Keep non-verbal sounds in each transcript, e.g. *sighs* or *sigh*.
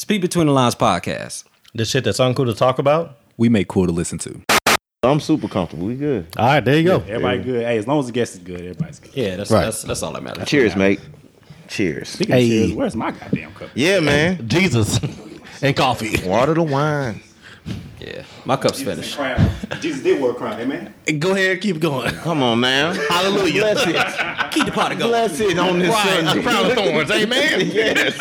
Speak Between the Lines podcast. The shit that's uncool to talk about. We make cool to listen to. I'm super comfortable. We good. All right, there you go. Everybody good. Hey, as long as the guest is good, everybody's good. Yeah, that's Right. that's that's all that matters. Cheers, mate. Cheers. Speaking of Hey. cheers, where's my goddamn cup? Yeah, man. Jesus and coffee. Water the wine. Yeah, my cup's finished. Crown. Jesus did wear a crown, amen. Go ahead, keep going. Come on now. Hallelujah. Bless it. Keep the party going. Bless it on this Right, a Sunday. crown of thorns, amen. *laughs* yes.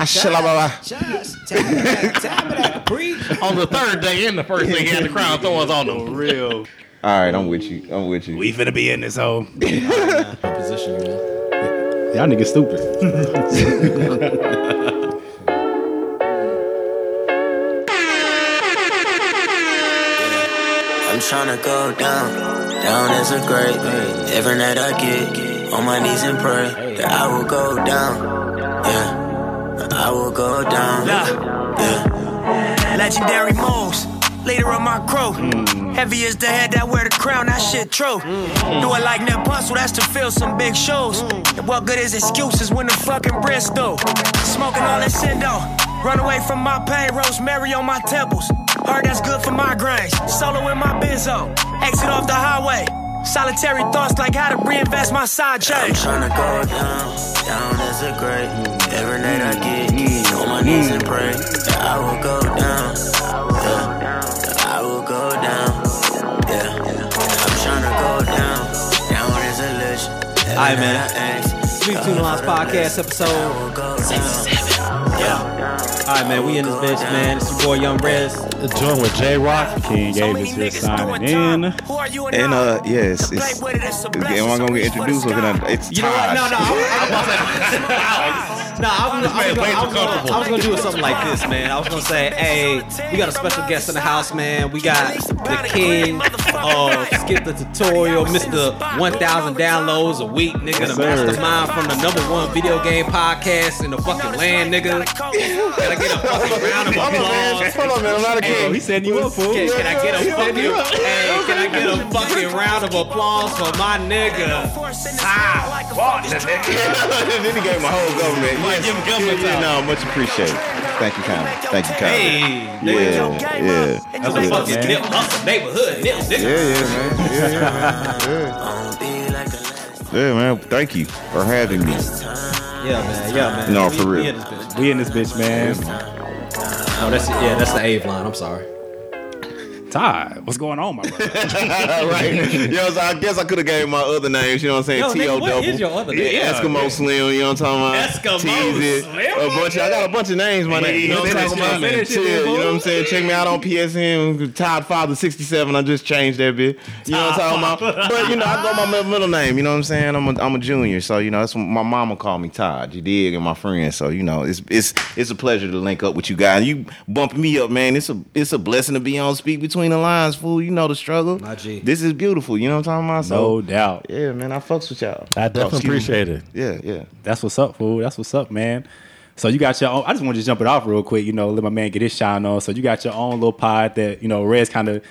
I shall have Just tap it, tap it, I can preach. on the third day and the first day, he had the crown of thorns on them. Real. All right, I'm with you. I'm with you. We finna be in this hole. *laughs* Position, man. Y'all niggas stupid. I'm tryna go down, down as a grave. Every night I get on my knees and pray that I will go down. I will go down. Yeah. Legendary moves. Leader of my crew. Hmm. Heavy is the head that wear the crown, that shit true. Hmm. Do it like Nip Hussle, that's to fill some big shoes. Hmm. And what good is excuses when the fucking Bristol? Smoking all that Sindo. Run away from my pain, rosemary on my temples. Heard that's good for migraines. Solo in my benzo. Exit off the highway. Solitary thoughts like how to reinvest my side I'm change. tryna go down, down as a grave. Every night I get knees on my knees and pray that I will go down. Yeah, I will go down. Yeah, I'm tryna go down, down as a legend. All right, man. night I ask, Speak Between the Lines podcast episode. will go down. All right, man. We in this bitch, man. It's your boy Young Rez. Join with J Rock. King So Davis many here signing in. Who are you And uh, yes, To play it's. with it, it's, am blessing, I gonna get introduced or can sky. I? It's You know what? No, no. Taj. I, I, no, I was, *laughs* I, was gonna, I, was gonna, I was gonna do something like this, man. I was gonna say, hey, we got a special guest in the house, man. We got the king of Skip the Tutorial, Mr. 1,000 downloads a week, nigga. The sir. mastermind from the number one video game podcast in the fucking land, nigga. Can I get a fucking round of Hold man. applause? Hold on, man. I'm not a king. He setting you up, fool. Can, can I get a fucking hey? Can I get a fucking round of applause for my nigga? Ah, then he gave my whole government. Yes. give him government yeah, yeah, no, much appreciated. Thank you, kindly. Thank you, kindly. Hey, Yeah, yeah. that's a fucking man. nip, hustle neighborhood nip, nigga. Yeah, yeah, man. Yeah, yeah, man. Yeah. I'ma be like the last *laughs* yeah, man. Thank you for having me. Yeah, man. Yeah, man. No, We- for real. in this bitch. We in this bitch, man. Oh, that's yeah, that's the Ave line. I'm sorry. Ty, what's going on, my brother? *laughs* right. You know, so I guess I could have gave my other names. You know what I'm saying? Yo, T nigga, O what double. is your other name? Yeah, Eskimo Slim. You know what I'm talking about? Eskimo Teasy. Slim? A bunch. Of, I got a bunch of names. My name. You know what I'm talking about? Chill, You know what I'm saying? Check me out on PSN. Todd Father 67. I just changed that bit. You know what I'm talking about? But you know, I go my middle name. You know what I'm saying? I'm a, I'm a junior, so you know that's what my mama called me Todd. You dig? And my friends. So you know, it's it's it's a pleasure to link up with you guys. You bumping me up, man. It's a it's a blessing to be on Speak Between the Lines, fool. You know the struggle. My G. This is beautiful. You know what I'm talking about? So No doubt. yeah, man, I fucks with y'all. I Oh, definitely me. appreciate it. Yeah, yeah. That's what's up, fool. That's what's up, man. So you got your own. I just want to jump it off real quick. You know, let my man get his shine on. So you got your own little pod that you know, Red's kind of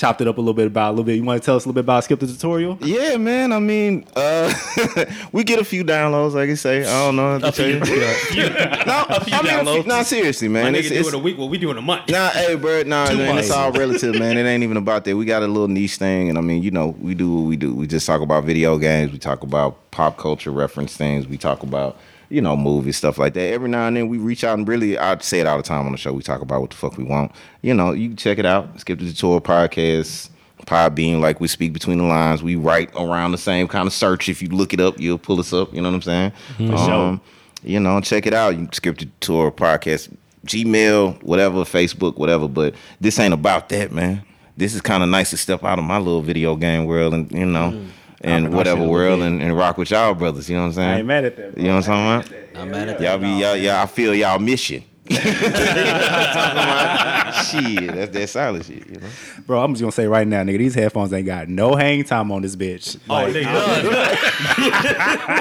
chopped it up a little bit about a little bit. You want to tell us a little bit about Skip the Tutorial? Yeah, man. I mean, uh, *laughs* we get a few downloads, like I say. I don't know. How to tell you. *laughs* no, a few I mean, downloads. No, seriously, My man. nigga It's, do it's, it a week. Well, we doing a month. Nah, hey, bro, nah, man, months. it's all relative, man. It ain't even about that. We got a little niche thing, and I mean, you know, we do what we do. We just talk about video games. We talk about pop culture reference things. We talk about, you know, movies, stuff like that. Every now and then, we reach out and really, I say it all the time on the show. We talk about what the fuck we want. You know, you can check it out. Skip the Tutorial podcast. Podbean, like we speak between the lines. We write around the same kind of search. If you look it up, you'll pull us up. You know what I'm saying? Um, you know, check it out. You can skip the tour podcast, Gmail, whatever, Facebook, whatever. But this ain't about that, man. This is kind of nice to step out of my little video game world and you know, Mm. And whatever world and, and rock with y'all brothers. You know what I'm saying? I ain't mad at that. bro. You know what I'm talking about? I'm mad at Y'all be y'all, y'all I feel y'all mission. *laughs* *laughs* shit, that's that silent shit, you know. Bro, I'm just gonna say right now, nigga, these headphones ain't got no hang time on this bitch. Oh, Like, nigga.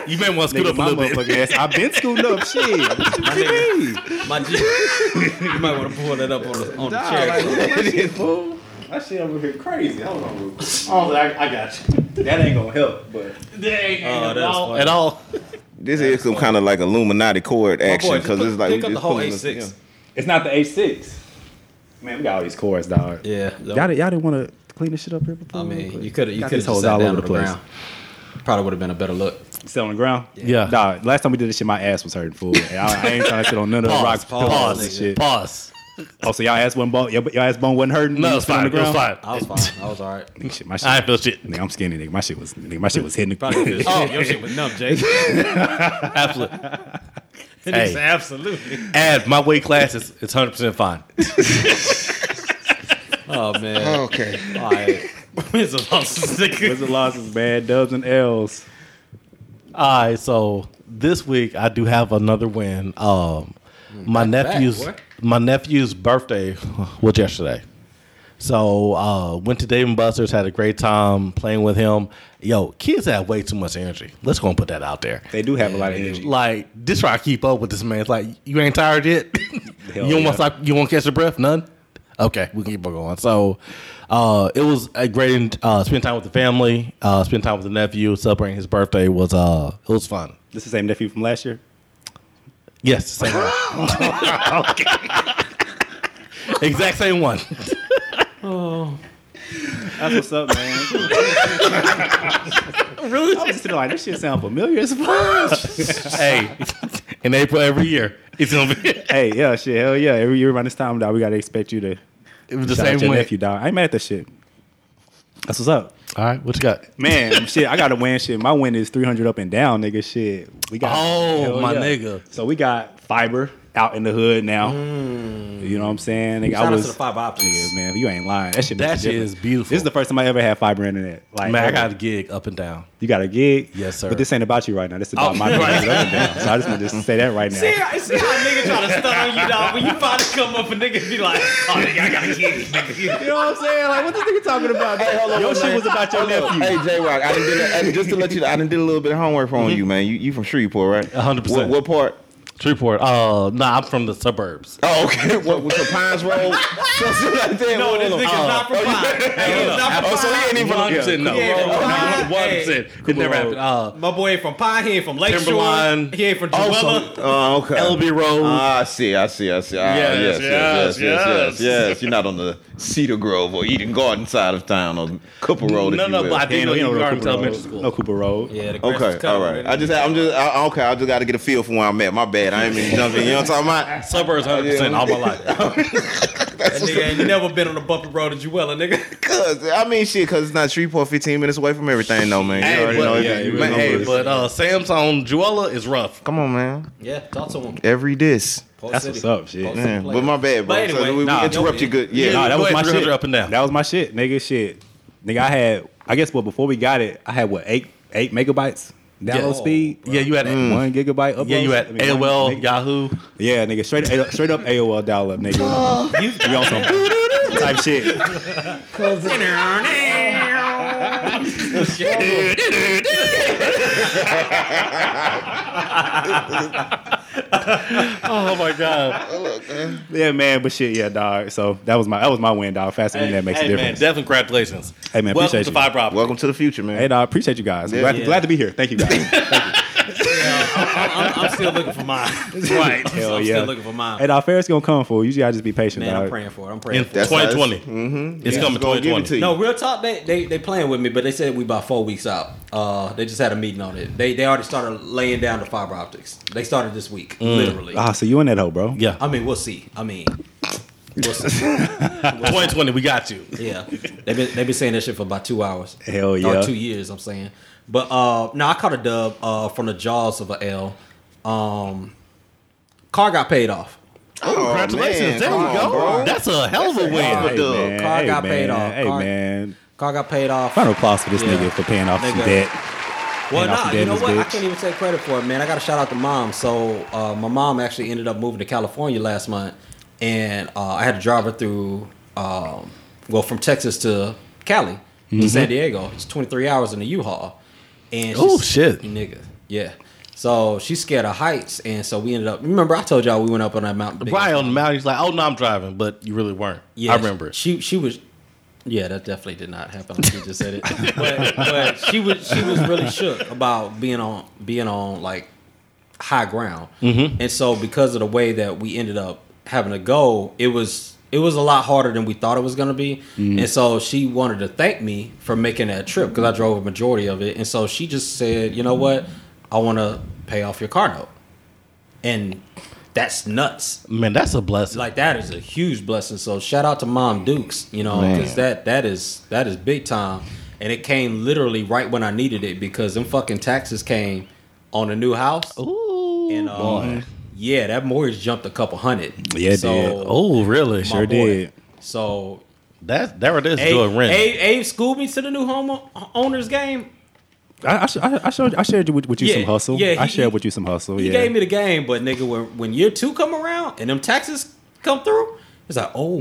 *laughs* You may want to scoot nigga, up a my little bit. motherfucking ass. I've been scooting up shit. My nigga. My G. you might want to pull that up on the on the chair. That shit over here crazy. Hold on, real *laughs* quick. Oh, I, I got you. That ain't gonna help, but Oh, that's funny. At all. This is some kind of like Illuminati cord action because it's like pick up the whole A6. yeah. It's not the A six. Man, we got all these cords, dog. Yeah. Y'all, y'all didn't want to clean this shit up here before? I mean, you could have you could have hoes just sat all down over on the the place. ground. Probably would have been a better look. Still on the ground? Yeah. Dog, last time we did this shit, my ass was hurting, fool. And *laughs* I, I ain't trying to sit on none of the Pause. rocks. Pause. pillows and shit. Pause. *laughs* Oh, so y'all ass wasn't bone, your, your ass bone wasn't hurting? No, when you it's was fine. the It was fine. I was fine. I was all right. *laughs* Nigga, shit, my shit. I ain't feel shit. Nigga, I'm skinny, nigga. My shit was, nigga, my shit was hitting the. Probably oh, your shit was numb, Jake. *laughs* Absolutely. Hey. Hey. Absolutely. Add my weight class is it's hundred percent fine. Oh man. Okay. All right. Wins and losses. Wins and losses, bad dubs and L's. All right, so this week I do have another win. Um, my Back to back, nephew's boy. My nephew's birthday *laughs* was yesterday, so uh, went to Dave and Buster's, had a great time playing with him. Yo, kids have way too much energy. Let's go and put that out there. They do have a lot of energy. Like, just try to keep up with this man. It's like you ain't tired yet. *laughs* You don't yeah. want to stop. You want to catch your breath? None. Okay, we can keep on going. So, uh, it was a great uh, spend time with the family. Uh, spend time with the nephew. Celebrating his birthday was uh, it was fun. This is the same nephew from last year? Yes, same one. *laughs* exact same one. Oh. That's what's up, man. *laughs* really? I was just sitting like, this shit sound familiar as fuck. hey, in April every year, it's gonna be. *laughs* hey, yeah, shit, hell yeah. Every year around this time, dog, we gotta expect you to It was the shout same your way. nephew, dog. I ain't mad at that shit. That's what's up. All right, what you got? Man, *laughs* shit, I got a win shit. My win is 300 up and down, nigga. Shit. We got Oh, hell my nigga. So we got fiber out in the hood now. Mm. You know what I'm saying? Nigga, Shout I out was to the fiber optics. Nigga, man, you ain't lying. That shit That makes a shit is beautiful. This is the first time I ever had fiber internet. Like Man, I got a gig up and down. You got a gig? Yes, sir. But this ain't about you right now. This is about Oh, my right. right. up and down. So I just want to just say that right now. See, how- see how nigga try to stun on you, dog? When you finally come up, a nigga be like, "Oh, nigga, I got a gig." it, *laughs* nigga." You know what I'm saying? Like, what this nigga talking about? hey Your shit was about your nephew. Hey J Rock, I done did a, I- just to let you know, I done did a little bit of homework on mm-hmm. you, man. You you from Shreveport, right? Hundred percent. What, what part? Shreveport. Uh, nah, I'm from the suburbs. Oh, okay. What was the Pines Road? *laughs* Something like that. No, this was it? nigga's not from Pine. Hey, he's not from Oh, so he ain't even One hundred percent no. He ain't from Pine. One Hey. It never happened. Uh, My boy ain't from Pine. He ain't from Lakeshore. Timberline. He ain't from Also- Jewella. Oh, okay. LB Road. Ah, I see, I see, I see. Ah, Yes, yes, yes, yes, yes, yes, yes. yes, You're not on the Cedar Grove or Eden Garden side of town or Cooper Road. No, if you no, will. but I did know you were Cooper elementary school. No Cooper Road. Yeah, the Okay, cut all already. right. I just, I'm just, okay. I just got to get a feel for where I'm at. My bad. I ain't mean to jump in. You know what I'm talking about? *laughs* Suburbs, hundred percent all my life. *laughs* That nigga ain't never been on a bumpy road in Jewella, nigga. *laughs* Cause I mean, shit. Cause it's not Shreveport, 15 minutes away from everything, though, man. You Hey, already but, know. yeah, it- man, hey, but uh, Sam's on Jewella is rough. Come on, man. Yeah, talk to him. Every diss. Post That's City. what's up, shit. Man, but my bad, bro. But anyway, so we, we interrupt you good. Yeah. Nah, that was my 300 shit. up and down. That was my shit, nigga. Shit, nigga. I had. I guess, what before we got it, I had what eight eight megabytes download Yeah. speed. Oh, yeah, you had One mm. gigabyte upload. yeah, you had I mean, one AOL, meg- Yahoo. Yeah, nigga, straight A- straight up AOL dial up, nigga. Oh. you, you on some type shit. *laughs* *laughs* *laughs* *laughs* Oh my god! Yeah, man, but shit, yeah, dog. So that was my that was my win, dog. Faster than that makes hey, a man, difference. definitely congratulations. Hey, man, welcome appreciate to you. Fiber Optic. Welcome to the future, man. Hey, dog, appreciate you guys. glad, Yeah. glad to be here. Thank you, guys. *laughs* I'm, I'm still looking for mine. *laughs* Right. Hell I'm yeah. still looking for mine. hey, dog, Ferris gonna come for you. You gotta just be patient, Man, dog. I'm praying for it. I'm praying for it. That's how it's- 2020, Mhm. it's Yeah, coming gonna give it 2020. No, real talk. They they they playing with me, but they said we about four weeks out. Uh, they just had a meeting on it. They they already started laying down the fiber optics. They started this week, literally. Ah, so you in that hole, bro? Yeah, I mean, we'll see. I mean, we'll see. *laughs* 2020, we got you. yeah, they've been they've been saying that shit for about two hours. Hell yeah. Or two years. I'm saying. But uh, no, I caught a dub uh from the jaws of a L. Um, car got paid off. Oh, Congratulations! man, there come you go. bro. That's a hell of a Hey, win. Hey, dub. man. Car hey, got man. paid off. Hey, Car- man. Car got paid off. Round of applause for this Yeah. nigga for paying off some debt. Well, Paying nah, the you know what? in I can't even take credit for it, man. I got to shout out to mom. So, uh, my mom actually ended up moving to California last month, and uh, I had to drive her through, um, well, from Texas to Cali Mm-hmm. to San Diego. It's 23 hours in the U-Haul. And Oh, shit. nigga, yeah. So she's scared of heights, and so we ended up. Remember, I told y'all we went up on that mountain. Right on the mountain, he's like, "Oh no, I'm driving," but you really weren't. Yeah, I remember. She she was. Yeah, that definitely did not happen. Like you just said it, *laughs* but, but she was she was really shook about being on being on like high ground. Mm-hmm. And so because of the way that we ended up having to go, it was it was a lot harder than we thought it was going to be. And so she wanted to thank me for making that trip because I drove a majority of it. And so she just said, "You know what? I want to pay off your car note." And that's nuts. Man, that's a blessing. Like that is a huge blessing. So shout out to Mom Dukes, you know, because that that is that is big time, and it came literally right when I needed it because them fucking taxes came on a new house, Ooh, and um, boy. Yeah, that mortgage jumped a couple hundred. Yeah, it so, did. Oh, really? Sure boy. did. So That that right there is Abe, doing rent. Abe, Abe schooled me to the new home owners game. I, I, I, I showed I shared you with, with you Yeah, some hustle. yeah, I he- shared with you some hustle. He yeah. gave me the game, but nigga, when when year two come around and them taxes come through, it's like, oh,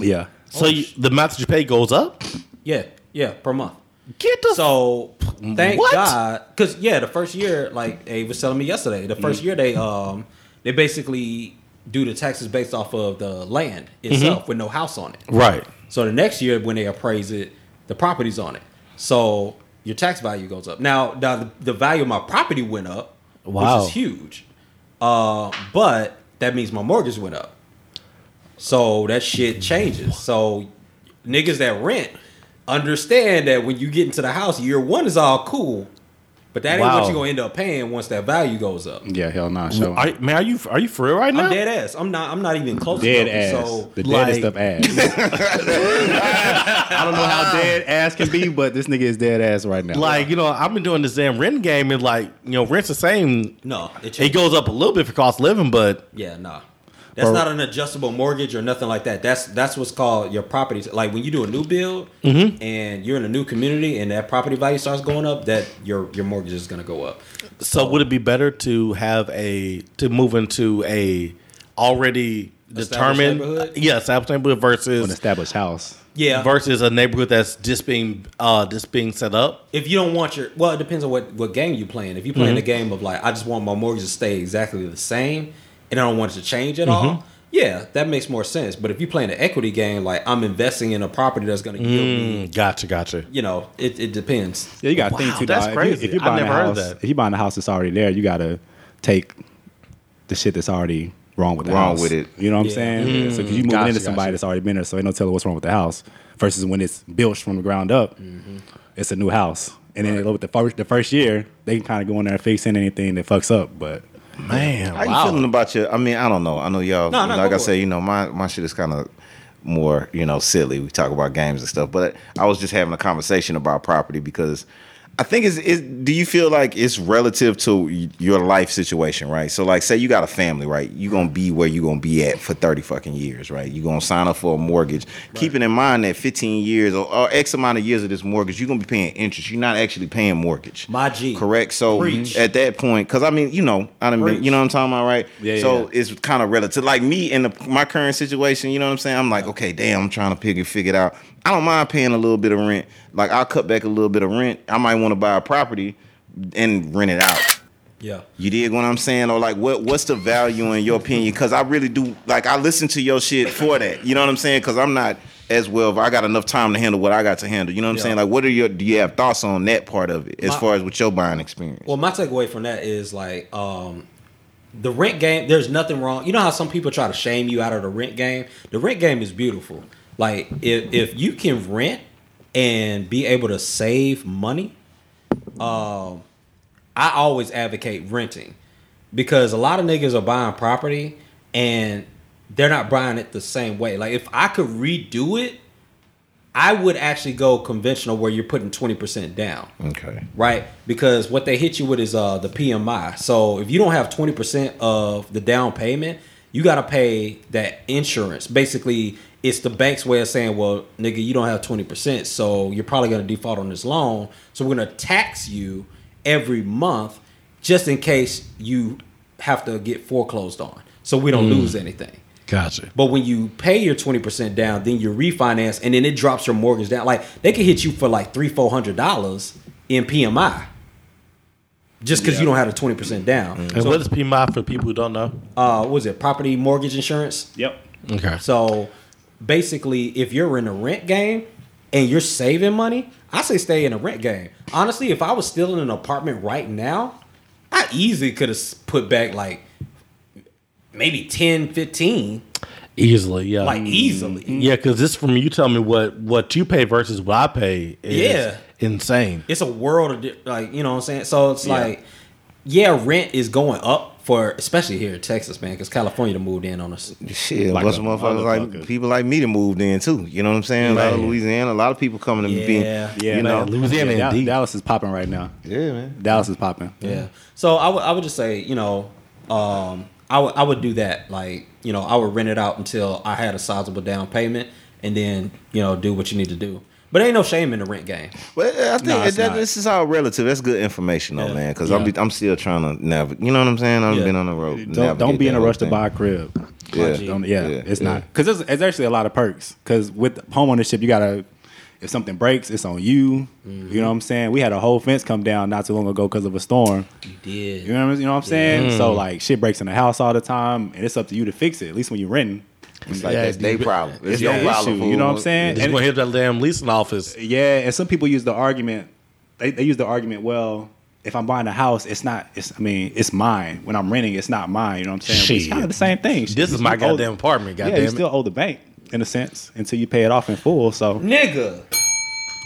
yeah. so you, the amount that you pay goes up. yeah, yeah, per month. Get the So thank What? God, because yeah, the first year, like Abe was telling me yesterday, the Mm. first year they um they basically do the taxes based off of the land itself Mm-hmm. with no house on it. right. So the next year when they appraise it, the property's on it. So your tax value goes up. Now, now the, the value of my property went up, Wow. which is huge. Uh, but that means my mortgage went up. So that shit changes. So niggas that rent understand that when you get into the house, year one is all cool, but that ain't Wow. what you're gonna end up paying once that value goes up. Yeah, hell nah. Sure. Are, man, are you are you for real right now? I'm dead ass. I'm not. I'm not even close. dead to ass. So the like- deadest of ass. *laughs* I don't know how dead ass can be, but this nigga is dead ass right now. Like you know, I've been doing this damn rent game, and like you know, rent's the same. no, it It goes up a little bit for cost of living, but Yeah, nah. That's Or- not an adjustable mortgage or nothing like that. That's that's what's called your property. Like when you do a new build Mm-hmm. and you're in a new community and that property value starts going up, that your your mortgage is gonna go up. so would it be better to have a to move into a already determined neighborhood? yeah established neighborhood an versus established house. Yeah. versus a neighborhood that's just being uh just being set up? if you don't want your well, it depends on what what game you're playing. If you're playing Mm-hmm. the game of like I just want my mortgage to stay exactly the same and I don't want it to change Mm-hmm. at all. Yeah, that makes more sense. But if you're playing the equity game, like I'm investing in a property that's going to yield me, Mm, gotcha, gotcha. you know, it, it depends. Yeah, you got to Wow, think too. that's dog. crazy. If, you, if you're I buying never a heard house, of that. if you're buying a house that's already there, you got to take the shit that's already wrong with the Wrong house. with it. You know what I'm Yeah. saying? so if you moving Gotcha, into somebody gotcha. that's already been there, so ain't no telling what's wrong with the house. Versus when it's built from the ground up, it's a new house. And then with the first the first year, they can kind of go in there and fix in anything that fucks up. But Man, How wow. you feeling about your? I mean, I don't know. I know y'all. No, no, like I say, you know, my my shit is kind of more, you know, silly. We talk about games and stuff, but I was just having a conversation about property because I think is is do you feel like it's relative to your life situation, right? So like say you got a family, right? You're going to be where you're going to be at for 30 fucking years, right? You're going to sign up for a mortgage, keeping in mind that 15 years or, or X amount of years of this mortgage, you're going to be paying interest. You're not actually paying mortgage. My G. Correct. So Preach. at that point, because I mean, you know, I been, Preach. you know what I'm talking about, right? Yeah, So yeah. it's kind of relative. Like me in the, my current situation, you know what I'm saying? I'm like, okay, damn, I'm trying to figure figure it out. I don't mind paying a little bit of rent. Like I'll cut back a little bit of rent. I might want to buy a property and rent it out. Yeah. You dig what I'm saying? Or like, what what's the value in your opinion? Because I really do. Like, I listen to your shit for that. You know what I'm saying? Because I'm not as well. I got enough time to handle what I got to handle. You know what I'm Yeah. saying? Like, what are your? Do you have thoughts on that part of it as My- far as with your buying experience? Well, my takeaway from that is like um, the rent game. There's nothing wrong. You know how some people try to shame you out of the rent game. The rent game is beautiful. Like if if you can rent and be able to save money, um, I always advocate renting because a lot of niggas are buying property and they're not buying it the same way. Like if I could redo it, I would actually go conventional where you're putting twenty percent down okay. right? Because what they hit you with is uh the PMI. So if you don't have twenty percent of the down payment, you got to pay that insurance. Basically, it's the bank's way of saying, "Well, nigga, you don't have twenty percent, so you're probably going to default on this loan. So we're going to tax you every month, just in case you have to get foreclosed on, so we don't lose anything." Gotcha. But when you pay your twenty percent down, then you refinance, and then it drops your mortgage down. Like they could hit you for like three, four hundred dollars in PMI, just because you don't have the twenty percent down. And So, what is PMI for people who don't know? uh, what was it property mortgage insurance? yep, Okay. So basically, if you're in a rent game and you're saving money, I say stay in a rent game. Honestly, if I was still in an apartment right now, I easily could have put back like maybe 10, 15, Easily, yeah. like easily. Mm-hmm. yeah, because this from you tell me what what you pay versus what I pay is Yeah. insane. It's a world of like you know what I'm saying. So it's like, yeah, rent is going up for especially here in Texas, man, because California done moved in on us. Shit, Like like bunch a of motherfuckers like people like me to moved in too. You know what I'm saying? A lot of Louisiana, a lot of people coming to Yeah. be. Yeah, you know. Louisiana yeah, Dal- indeed. Dallas is popping right now. Yeah, man. Dallas is popping. Yeah. So I would I would just say you know, um, I would I would do that like you know I would rent it out until I had a sizable down payment, and then you know do what you need to do. But ain't no shame in the rent game. But I think No, it's that, this is all relative. That's good information, though, Yeah. man. Because Yeah. I'm be, I'm still trying to navigate. You know what I'm saying? I've Yeah. been on the road. Don't, don't be in a whole rush to buy a crib. Yeah. Don't- yeah, Yeah. it's Yeah. not because there's, there's actually a lot of perks. Because with home ownership, you gotta if something breaks, it's on you. Mm-hmm. You know what I'm saying? We had a whole fence come down not too long ago because of a storm. You did. You know what, I'm- you know what I'm saying? Mm. So like shit breaks in the house all the time, and it's up to you to fix it. At least when you're renting, It's like Yeah, that's their problem. It's, it's your problem. issue. You know what I'm saying? Just And- gonna hit that damn leasing office. Yeah, and some people use the argument. They, they use the argument. Well, if I'm buying a house, it's not. It's I mean, it's mine. When I'm renting, it's not mine. You know what I'm saying? But It's kind of the same thing. This is my still owe- goddamn apartment. Yeah, you it. still owe the bank in a sense until you pay it off in full. So, Nigga,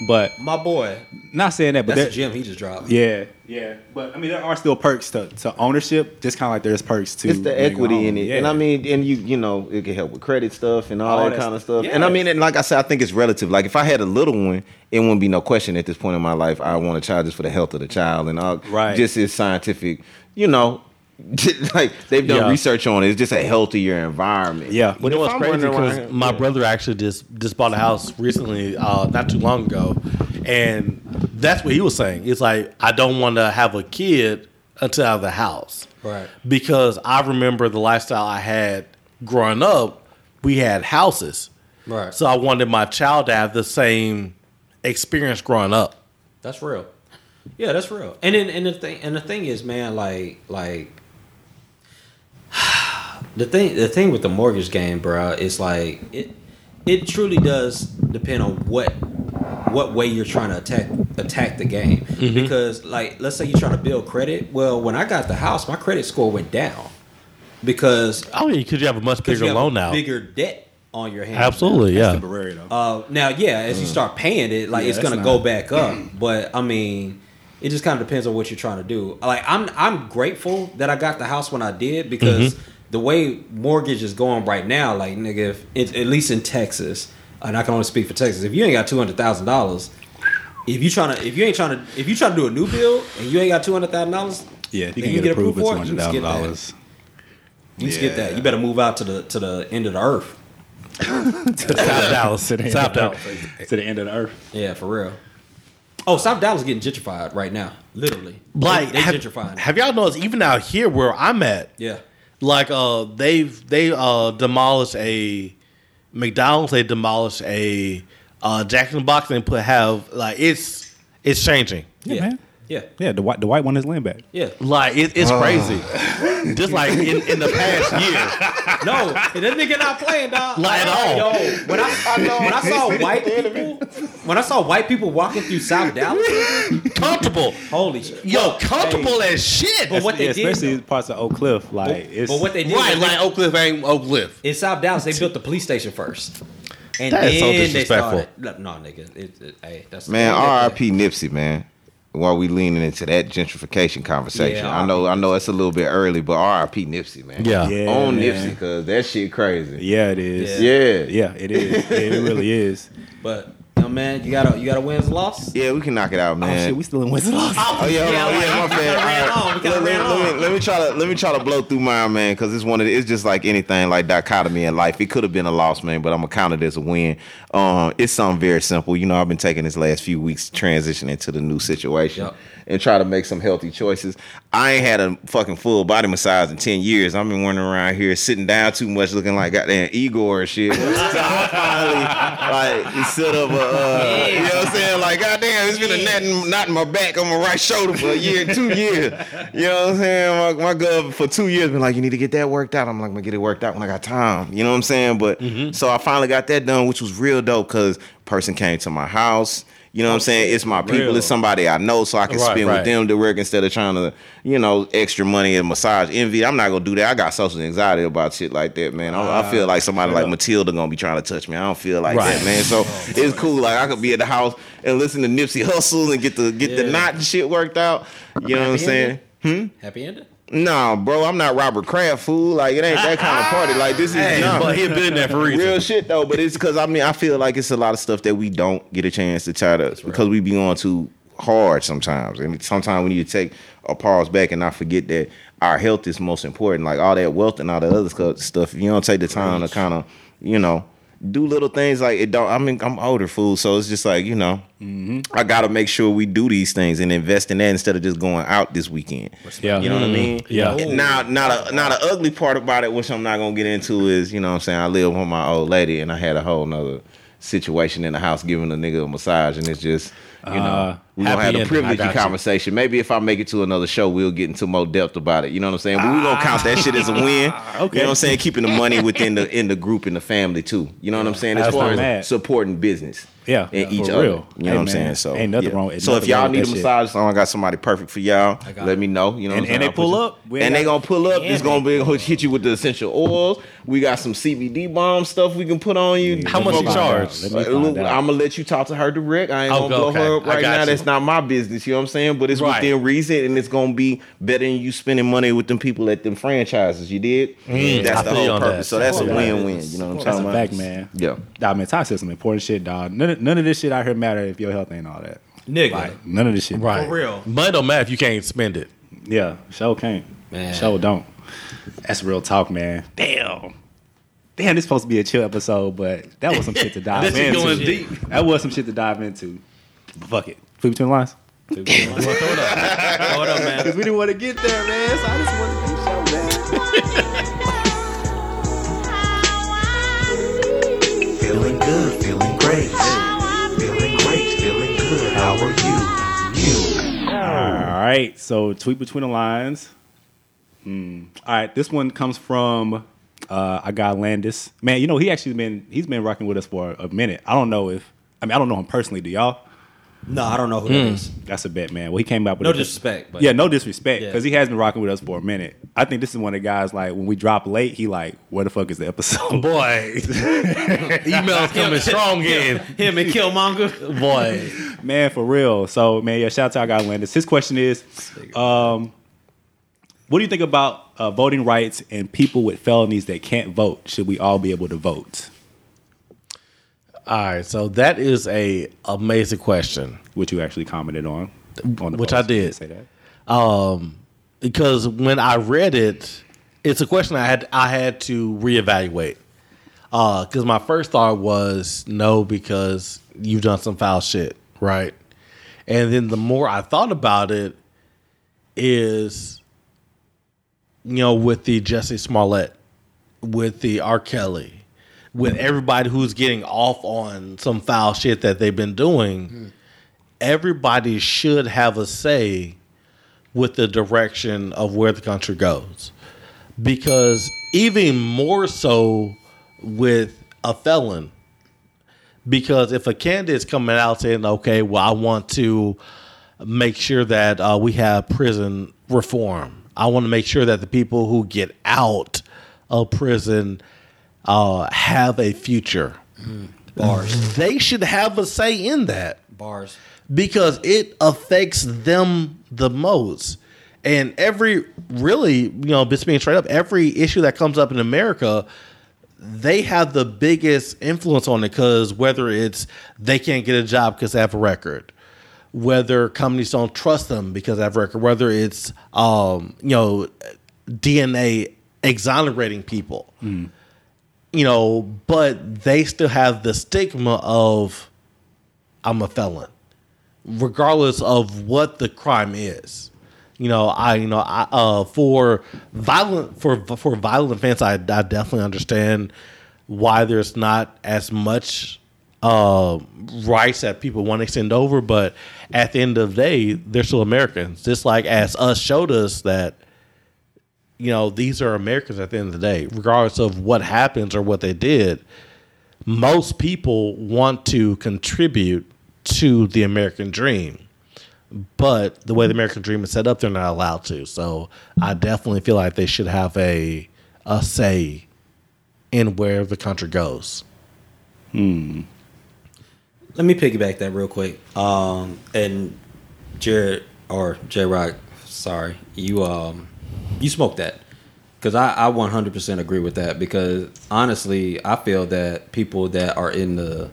but my boy. not saying that, but That's there, the gym he just dropped. yeah, yeah. But I mean, there are still perks to, to ownership. Just kind of like there's perks to It's the equity in it, Yeah. and I mean, and you, you know, it can help with credit stuff and all, All that, that kind of stuff. stuff. And I mean, and like I said, I think it's relative. Like if I had a little one, it wouldn't be no question at this point in my life. I want a child just for the health of the child and all. Right. Just as scientific, you know. *laughs* like they've done Yeah. research on it. It's just a healthier environment. Yeah. You know if what's I'm crazy? Because my yeah. brother actually just just bought a house recently, uh, not too long ago, and that's what he was saying. It's like I don't want to have a kid until I have the house, Right. Because I remember the lifestyle I had growing up. We had houses, Right. So I wanted my child to have the same experience growing up. That's real. Yeah, that's real. And then and the thing and the thing is, man, like like the thing the thing with the mortgage game, bro, is like it it truly does depend on what what way you're trying to attack attack the game. Mm-hmm. Because like let's say you're trying to build credit. Well, when I got the house, my credit score went down because Oh yeah, because you have a much bigger you have loan a now. bigger debt on your hands. Absolutely, That's yeah. temporary though. Uh, now, yeah, as you mm. start paying it, like Yeah, it's gonna not- go back up. But I mean, it just kind of depends on what you're trying to do. Like I'm, I'm grateful that I got the house when I did because mm-hmm. The way mortgage is going right now, like nigga, if it, at least in Texas, and I can only speak for Texas. If you ain't got two hundred thousand dollars, if you trying to, if you ain't trying to, if you trying to do a new build and you ain't got two hundred thousand dollars, yeah, you can you get get approved for approved two for it, you hundred can thousand skip that. dollars. you can skip that. You better move out to the to the end of the earth. *laughs* South Dallas, To the end South of the Dallas. earth. to the end of the earth. Yeah, for real. Oh, South Dallas is getting gentrified right now, literally. Like, they, they have, gentrifying. have y'all noticed even out here where I'm at? yeah, like uh they've they uh demolished a McDonald's they demolished a uh Jack in the Box and put have like it's it's changing. Yeah, yeah, man. Yeah, Yeah, the white the white one is land back. yeah. Like it, it's oh. crazy. Just like in, in the past year. *laughs* No, that nigga not playing, dog. Like at all. Yo, when I, when I saw white people, when I saw white people walking through South Dallas, *laughs* Comfortable. holy shit. Yo, comfortable hey, as shit. But what they Yeah, did, especially parts of Oak Cliff, like it's but what they did, right, was they- like Oak Cliff ain't Oak Cliff. in South Dallas, they built the police station first, and That is so then they disrespectful. started. No, nigga, it, it, hey, that's Man, yeah, R.I.P. Nipsey, man. While we leaning into that gentrification conversation, Yeah, I know, I know it's a little bit early, but R.I.P. Nipsey, man. Yeah. Yeah, on man. Nipsey, cause that shit crazy. yeah, it is. Yeah, Yeah, it is. it really is. But you know, man, you gotta you gotta win the loss. Yeah, we can knock it out, man. Oh man. shit, we still in Winslow. Oh yeah, on, oh, yeah, my bad. All right. Let, let- let me, let me try to let me try to blow through mine, man, because it's one of the, it's just like anything like dichotomy in life. It could have been a loss, man, but I'm gonna count it as a win. Um, it's something very simple. You know, I've been taking this last few weeks transitioning to the new situation Yep. and try to make some healthy choices. I ain't had a fucking full body massage in ten years. I've been running around here sitting down too much, looking like goddamn Igor and shit. *laughs* so I finally like set up a, uh, you know what I'm saying? Like goddamn, it's been a knot in, knot in my back on my right shoulder for a year, two *laughs* years. You know what I'm saying? My, my girl for two years been like, you need to get that worked out. I'm like, I'm gonna get it worked out when I got time. You know what I'm saying? But so I finally got that done, which was real dope because person came to my house. You know what I'm saying? It's my people. Real. It's somebody I know, so I can Right, spend right. with them to work instead of trying to, you know, extra money and massage envy. I'm not gonna do that. I got social anxiety about shit like that, man. I, I feel ah, like somebody like Matilda gonna be trying to touch me. I don't feel like Right. that, man. So oh, it's cool. Like I could be at the house and listen to Nipsey Hussle and get the get the knot and shit worked out. You know what I'm Happy saying? ending? Happy ending. Nah, bro, I'm not Robert Kraft, fool. Like it ain't that kind of party. Like this is *laughs* nah. But he been there for reason. Real shit though, but it's because I mean I feel like it's a lot of stuff that we don't get a chance to try to because we be on too hard sometimes, and sometimes we need to take a pause back and not forget that our health is most important. Like all that wealth and all that other stuff, if you don't take the time to kind of you know do little things like it don't. I mean I'm older fool, so it's just like you know mm-hmm. I got to make sure we do these things and invest in that instead of just going out this weekend. Yeah. You know what I mm-hmm. mean? Yeah. Oh. Now, not a not a ugly part about it, which I'm not gonna get into, is you know what I'm saying I live with my old lady and I had a whole nother situation in the house giving a nigga a massage and it's just you know uh, Uh, we gonna have a ending. privilege I got you. conversation. Maybe if I make it to another show, we'll get into more depth about it. You know what I'm saying? But we gonna count that shit as a win. *laughs* okay. You know what I'm saying? Keeping the money within the in the group and the family too. You know what I'm saying? As That's far as bad. supporting business. Yeah, And for each real. other. You know Hey, what I'm man, saying? So ain't nothing yeah. wrong with- So if y'all need a massage, song, I got somebody perfect for y'all. Let me know. You know, And- what I'm and they pull up. And they gonna pull up. It's gonna be hit you with the essential oils. We got some CBD bomb stuff we can put on you. How much you charge? out. Let me Uh, find look, out. I'm gonna let you talk to her direct. I ain't gonna blow her up right now. That's not my business. You know what I'm saying? But it's Right. within reason, and it's gonna be better than you spending money with them people at them franchises. You did. Mm, that's I the whole purpose. that. So that's a Support win-win. You know what I'm That's talking a about? fact, man. Yeah. Dog, man, talk some important shit, dog. None of, none of this shit out here matter if your health ain't all that. Nigga. Like none of this shit. Right. For real. Money don't matter if you can't spend it. Yeah, show can't. Man. Show don't. That's real talk, man. Damn. Damn, this supposed to be a chill episode, but that was some shit to *laughs* dive into. That was some shit to dive into. But fuck it. Flip between the lines. Hold up, man. Because we didn't want to get there, man. So I just wanted to be show, man. Feeling good, feeling great. Feeling great, feeling good. How are you? You. All right. So tweet between the lines. Hmm. All right. This one comes from uh, I got Landis. Man, you know he actually been he's been rocking with us for a minute. I don't know if I mean I don't know him personally. Do y'all? No, I don't know who that is. That's a bet, man. Well, he came out with No a- disrespect, but yeah, no disrespect, Yeah. because he has been rocking with us for a minute. I think this is one of the guys like when we drop late, he like, where the fuck is the episode? Boy, *laughs* emails coming strong in. him and Killmonger. Boy, man, for real. So, man, yeah, shout out to our guy Landis. His question is, um, what do you think about uh, voting rights and people with felonies that can't vote? Should we all be able to vote? All right. So that is a amazing question. Which you actually commented on, on the Which post. I did. Say that. Um, because when I read it, it's a question I had I had to reevaluate. Uh, because my first thought was no, because you've done some foul shit, right? And then the more I thought about it, is you know with the Jussie Smollett, with the R. Kelly, with everybody who's getting off on some foul shit that they've been doing, everybody should have a say with the direction of where the country goes. Because even more so with a felon, because if a candidate's coming out saying, okay, well, I want to make sure that uh, we have prison reform, I want to make sure that the people who get out of prison uh, have a future. Bars. They should have a say in that Bars. because it affects them the most. And every really, you know, just being straight up, every issue that comes up in America, they have the biggest influence on it because whether it's they can't get a job because they have a record, whether companies don't trust them because they have a record, whether it's um, you know, DNA exonerating people you know, but they still have the stigma of I'm a felon, regardless of what the crime is. You know, I you know I uh for violent for for violent offense, I, I definitely understand why there's not as much uh rights that people want to extend over, but at the end of the day, they're still Americans. Just like as us showed us that you know, these are Americans at the end of the day, regardless of what happens or what they did. Most people want to contribute to the American dream. But the way the American dream is set up, they're not allowed to. So I definitely feel like they should have a a say in where the country goes. Hmm. Let me piggyback that real quick. Um, and Jared or J Rock, sorry, you um, you smoked that because I, I 100% agree with that because honestly, I feel that people that are in the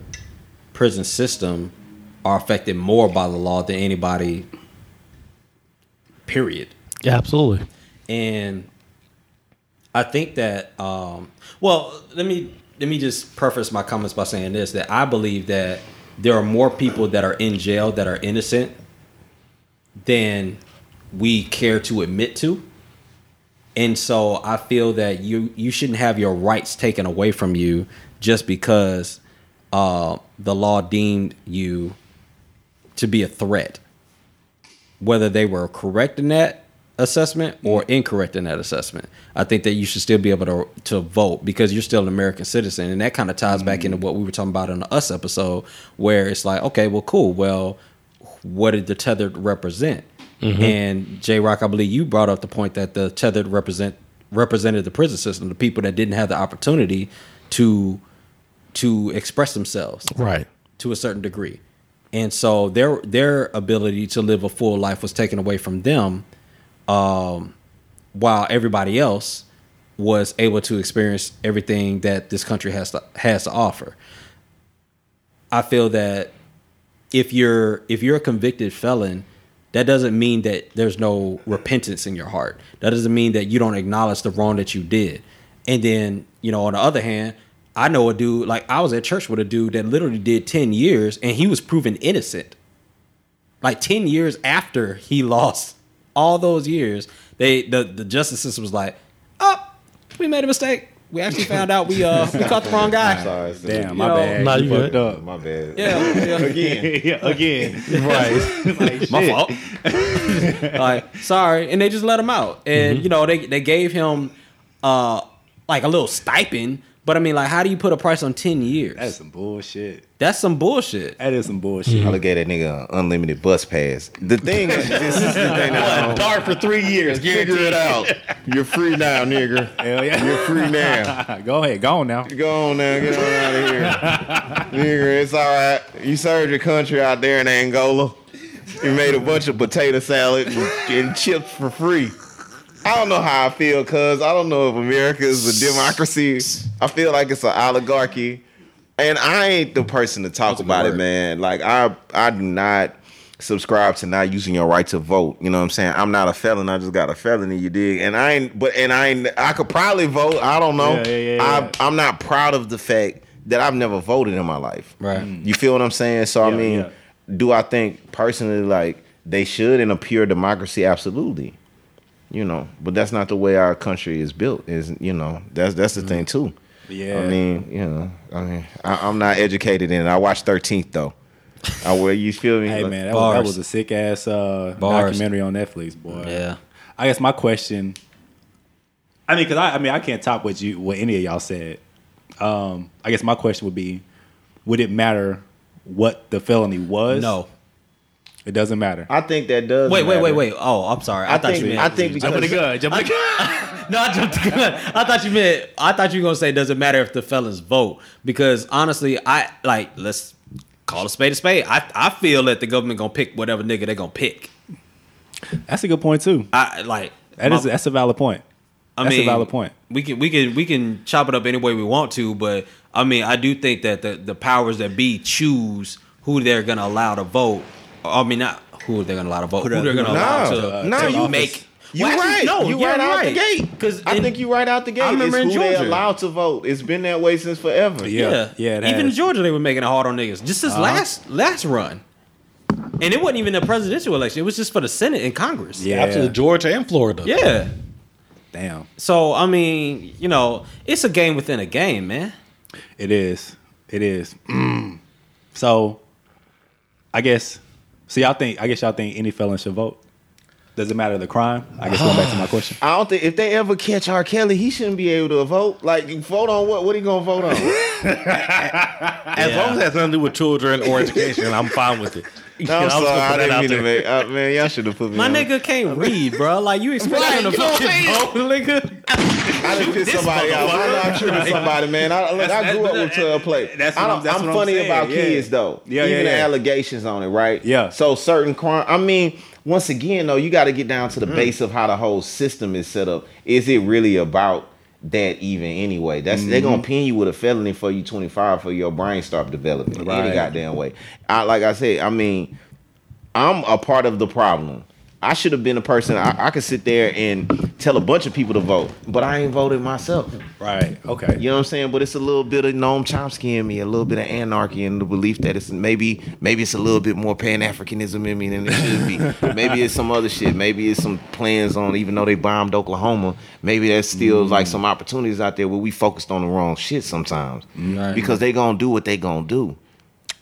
prison system are affected more by the law than anybody. Period. Yeah, absolutely. and I think that um, well, let me let me just preface my comments by saying this: that I believe that there are more people that are in jail that are innocent than we care to admit to, and so I feel that you you shouldn't have your rights taken away from you just because uh, the law deemed you to be a threat whether they were correct in that assessment or incorrect in that assessment. I think that you should still be able to to vote because you're still an American citizen, and that kind of ties back into what we were talking about in the Us episode, where it's like, okay, well, cool. Well, what did the tethered represent? And J Rock, I believe you brought up the point that the tethered represent represented the prison system, the people that didn't have the opportunity to to express themselves Right. to a certain degree. And so their their ability to live a full life was taken away from them, um, while everybody else was able to experience everything that this country has to has to offer. I feel that if you're if you're a convicted felon, that doesn't mean that there's no repentance in your heart. That doesn't mean that you don't acknowledge the wrong that you did. And then, you know, on the other hand, I know a dude like I was at church with a dude that literally did 10 years and he was proven innocent. Like 10 years after he *laughs* lost all those years, they the, the justice system was like, "Oh, we made a mistake. We actually found out we uh we caught the wrong guy." Sorry, sis. Damn, my You know, bad. Nah, you you fucked up. My bad. Yeah, yeah. *laughs* Again. *laughs* yeah, again. *laughs* Right. Like, my fault. like, sorry, and they just let him out, and you know they they gave him uh like a little stipend, but I mean like how do you put a price on ten years? That's some bullshit. That's some bullshit. That is some bullshit. I look at that nigga an unlimited bus pass. The thing is, this is the thing that I *laughs* don't- Dark for three years. Figure it out. You're free now, nigga. Hell yeah. You're free now. *laughs* Go ahead, go on now. Go on now, get on out of here. nigga, it's all right. You served your country out there in Angola. You made a bunch of potato salad and, and chips for free. I don't know how I feel, cuz I don't know if America is a democracy. I feel like it's an oligarchy. And I ain't the person to talk about it, man. Like I I do not subscribe to not using your right to vote. You know what I'm saying? I'm not a felon. I just got a felony. You dig? And I ain't. But and I ain't. I could probably vote. I don't know. Yeah, yeah, yeah, yeah. I, I'm not proud of the fact that I've never voted in my life. Right. Mm. You feel what I'm saying? So I mean, yeah. do I think personally like they should in a pure democracy? Absolutely. You know, but that's not the way our country is built. Is you know that's that's the thing too. Yeah. I mean, you know, I mean, I, I'm not educated in it. I watched Thirteenth though. I where you feel me? Hey Like, man, that was, that was a sick ass uh, documentary on Netflix, boy. Yeah. I guess my question. I mean, because I, I mean, I can't top what you, what any of y'all said. Um, I guess my question would be, would it matter what the felony was? No. It doesn't matter. I think that does. Wait, wait, matter. wait, wait. Oh, I'm sorry. I, I thought think you meant. I think because Jump in the gun. Jump in the *laughs* gun. no, I jumped the gun. I thought you meant. I thought you were gonna say, it doesn't matter if the felons vote? Because honestly, I like let's call a spade a spade. I I feel that the government gonna pick whatever nigga they gonna pick. That's a good point too. I like That my- is that's a valid point. I That's a mean, valid point. We can we can we can chop it up any way we want to, but I mean, I do think that the the powers that be choose who they're gonna allow to vote. I mean, not who they're gonna allow to vote. Who, they're gonna allow No, to, no, to you- make. You Well, actually, right. No, you yeah, right you're out the gate. Because I think you right out the gate. I remember it's in who they Georgia. allowed to vote. It's been that way since forever. Yeah. Yeah, Yeah, it Even has. Georgia, they were making it hard on niggas. Just this last last run, and it wasn't even a presidential election. It was just for the Senate and Congress. Yeah. Absolutely, Georgia and Florida. yeah. Damn. So I mean, you know, it's a game within a game, man. It is. It is. Mm. *clears throat* So, I guess. So y'all think? I guess y'all think any felon should vote. Does it matter the crime? I guess going back to my *sighs* question. I don't think if they ever catch R. Kelly, he shouldn't be able to vote. Like you vote on what? What he gonna vote on? *laughs* As long as it has nothing to do with children or education, I'm fine with it. *laughs* *laughs* No, I'm sorry, I put that didn't out mean to there. make. Uh, man, y'all should have put me. My on. nigga can't read, bro. Like you expect Right, him to you know what fucking I'm vote, nigga. I done pissed somebody out. Why not I'm tripping somebody, man? I, look, I grew up with 12 play. That's what I I'm- don't- that's I'm what I'm funny about yeah. kids though. Yeah, Even yeah, the allegations on it, right? Yeah. So certain crime. I mean, once again though, you got to get down to the Mm. base of how the whole system is set up. Is it really about that even anyway? That's they're Mm-hmm. gonna pin you with a felony for you 25 for your brain start developing any Right. goddamn way. I like I said. I mean. I'm a part of the problem. I should have been a person. I, I could sit there and tell a bunch of people to vote, but I ain't voted myself. Right. Okay. You know what I'm saying? But it's a little bit of Noam Chomsky in me, a little bit of anarchy, and the belief that it's maybe maybe it's a little bit more Pan Africanism in me than it should be. *laughs* maybe it's some other shit. Maybe it's some plans on even though they bombed Oklahoma. Maybe there's still mm. like some opportunities out there where we focused on the wrong shit sometimes because they gonna do what they gonna do.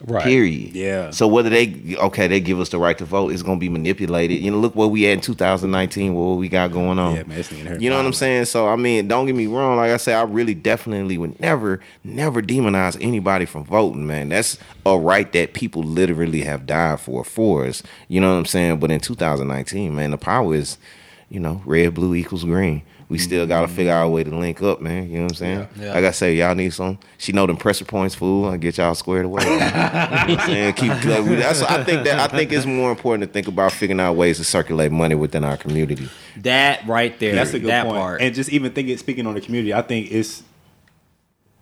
Right. Period. Yeah. So whether they okay, they give us the right to vote, it's gonna be manipulated. You know, look where we at in 2019, what we got going on. Yeah, man, this nigga hurt You know what I'm saying? So I mean, don't get me wrong. Like I said, I really definitely would never, never demonize anybody from voting, man. That's a right that people literally have died for for us. You know what I'm saying? But in 2019, man, the power is, you know, red, blue equals green. We mm-hmm. still gotta figure out a way to link up, man. You know what I'm saying? Yeah. Like I say, y'all need some. She know them pressure points, fool. I get y'all squared away. *laughs* you know I'm saying? Keep. like, we- That's. I think that. I think it's more important to think about figuring out ways to circulate money within our community. That right there. That's a good that point. part. And just even thinking, speaking on the community, I think it's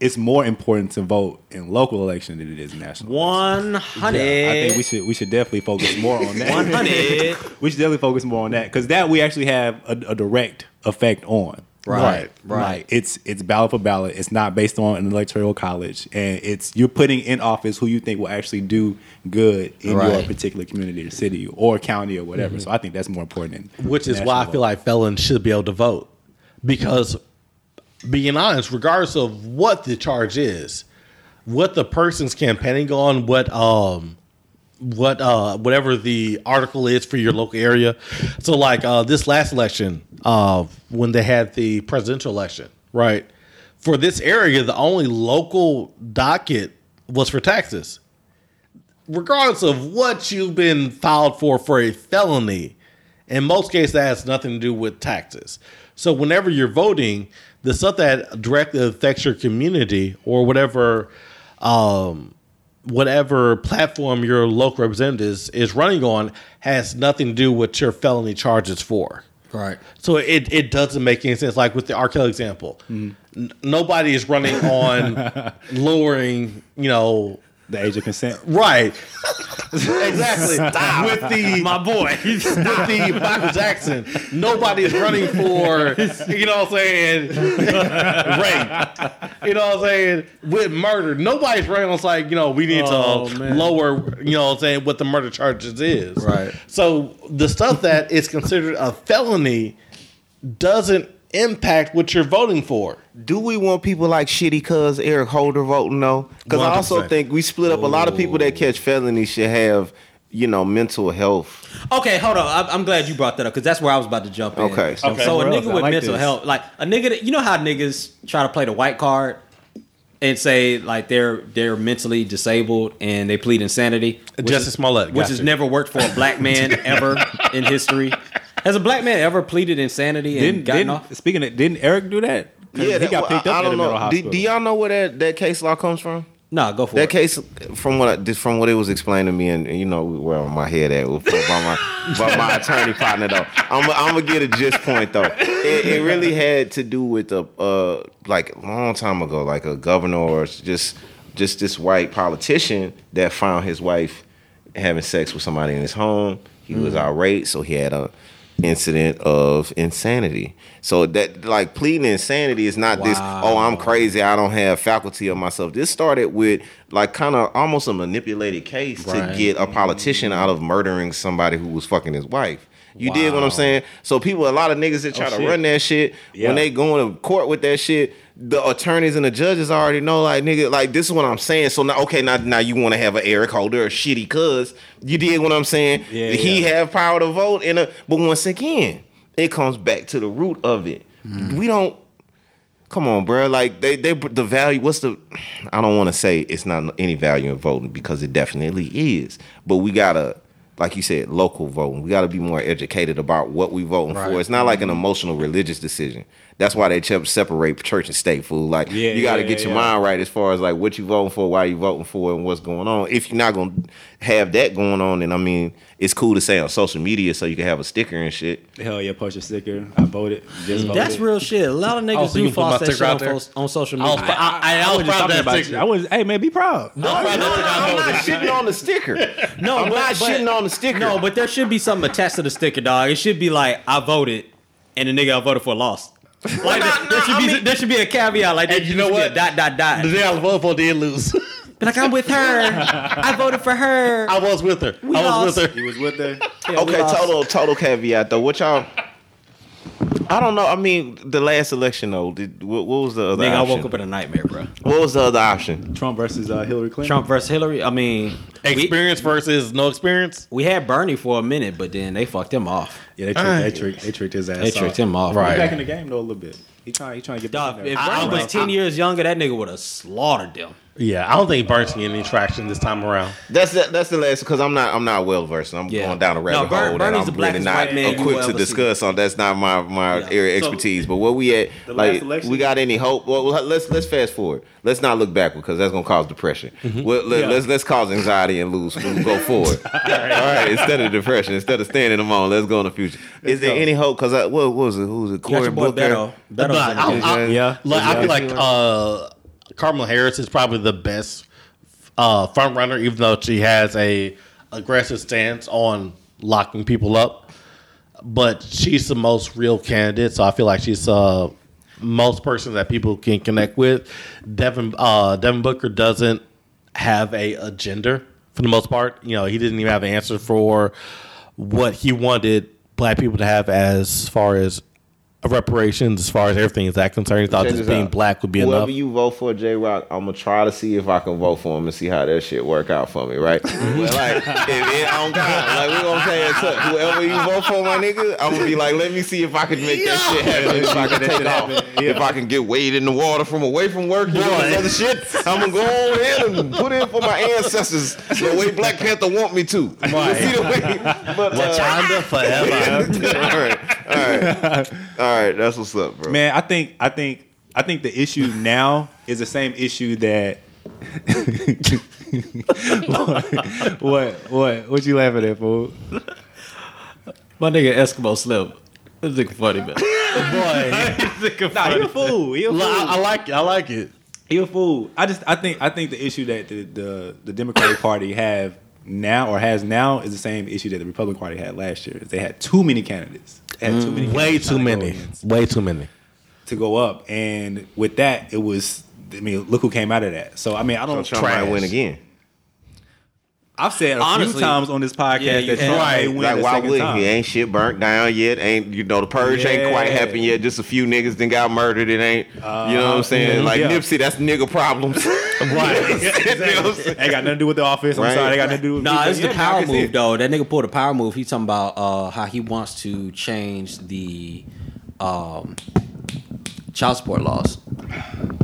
it's more important to vote in local election than it is national. One I think we should we should definitely focus more on that. One hundred. *laughs* we should definitely focus more on that because that we actually have a, a direct effect on. Right, right. Like it's it's ballot for ballot. It's not based on an electoral college, and it's you're putting in office who you think will actually do good in your particular community or city or county or whatever. Mm-hmm. So I think that's more important. Than Which is why I feel like felons should be able to vote. Because being honest, regardless of what the charge is, what the person's campaigning on, what um what uh whatever the article is for your local area. So like uh this last election, uh when they had the presidential election, right? For this area, the only local docket was for taxes. Regardless of what you've been filed for for a felony, in most cases that has nothing to do with taxes. So whenever you're voting, the stuff that directly affects your community or whatever um whatever platform your local representative is, running on has nothing to do with your felony charges for. Right. So it, it doesn't make any sense. Like with the R. Kelly example, N- nobody is running on *laughs* lowering, you know, the age of consent. right? exactly. With the My boy. with the Michael Jackson, nobody is running for, you know what I'm saying, rape. You know what I'm saying? With murder. Nobody's running on like, you know, we need Oh, to man. lower, you know what I'm saying, what the murder charges is. Right. So the stuff that is considered a felony doesn't impact what you're voting for. Do we want people like shitty cuz Eric Holder voting though? Because I also think we split up. A lot of people that catch felonies should have, you know, mental health. Okay, hold on. I'm, I'm glad you brought that up because that's where I was about to jump in. Okay. Okay, so a nigga with like mental this. health, like a nigga, that, you know how niggas try to play the white card and say like they're they're mentally disabled and they plead insanity. which Justice is- Smollett, which has never worked for a black man *laughs* ever in history. Has a black man ever pleaded insanity and Didn't, gotten didn't off? speaking of, didn't Eric do that? Yeah, he that- got picked up I, I at a don't mental know. Do, hospital. do y'all know where that, that case law comes from? Nah, go for That it. case, from what I, from what it was explained to me, and, and you know where my head at with- by my by my *laughs* attorney partner though. I'm I'm gonna get a gist point though. It, it really had to do with a uh like a long time ago, like a governor or just just this white politician that found his wife having sex with somebody in his home. He was irate, so he had a incident of insanity. So that like pleading insanity is not this, oh, I'm crazy, I don't have faculty of myself. This started with like kind of almost a manipulated case Right. to get a politician out of murdering somebody who was fucking his wife. You did what I'm saying? So people, a lot of niggas that oh, try to run that shit, Yeah. when they go to court with that shit, the attorneys and the judges already know, like nigga, like this is what I'm saying. So now, okay, now now you want to have an Eric Holder or shitty cuz you did what I'm saying. Yeah, he yeah. have power to vote, and but once again, it comes back to the root of it. Mm. We don't. Come on, bro. Like they, they, the value. What's the? I don't want to say it's not any value in voting because it definitely is. But we gotta, like you said, local voting. We gotta be more educated about what we voting for. It's not like Mm-hmm. an emotional religious decision. That's why they ch- separate church and state. Fool. Like Yeah, you got to yeah, get your yeah. mind right as far as like what you voting for, why you voting for, and what's going on. If you're not gonna have that going on, then I mean, it's cool to say on social media so you can have a sticker and shit. Hell yeah, post your sticker. I voted. Just voted. That's real shit. A lot of niggas so you do can put that sticker shit on, fo- on social I was, media. I, I, I, was just proud of talking that about you. sticker. I was, hey man, be proud. No, I'm not shitting on the sticker. No, I'm but- not but- shitting on the sticker. No, but there should be something attached to the sticker, dog. It should be like I voted, and the nigga I voted for lost. *laughs* Like Nah, there, there nah, should I be mean- there should be a caveat like there And you know be a what? dot dot dot. The day I voted for did lose. *laughs* But like I'm with her. I *laughs* voted for her. I was with her. We I was with her. He was with her. Yeah, okay, total total caveat though. What y'all? I don't know. I mean, the last election though. Did, what, what was the other Nigga, I woke up in a nightmare, bro. what was the other option? Trump versus uh, Hillary Clinton. Trump versus Hillary. I mean, we, Experience versus no experience. we had Bernie for a minute, but then they fucked him off. Yeah, they tricked, they tricked, they tricked his ass. They tricked off. him off. Right. He's back in the game though a little bit. He trying, he trying to get back Dog, in there. if I- Bernie I- was ten years younger, that nigga would have slaughtered them. Yeah, I don't think Burns can get any traction this time around. That's the, that's the last because I'm not I'm not well versed. I'm Yeah. going down a No, rabbit Ber- hole Bernie's that the I'm really blackest not white man you equipped to ever discuss on. That's not my my Yeah. area So- expertise. but where we at? Like we got any hope? Well, let's let's fast forward. Let's not look backward because that's gonna cause depression. Well, let, Yeah. let's let's cause anxiety and lose. We'll go forward. *laughs* All right. Instead of depression, instead of standing them on, let's go in the future. Is there go. any hope? Because what, what was it? Who was it? You got Cory Booker. Beto. Beto's But I, the I, Yeah. like, I feel like uh, Kamala Harris is probably the best uh, front runner, even though she has a aggressive stance on locking people up. But she's the most real candidate, so I feel like she's uh, most person that people can connect with. Devin uh, Devin Booker doesn't have a agenda for the most part. You know, he didn't even have an answer for what he wanted black people to have as far as reparations, as far as everything is that concerned. He thought Check just this being out. black would be Whoever enough. you vote for, J Rock, I'm gonna try to see if I can vote for him and see how that shit work out for me, right? Like, if it on God, like we gonna say it. To, whoever you vote for, my nigga, I'm gonna be like, let me see if I can make that shit happen. If I can take off, if I can get weighed in the water from away from work, you know, this other shit. I'm gonna go on ahead and put in for my ancestors the way Black Panther want me to. Right. see the way, but uh, Wakanda forever. *laughs* all right, all right, *laughs* all right. That's what's up, bro. Man, I think I think I think the issue now is the same issue that *laughs* what what what you laughing at, fool? My nigga Eskimo Slim. This nigga funny, man. *laughs* Boy, *laughs* Nah, he a fool. He a fool. I, I like it. I like it. He a fool. I just I think I think the issue that the the, the Democratic Party have now or has now is the same issue that the Republican Party had last year. They had too many candidates. They had too many mm, Way too to many. Way too many. to go up, and with that, it was. I mean, look who came out of that. So I mean, I don't. try might win again. I've said a few Honestly, times on this podcast yeah, you that. Trump Right. may win Like why would time. he? Ain't shit burnt down yet. Ain't you know the purge ain't quite happened yet. Just a few niggas then got murdered. It ain't. you know what I'm saying? mhm, Like yeah. Nipsey, that's nigga problems. *laughs* Right. *laughs* exactly. Ain't got nothing to do with the office. I'm Right. sorry. They got nothing to do with Nah, me. it's But the power can move it. though. That nigga pulled a power move. He talking about uh, how he wants to change the um, child support laws,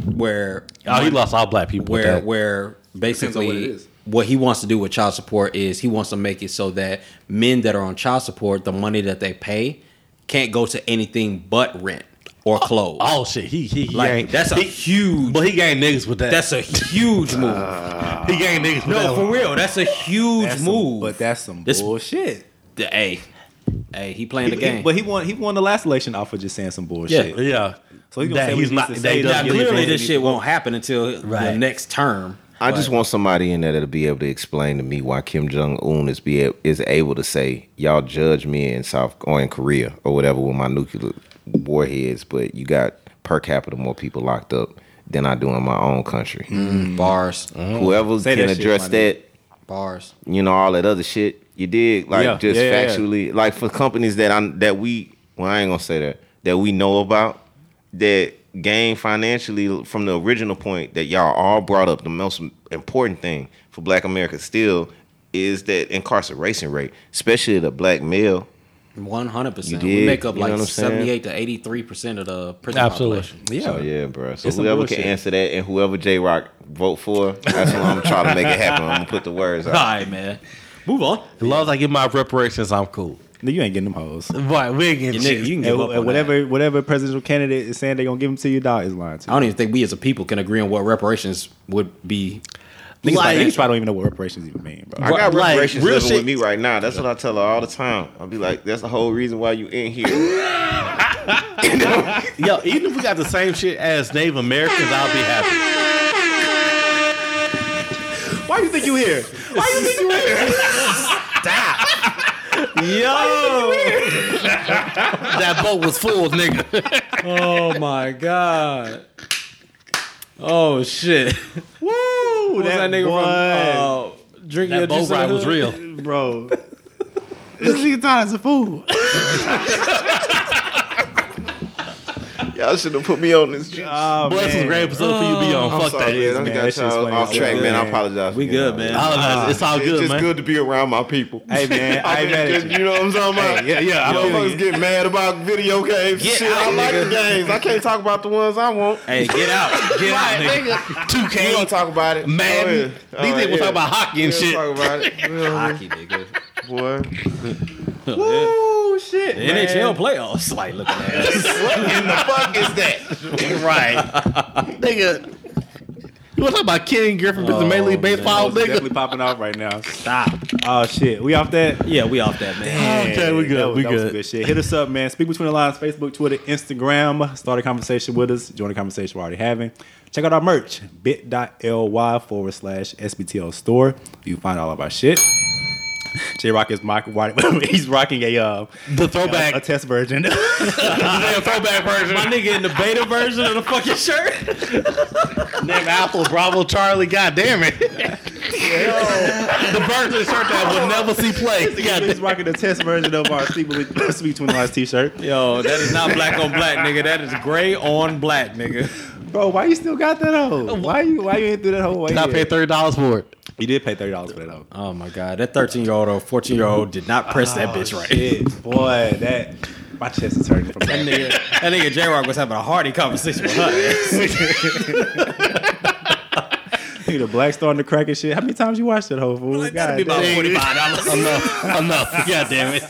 where Oh, he lost all black people. with where that. where on what it basically is. What he wants to do with child support is he wants to make it so that men that are on child support, the money that they pay, can't go to anything but rent or oh, clothes. Oh shit, he he, he like ain't, that's a he, huge. but he gained niggas with that. That's a huge move. *laughs* he gained niggas with no, that. for real, that's a huge That's some- move. but that's some This- bullshit. The- hey, hey, he playing He- the he- game. but he won. He won the last election off of just saying some bullshit. Yeah. Yeah, So he's gonna That say what he's not. needs to say. doesn't now, clearly, this shit won't happen until the next term. I But- just want somebody in there that'll be able to explain to me why Kim Jong Un is be a- is able to say y'all judge me in South or in Korea or whatever with my nuclear warheads, but you got per capita more people locked up than I do in my own country. Mm, mm-hmm. bars, uh-huh. Whoever Say can that address my that, bars. you know, all that other shit. You did like Yeah, just yeah, yeah. factually, like for companies that I that we well, I ain't gonna say that that we know about that gain financially from the original point that y'all all brought up, the most important thing for Black America still is that incarceration rate, especially the black male. One hundred percent. You We make up you like what I'm saying? seventy-eight to eighty-three percent of the prison Absolutely. population. Yeah, So yeah, bro. So It's whoever can answer that and whoever J Rock vote for, that's what I'm trying to make it happen. I'm gonna put the words *laughs* All out. right, man. Move on. As long as I get my reparations, I'm cool. No, you ain't getting them hoes. Right, we ain't You, getting nigga, shit. you can And, give up and on whatever that. whatever presidential candidate is saying they're gonna give them to you, dog is lying to I you. don't even think we as a people can agree on what reparations would be. Niggas, Like- probably, niggas probably don't even know what reparations even mean, bro. I got Like, reparations real living shit- with me right now. That's what I tell her all the time. I'll be like, that's the whole reason why you in here. *laughs* Yo, even if we got the same shit as Native Americans, I'll be happy. Why do you think you here? Why do you think you here? *laughs* Yo! *laughs* that boat was full, nigga. oh my god! Oh shit! Woo! What was that, nigga boy. from uh, drinking your That boat juice in the ride was real. bro. this nigga thought as a fool. *laughs* Y'all should have put me on this. shit. Oh, Boy, this was a great episode for you to be on. I'm Fuck sorry, that. yeah, man. I That got shit's y'all off track, hell, man. I apologize. We good, man. off. Oh, it's all good, It's good, just man. good to be around my people. Hey man, *laughs* I ain't mad at you. You know what I'm talking about? Hey, yeah, yeah, I You motherfuckers get mad about video games. Get Shit, out, I like nigga. the games. I can't talk about the ones I want. Hey, get out! Get out, nigga! 2K. We gonna talk about it. Madden. Oh, yeah. These oh, niggas talk about hockey and We'll shit. Talk about it. Hockey, nigga. boy. Woo, shit. The NHL playoffs. *laughs* Like, look at that. What in the fuck is that? *laughs* right. nigga. You want to talk about Ken Griffey versus Major League oh, Baseball, It's definitely nigga? popping off right now. Stop. Oh shit, we off that. Yeah, we off that, man. Okay, we good, That was, we that good. some good shit. Hit us up, man. Speak between the lines. Facebook, Twitter, Instagram. Start a conversation with us. Join the conversation we're already having. Check out our merch. Bit.ly forward slash SBTL store. You can find all of our shit. *laughs* J Rock is Michael White. *laughs* He's rocking a uh, The throwback. a test version. *laughs* the throwback version. My nigga in the beta version of the fucking shirt. Name Apple, Bravo, Charlie. God damn it. the version of the shirt that will never see play. God He's damn. rocking the test version of our Speak Between Speak Between the Lines t-shirt. Yo, that is not black on black, nigga. That is gray on black, nigga. Bro, why you still got that on? Why you why you ain't through that whole way? I yet? paid thirty dollars for it. You did pay thirty dollars for that though. Oh my god, that 13 year old or 14 year old did not press that oh, bitch right. Shit, boy, that my chest is hurting from That that. nigga, that nigga J Rock was having a hearty conversation with her. *laughs* Nigga, the black starting to crack and shit. How many times you watched that whole fool? Like, that'd be about damn. forty five dollars. Enough. Enough. God damn it.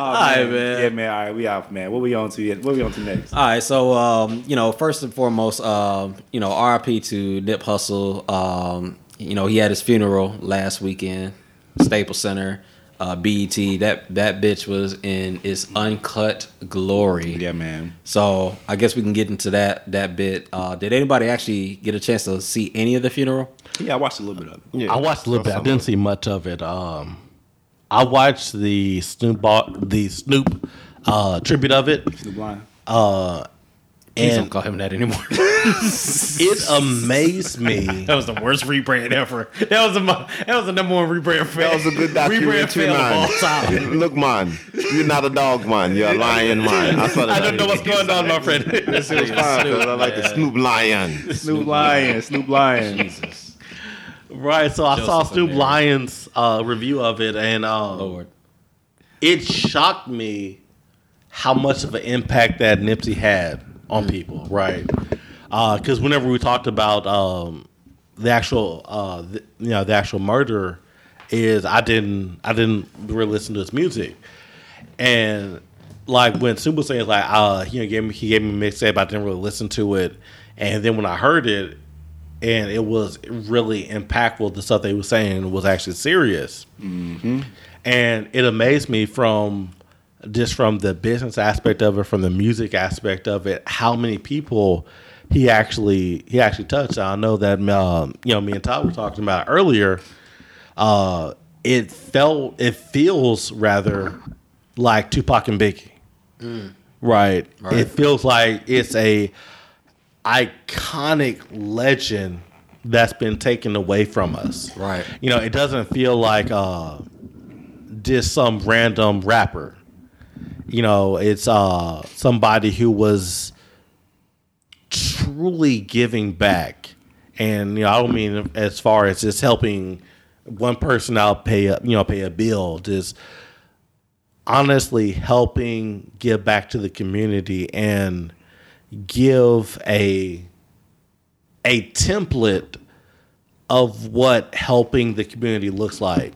Oh, right, man. Yeah, man. All right, we off, man. What we on to? Yet? What we on to next? All right, so um, you know, first and foremost, um, you know, RIP to Nip Hussle. Um, you know, he had his funeral last weekend, Staples Center, uh, BET. That that bitch was in its uncut glory. Yeah, man. So I guess we can get into that that bit. Uh, did anybody actually get a chance to see any of the funeral? Yeah, I watched a little bit of it. Yeah. I watched a little bit. I didn't see much of it. Um, I watched the Snoop Bo- the Snoop uh, tribute of it, The blind. uh, Please don't and call him that anymore. *laughs* *laughs* it amazed me. that was the worst rebrand ever. That was the that was the number one rebrand. Fail. That was a good rebrand fail of all time. *laughs* Look, man, you're not a dog, man. You're a lion, man. I, saw that I don't know what's going on, my friend. That shit was fine 'cause I like the Snoop Lion. Snoop Lion. Snoop Lion. Right. So I saw Snoop. Lion's uh, review of it, and um, Lord. it shocked me how much of an impact that Nipsey had on people, right? Because whenever we talked about um, the actual, uh, the, you know, the actual murder, is I didn't, I didn't really listen to his music, and like when Snoop was saying like, uh, he gave me, he gave me a mixtape, I didn't really listen to it, and then when I heard it, and it was really impactful. The stuff they were saying was actually serious and it amazed me from just from the business aspect of it, from the music aspect of it, how many people he actually he actually touched. I know that um, you know me and Todd were talking about it earlier. Uh, it felt it feels rather like Tupac and Biggie, right? Right. It feels like it's a iconic legend that's been taken away from us. Right. You know, it doesn't feel like uh, just some random rapper. you know, it's uh somebody who was truly giving back. And you know, I don't mean as far as just helping one person out pay a you know pay a bill, just honestly helping give back to the community and give a a template of what helping the community looks like.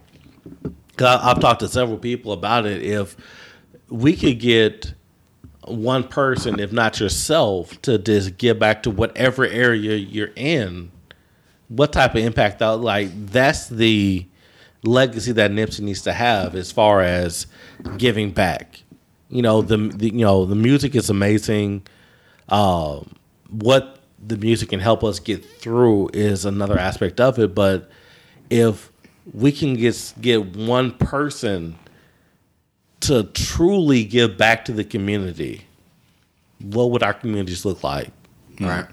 I- I've talked to several people about it. If we could get one person, if not yourself, to just give back to whatever area you're in, what type of impact that like that's the legacy that Nipsey needs to have as far as giving back. You know the, the you know the music is amazing. Um, what the music can help us get through is another aspect of it. But if we can get get one person to truly give back to the community, what would our communities look like? Right.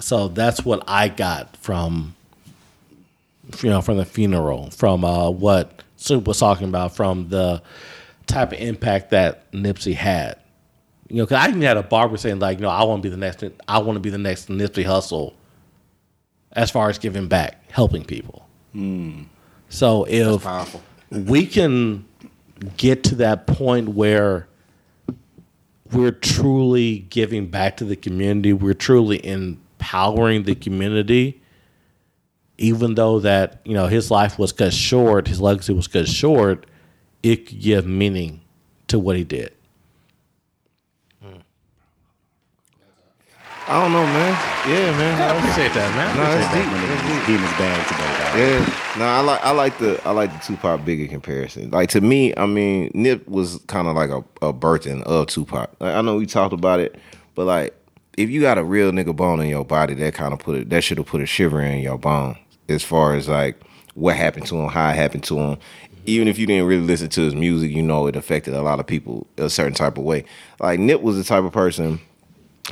So that's what I got from you know from the funeral, from uh, what Snoop was talking about, from the type of impact that Nipsey had. You know, because I even had a barber saying like, you know, I want to be the next, I want to be the next Nipsey Hussle, as far as giving back, helping people. Hmm. So if we can get to that point where we're truly giving back to the community, we're truly empowering the community, even though that you know his life was cut short, his legacy was cut short, it could give meaning to what he did. I don't know, man. Yeah, man. I appreciate that, man. No, that's deep. My That's nigga deep. He in his today, dog. Yeah, no, I like I like the I like the Tupac Biggie comparison. Like to me, I mean, Nip was kind of like a, a birthing of Tupac. Like, I know we talked about it, but like if you got a real nigga bone in your body, that kind of put it that should have put a shiver in your bone as far as like what happened to him, how it happened to him. Even if you didn't really listen to his music, you know it affected a lot of people a certain type of way. Like Nip was the type of person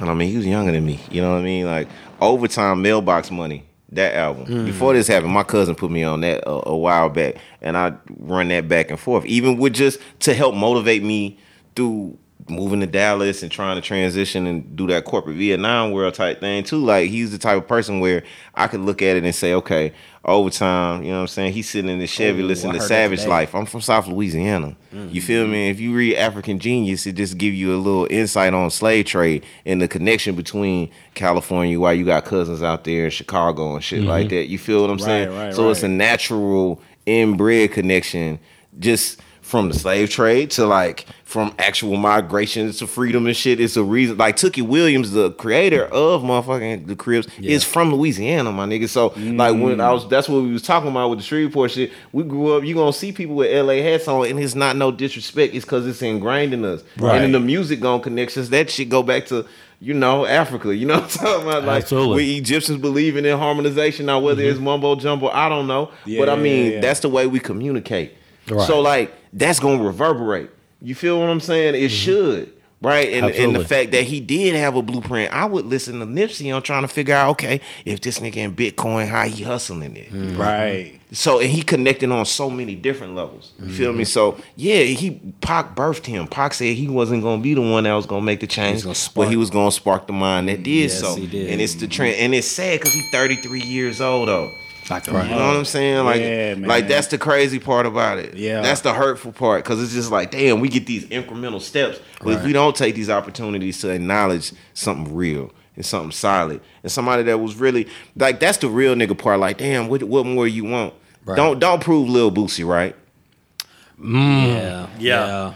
and I mean, he was younger than me. You know what I mean? Like overtime mailbox money. That album. Mm. Before this happened, my cousin put me on that a, a while back, and I run that back and forth, even with just to help motivate me through moving to Dallas and trying to transition and do that corporate Vietnam world type thing too. Like he's the type of person where I could look at it and say, okay, overtime. You know what I'm saying? He's sitting in the Chevy Oh, listening to Savage. Life. I'm from South Louisiana. You feel me? If you read African Genius, it just give you a little insight on slave trade and the connection between California, why you got cousins out there in Chicago and shit like that. You feel what I'm saying? right, so it's a natural inbred connection just from the slave trade to like from actual migrations to freedom and shit. It's a reason. Like Tookie Williams, the creator of motherfucking the Crips, is from Louisiana, my nigga. So like when I was, mm-hmm. that's what we was talking about with the street report shit. We grew up. You gonna see people with LA hats on, and it's not no disrespect. It's because it's ingrained in us. Right. And then the music gonna connections. That shit go back to. You know, Africa. You know what I'm talking about? Like, Absolutely. we Egyptians believing in harmonization. Now, whether mm-hmm. it's mumbo jumbo, I don't know. Yeah, but I yeah, mean, yeah. that's the way we communicate. Right. So like that's gonna reverberate. You feel what I'm saying? It mm-hmm. should. Right, and and the fact that he did have a blueprint, I would listen to Nipsey on trying to figure out, okay, if this nigga in Bitcoin, how he hustling it. Mm-hmm. Right. So and he connected on so many different levels. You feel me? Mm-hmm. So yeah, he Pac birthed him. Pac said he wasn't gonna be the one that was gonna make the change, but he was gonna spark the mind that did Yes, so. he did. And it's the trend, and it's sad because he's 33 years old though. Like You know what I'm saying? Like, Yeah, man. like that's the crazy part about it. Yeah. that's the hurtful part because it's just like, damn, we get these incremental steps, but if we don't take these opportunities to acknowledge something real and something solid and somebody that was really like, that's the real nigga part. Like, damn, what what more you want? Right. Don't don't prove Lil Boosie right. Mm. Yeah, Yeah.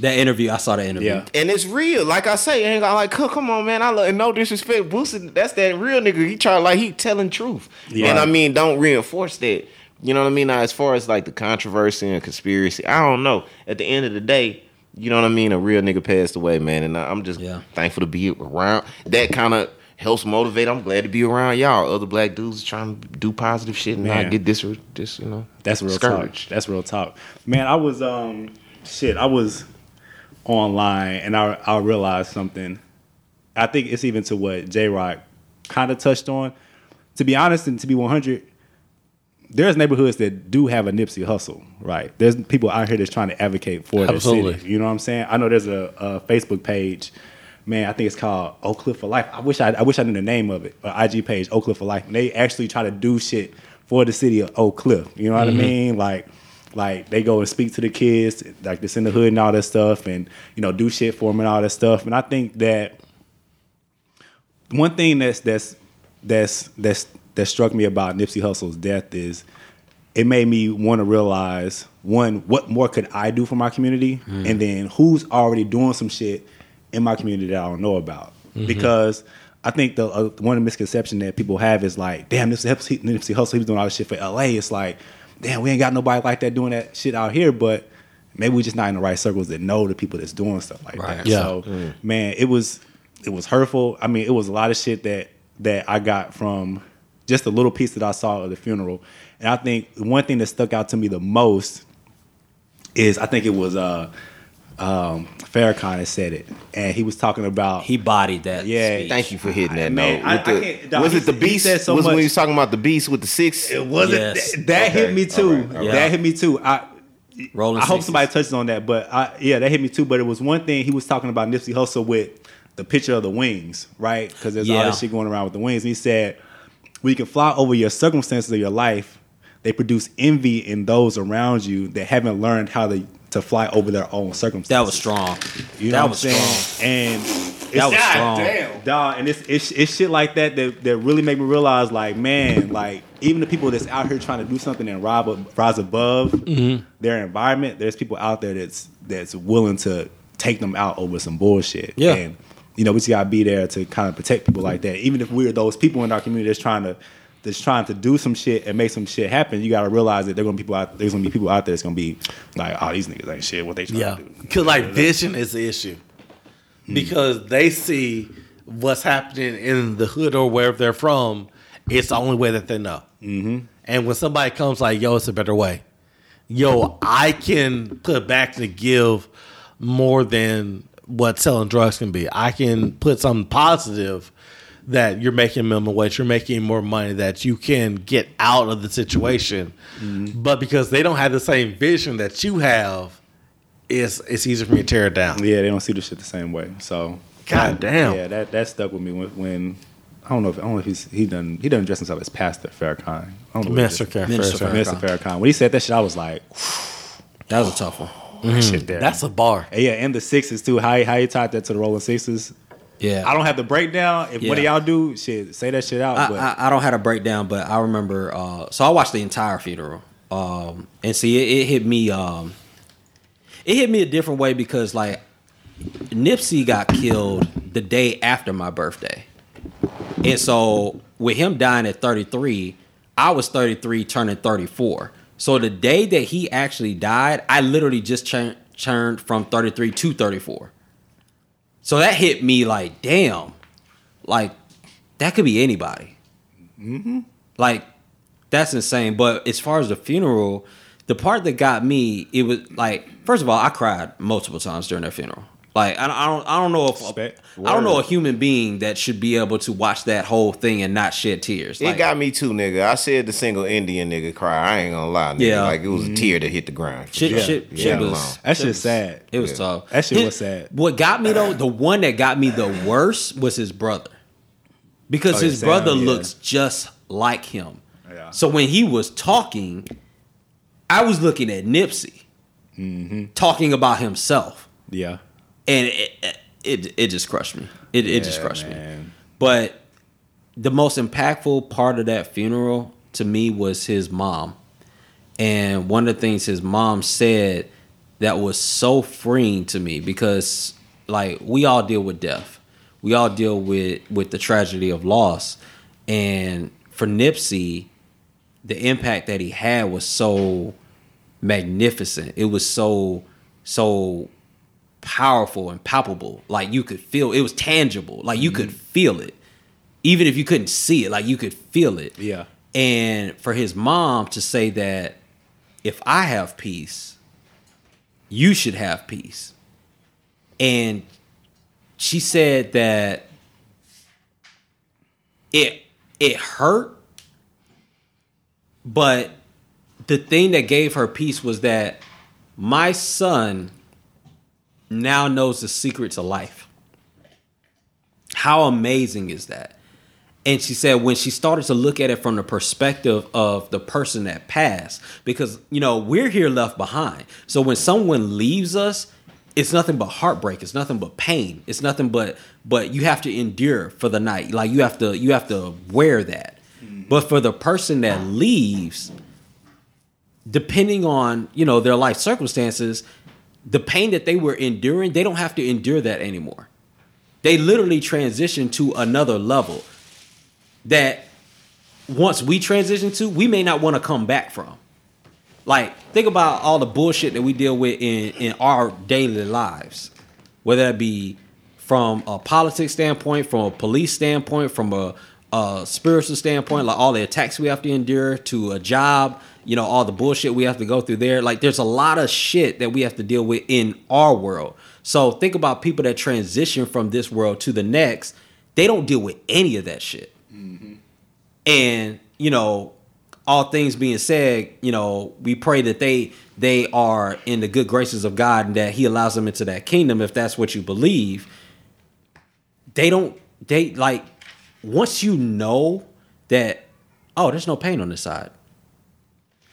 That interview, I saw that interview. Yeah. And it's real. Like I say, ain't got like, come, come on, man. I love no disrespect. Boosie, that's that real nigga. He try like he telling truth. Yeah. And I mean, don't reinforce that. You know what I mean? Now, as far as like the controversy and conspiracy, I don't know. At the end of the day, you know what I mean? A real nigga passed away, man. And I- I'm just Yeah. thankful to be around. That kind of helps motivate. I'm glad to be around y'all. Other black dudes trying to do positive shit and Man. not get this, this, you know. That's real Scourge. talk. That's real talk. Man, I was um shit, I was online and I I realized something. I think it's even to what J Rock kind of touched on. To be honest and to be 100, there's neighborhoods that do have a Nipsey Hussle, right? There's people out here that's trying to advocate for their Absolutely. city. You know what I'm saying? I know there's a, a Facebook page, man. I think it's called Oak Cliff for Life. I wish I, I wish I knew the name of it. But IG page Oak Cliff for Life, and they actually try to do shit for the city of Oak Cliff. You know what I mm-hmm. mean? Like, like they go and speak to the kids, like this in the hood and all that stuff, and you know do shit for them and all that stuff. And I think that one thing that's that's that's that's that struck me about Nipsey Hussle's death is it made me want to realize one what more could I do for my community, and then who's already doing some shit in my community that I don't know about because. I think the uh, one of the misconceptions that people have is like, damn, Nipsey Nipsey Hussle, he was doing all this shit for L.A. It's like, damn, we ain't got nobody like that doing that shit out here, but maybe we just not in the right circles that know the people that's doing stuff like Right. that. Yeah. So, man, it was it was hurtful. I mean, it was a lot of shit that that I got from just a little piece that I saw of the funeral. And I think one thing that stuck out to me the most is I think it was uh um Farrakhan that said it. And he was talking about He bodied that. Yeah, speech. Thank you for hitting that Man, note. I- With I the- can't- dog, was it the said- he beast? said so was when he was talking about the beast with the six? it wasn't Yes. that, that hit me too. All right, all right. That hit me too. I Rolling I hope somebody touches on that, but I, yeah, that hit me too. But it was one thing he was talking about Nipsey Hussle with the picture of the wings, right? Because there's all Yeah. this shit going around with the wings. And he said, "We can fly over your circumstances of your life. They produce envy in those around you that haven't learned how to to fly over their own circumstances." That was strong. You know that what was I'm saying? strong. And That was God strong. Damn, dog. And it's, it's it's shit like that that that really make me realize, like, man, like even the people that's out here trying to do something and rise, rise above Mm-hmm. their environment, there's people out there that's that's willing to take them out over some bullshit. Yeah. And you know, we just gotta be there to kind of protect people like that. Even if we're those people in our community that's trying to that's trying to do some shit and make some shit happen, you gotta realize that there's gonna be people out there's gonna be people out there that's gonna be like, oh, these niggas ain't shit. What they trying Yeah, to do? *laughs* because like vision is the issue because they see what's happening in the hood or wherever they're from. It's the only way that they know. Mm-hmm. And when somebody comes like, "Yo, it's a better way," yo, I can put back to give more than what selling drugs can be. I can put something positive that you're making minimum wage, you're making more money, that you can get out of the situation. Mm-hmm. But because they don't have the same vision that you have, it's it's easier for me to tear it down. Yeah, they don't see the shit the same way. So God that- damn. Yeah, that that stuck with me when, when I don't know if I don't know if he's he done he doesn't dress himself as Pastor Farrakhan. I don't know what Minister it is. Care. Minister Fair, Farrakhan. When he said that shit, I was like, *sighs* That was a tough one. that shit mm. there. That's a bar. And yeah, and the sixes too. How he, how he tied that to the Rolling Sixes. Yeah. I don't have the breakdown. If one of Yeah. y'all do, shit, say that shit out. I, but I, I don't have a breakdown, but I remember. Uh, so I watched the entire funeral, um, and see, it, it hit me. Um, it hit me a different way because, like, Nipsey got killed the day after my birthday, and so with him dying at 33, I was 33, turning 34. So the day that he actually died, I literally just turned turned from 33 to 34. So that hit me like, damn, like that could be anybody. Mm-hmm. Like that's insane. But as far as the funeral, the part that got me, it was like, first of all, I cried multiple times during that funeral. Like I, don't- I don't, I don't know if Respect. I don't know a human being that should be able to watch that whole thing and not shed tears. It got me too, nigga. I said the single Indian nigga cry. I ain't gonna lie, nigga. Yeah. Like it was a tear that hit the ground. shit, Yeah. shit, Yeah, shit alone. was that shit shit was- sad. It was Yeah. tough. That shit His- was sad. What got me though, the one that got me the worst was his brother, because Oh, yeah, his Sam, brother yeah. looks just like him. Yeah. So when he was talking, I was looking at Nipsey Mm-hmm. talking about himself, Yeah. And it it, it just crushed me. It it just crushed me. But the most impactful part of that funeral to me was his mom. And one of the things his mom said that was so freeing to me because like we all deal with death. We all deal with with the tragedy of loss. And for Nipsey, the impact that he had was so magnificent. It was so so powerful and palpable. Like you could feel it was tangible. Like you could feel it. Even if you couldn't see it, like you could feel it. Yeah. And for his mom to say that if I have peace, you should have peace. And she said that it it hurt, but the thing that gave her peace was that my son now knows the secret to life. How amazing is that? And she said when she started to look at it from the perspective of the person that passed, because you know we're here left behind. So when someone leaves us, it's nothing but heartbreak. It's nothing but pain. It's nothing but but you have to endure for the night. Like you have to you have to wear that. But for the person that leaves, depending on you know their life circumstances, the pain that they were enduring, they don't have to endure that anymore. They literally transition to another level that once we transition to, we may not want to come back from. Like, think about all the bullshit that we deal with in, in our daily lives, whether that be from a politics standpoint, from a police standpoint, from a, a spiritual standpoint, like all the attacks we have to endure, to a job, you know, all the bullshit we have to go through there. Like, there's a lot of shit that we have to deal with in our world. So, think about people that transition from this world to the next, they don't deal with any of that shit. Mm-hmm. And, you know, all things being said, you know, we pray that they they are in the good graces of God and that He allows them into that kingdom if that's what you believe. They don't they like once you know that oh, there's no pain on this side.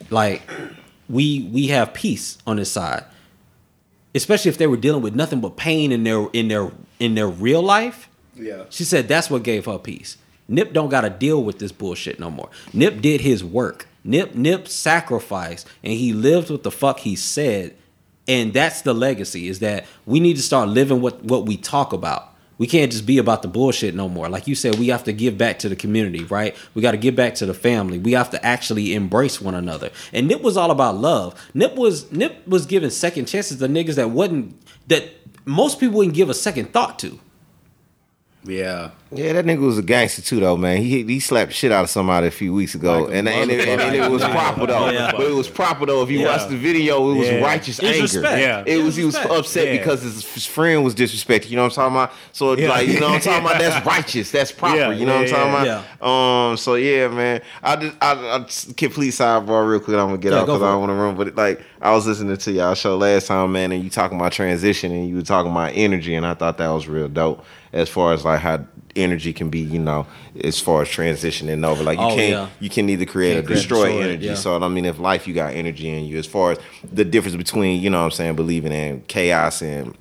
Like we we have peace on this side. Especially if they were dealing with nothing but pain in their in their in their real life. Yeah. She said that's what gave her peace. Nip don't got to deal with this bullshit no more. Nip did his work. Nip Nip sacrificed and he lived what the fuck he said. And that's the legacy is that we need to start living what what we talk about. We can't just be about the bullshit no more. Like you said, we have to give back to the community, right? We got to give back to the family. We have to actually embrace one another. And Nip was all about love. Nip was Nip was giving second chances to niggas that wasn't that most people wouldn't give a second thought to. Yeah. Yeah, that nigga was a gangster too, though, man. He he slapped shit out of somebody a few weeks ago, Like a and, and, it, and, it was proper though. Yeah. But it was proper though. If you Yeah. watch the video, it was Yeah. righteous It was anger. respect. Yeah. It was he was upset Yeah. because his, his friend was disrespected. You know what I'm talking about? So Yeah. like you know what I'm talking about? That's *laughs* righteous. That's proper. Yeah, You know what I'm yeah, talking yeah. about? Um. So yeah, man. I just I, I just complete sidebar real quick. I'm gonna get Yeah, out because for I don't want to run. But like I was listening to y'all show last time, man, and you talking about transition and you were talking about energy, and I thought that was real dope. As far as like how energy can be, you know, as far as transitioning over, like you Oh, can't yeah. you can either create Can't or create or destroy destroy it, energy. yeah. So I mean, if life you got energy in you, as far as the difference between you know what I'm saying believing in chaos and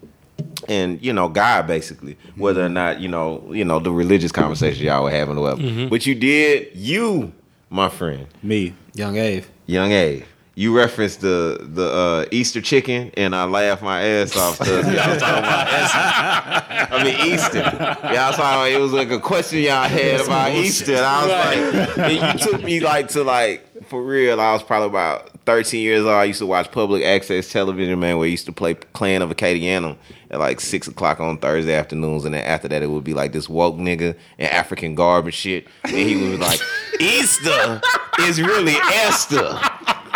and you know God basically, whether or not you know you know the religious conversation y'all were having or whatever. Mm-hmm. But you did you, my friend, Me. Young Ave. young A. You referenced the the uh, Easter chicken, and I laughed my ass off because *laughs* y'all was talking about Easter. *laughs* I mean Easter. Y'all was talking it was like a question y'all had about Easter, and I was like, and you took me like to like for real. I was probably about 13 years old. I used to watch public access television, man, where I used to play Clan of Acadianum at like six o'clock on Thursday afternoons, and then after that it would be like this woke nigga in African garb and shit, and he was like, Easter is really Esther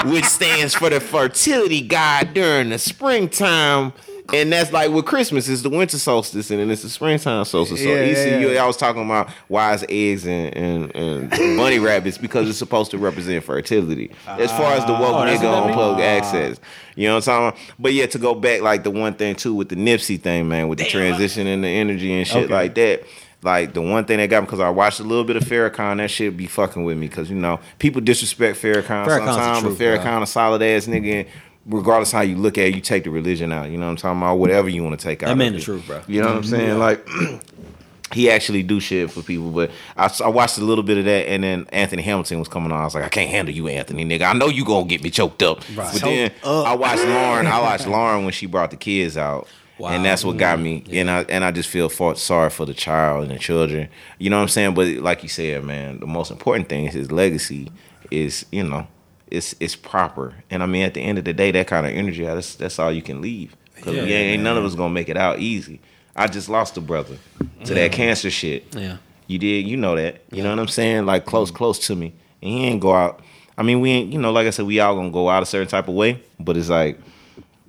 which stands for the fertility god during the springtime. And that's like with Christmas is the winter solstice, and then it's the springtime solstice. So Yeah, Easter, yeah. I was talking about wise eggs and, and, and bunny *laughs* rabbits because it's supposed to represent fertility. As far as the woke Oh, nigga on public access, you know what I'm talking about? But yeah, to go back like the one thing too with the Nipsey thing, man, with the transition and the energy and shit Okay. like that. Like the one thing that got me because I watched a little bit of Farrakhan, that shit be fucking with me because you know people disrespect Farrakhan Farrakhan's sometimes, but. Farrakhan a solid ass nigga. And regardless how you look at it, you take the religion out. You know what I'm talking about? Whatever you want to take out. That of man the truth, bro. You know what I'm mm-hmm. saying? Like *clears throat* he actually do shit for people. But I, I watched a little bit of that, and then Anthony Hamilton was coming on. I was like, I can't handle you, Anthony, nigga. I know you gonna get me choked up. But then I watched Lauren. I watched *laughs* Lauren when she brought the kids out. Wow. And that's what got me, and I and I just feel for, sorry for the child and the children. You know what I'm saying? But like you said, man, the most important thing is his legacy. Is you know, it's it's proper. And I mean, at the end of the day, that kind of energy, that's that's all you can leave. Cause Yeah, we ain't, none of us gonna make it out easy. I just lost a brother to that mm. cancer shit. Yeah. You did, you know that. You know what I'm saying? Like close, mm. close to me. And he ain't go out. I mean, we ain't, you know, like I said, we all gonna go out a certain type of way, but it's like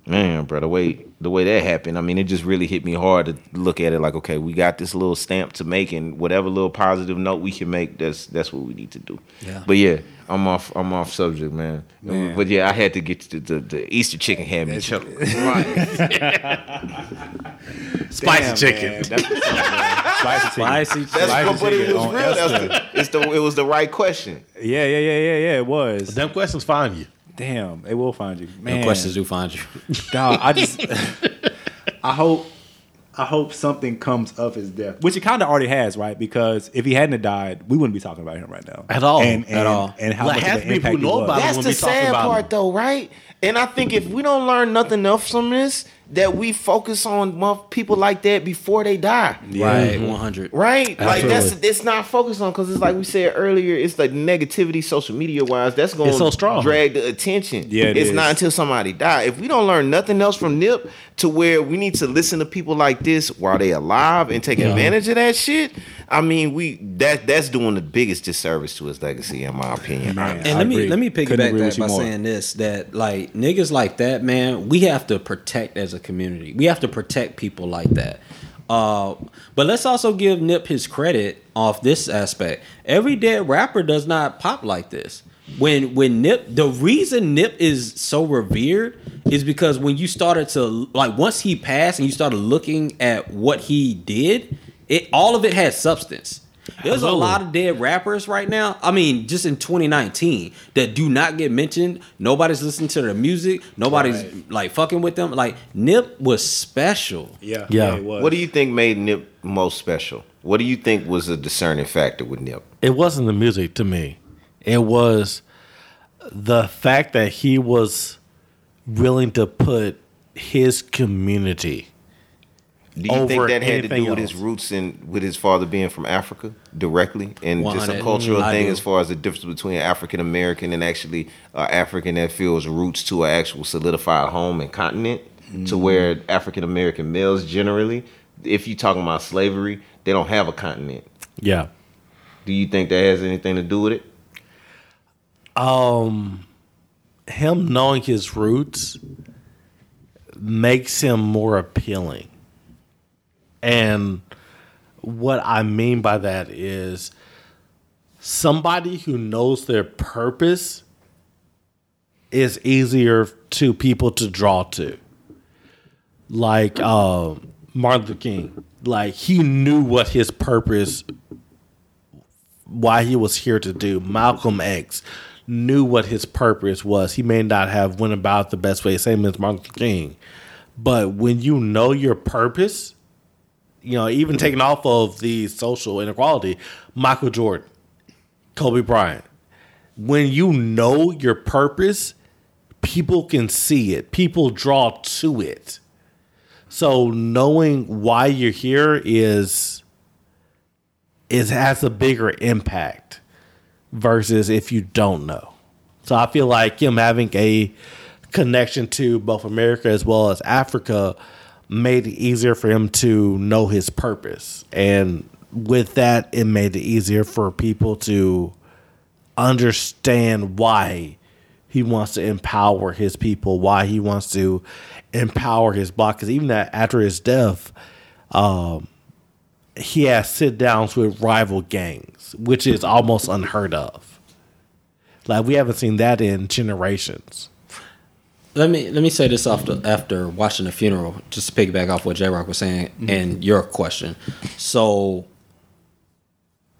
Man, bro, the way the way that happened, I mean, it just really hit me hard to look at it like, okay, we got this little stamp to make, and whatever little positive note we can make, that's that's what we need to do. Yeah. But yeah, I'm off I'm off subject, man. Man. But yeah, I had to get to the, the Easter chicken had me chuckling. *laughs* *laughs* Spicy Damn, chicken. that's what's. Spicy chicken. Spicy That's Spicy but, but it was real. That's the, it's the it was the right question. Yeah, yeah, yeah, yeah, yeah. It was. Them questions find you. Damn, they will find you. Man, The questions do find you. Dog, I just, *laughs* *laughs* I hope, I hope something comes of his death, which it kind of already has, right? Because if he hadn't have died, we wouldn't be talking about him right now At all. and, and, At all. and how Like, much half of an people impact know about him. That's the we sad about part, him. though, right? And I think if we don't learn nothing else from this, that we focus on people like that before they die. Right, 100. Right? Like that's it's not focused on because it's like we said earlier, it's like negativity social media wise, that's going It's so strong. drag the attention. Yeah, it it's is. not until somebody die. If we don't learn nothing else from Nip to where we need to listen to people like this while they alive and take advantage of that shit, I mean we that that's doing the biggest disservice to his legacy, in my opinion. Man. And I let me agree. let me Couldn't piggyback that with you by more. saying this: that like niggas like that, man, we have to protect as a community. We have to protect people like that. Uh, but let's also give Nip his credit off this aspect. Every dead rapper does not pop like this. When when Nip, the reason Nip is so revered is because when you started to like once he passed and you started looking at what he did, it all of it has substance. There's Absolutely. a lot of dead rappers right now. I mean, just in 2019 that do not get mentioned. Nobody's listening to their music. Nobody's Right. like fucking with them. Like Nip was special. Yeah, Yeah. it was. What do you think made Nip most special? What do you think was a discerning factor with Nip? It wasn't the music to me. It was the fact that he was willing to put his community. Do you think that had to do with his roots and with his father being from Africa directly, and just a cultural I thing do. as far as the difference between African American and actually uh, African that feels roots to an actual solidified home and continent, to where African American males generally, if you're talking about slavery, they don't have a continent. Yeah. Do you think that has anything to do with it? Um him knowing his roots makes him more appealing. And what I mean by that is somebody who knows their purpose is easier to people to draw to. Like uh, Martin Luther King. Like he knew what his purpose why he was here to do. Malcolm X knew what his purpose was. He may not have went about the best way, same as Martin Luther King. But when you know your purpose, you know, even taking off of the social inequality, Michael Jordan, Kobe Bryant, when you know your purpose, people can see it. People draw to it. So knowing why you're here is is has a bigger impact versus if you don't know. So I feel like him having a connection to both America as well as Africa made it easier for him to know his purpose. And with that, it made it easier for people to understand why he wants to empower his people, why he wants to empower his block. Because even after his death, um, he has sit downs with rival gangs, which is almost unheard of. Like we haven't seen that in generations. Let me let me say this after after watching the funeral, just to piggyback off what J Rock was saying mm-hmm. and your question. So,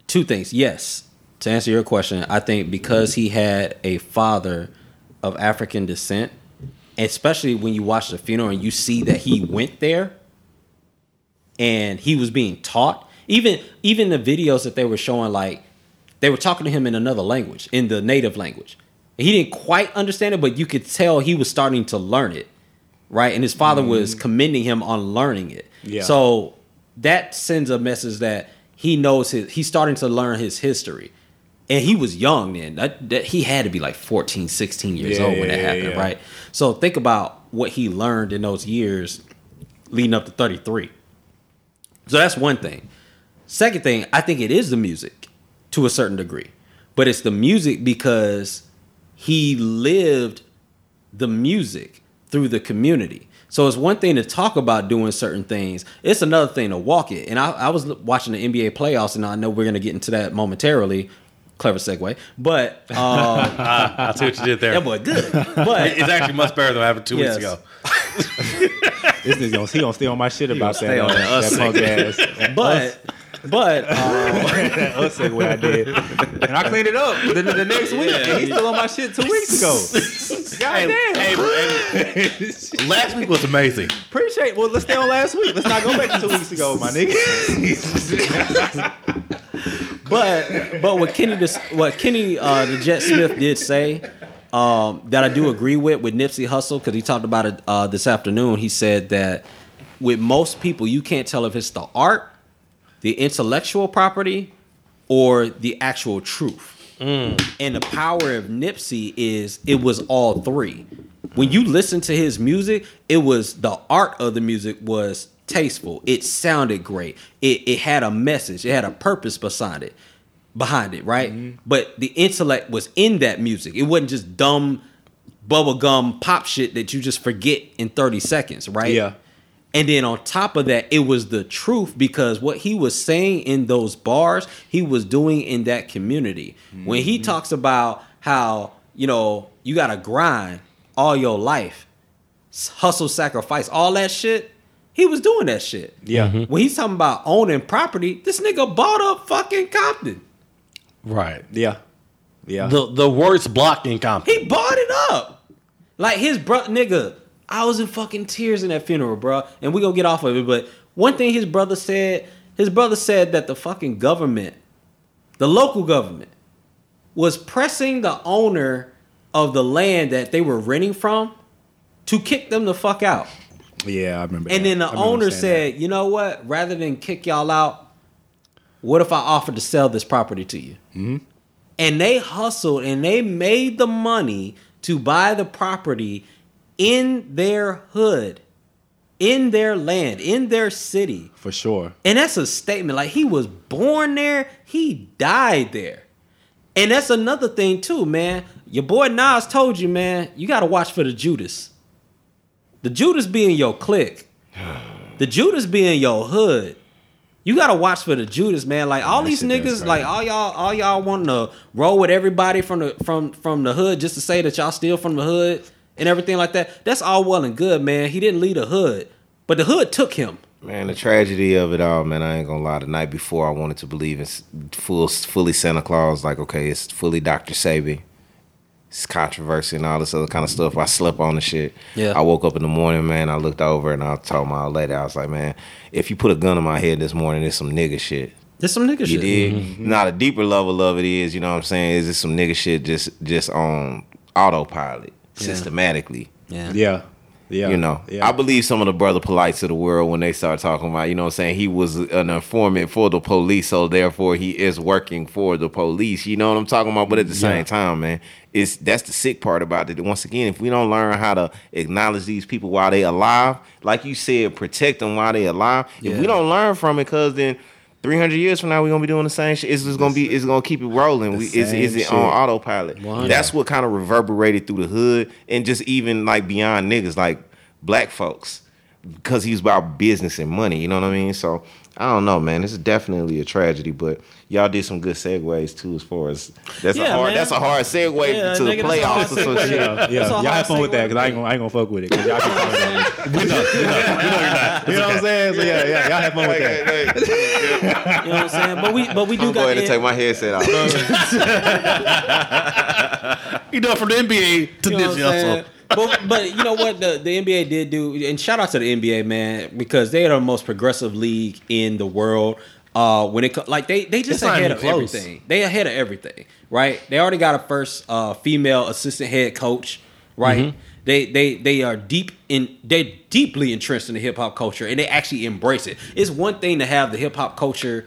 two things. Yes, to answer your question, I think because he had a father of African descent, especially when you watch the funeral and you see that he went there and he was being taught. Even even the videos that they were showing, like they were talking to him in another language, in the native language. He didn't quite understand it, but you could tell he was starting to learn it, right? And his father was mm-hmm. commending him on learning it. Yeah. So that sends a message that he knows his. He's starting to learn his history, and he was young then. That, that he had to be like 14, 16 years Yeah, old when that happened, yeah. right? So think about what he learned in those years leading up to thirty three. So that's one thing. Second thing, I think it is the music to a certain degree. But it's the music because he lived the music through the community. So it's one thing to talk about doing certain things. It's another thing to walk it. And I, I was watching the NBA playoffs, and I know we're going to get into that momentarily. Clever segue, but *laughs* um, I see what you did there. that boy good. But It's actually much better than what happened two Yes. weeks ago. This nigga gonna, he gonna stay on my shit about that. stay on uh, that us that punk ass. but but um, that us segue I did, and I cleaned it up the, the next week. and he's still on my shit two weeks ago. God *laughs* damn. Hey, hey, *laughs* last week was amazing. Appreciate. Well, let's stay on last week. Let's not go back to two weeks ago, my nigga. *laughs* but but what Kenny what Kenny uh, the Jet Smith did say um, that I do agree with with Nipsey Hussle because he talked about it uh, this afternoon. He said that with most people, you can't tell if it's the art, the intellectual property, or the actual truth. Mm. And the power of Nipsey is it was all three. When you listen to his music, it was the art of the music was tasteful. It sounded great. It it had a message. It had a purpose behind it. Behind it, right? Mm-hmm. But the intellect was in that music. It wasn't just dumb bubblegum pop shit that you just forget in 30 seconds, right? Yeah. And then on top of that, it was the truth because what he was saying in those bars, he was doing in that community. When he mm-hmm. talks about how, you know, you got to grind all your life, hustle, sacrifice, all that shit, he was doing that shit. Yeah. Mm-hmm. When he's talking about owning property, this nigga bought up fucking Compton. Right. Yeah. Yeah. The the worst block in Compton. He bought it up. Like his brother, nigga, I was in fucking tears in that funeral, bro. And we gonna get off of it. But one thing his brother said, his brother said that the fucking government, the local government, was pressing the owner of the land that they were renting from to kick them the fuck out. yeah, I remember. And that. then the owner said, you know what? Rather than kick y'all out, what if I offered to sell this property to you? Mm-hmm. And they hustled and they made the money to buy the property in their hood, in their land, in their city. for sure. And that's a statement. Like he was born there, he died there. And that's another thing too, man. Your boy Nas told you, man, you gotta watch for the Judas. The Judas be in your clique. *sighs* The Judas be in your hood. You gotta watch for the Judas, man. Like all these niggas, like all y'all, all y'all wanting to roll with everybody from the from from the hood just to say that y'all steal from the hood and everything like that. That's all well and good, man. He didn't lead a hood, but the hood took him. Man, the tragedy of it all, man. I ain't gonna lie. The night before, I wanted to believe in full, fully Santa Claus. Like, okay, it's fully Dr. Sebi. It's controversy and all this other kind of stuff. I slept on the shit. Yeah. I woke up in the morning, man. I looked over and I told my old lady, I was like, man, if you put a gun in my head this morning, it's some nigga shit. There's some nigga You shit. dig? Mm-hmm. Now the deeper level of it is, you know what I'm saying, is it some nigga shit just just on autopilot, systematically. Yeah. Yeah. Yeah. You know, Yeah. I believe some of the Brother Polights of the world when they start talking about, you know what I'm saying, he was an informant for the police, so therefore he is working for the police. You know what I'm talking about? But at the same time, man, it's that's the sick part about it. Once again, if we don't learn how to acknowledge these people while they alive, like you said, protect them while they alive. If we don't learn from it, cause then 300 years from now, we're gonna be doing the same shit. It's just gonna be, it's gonna keep it rolling. We, is, is it shit. on autopilot? 100. That's what kind of reverberated through the hood and just even like beyond niggas, like black folks, because he's about business and money. You know what I mean? So I don't know, man. This is definitely a tragedy, but y'all did some good segues too. As far as that's Yeah, a hard, man. that's a hard segue Yeah, to the nigga, that's a hard playoffs or some shit. Yeah, yeah. Y'all hard have fun with that because I ain't gonna, I ain't gonna fuck with it. 'cause y'all keep talking about it. *laughs* we know, we know, we know you're not. You know what I'm saying? So yeah, yeah, y'all have fun with that. *laughs* *laughs* You know what I'm saying? But we but we do I'm got going to the- take my headset off. You know, from the NBA to You know what I'm Nipsey saying? Hussle. But but you know what the, the NBA did do, and shout out to the NBA man because they are the most progressive league in the world. Uh, when it like they they just It's ahead of close. everything. They ahead of everything, right? They already got a first uh, female assistant head coach, right? Mm-hmm. They they they are deep in they deeply entrenched in the hip hop culture and they actually embrace it. It's one thing to have the hip hop culture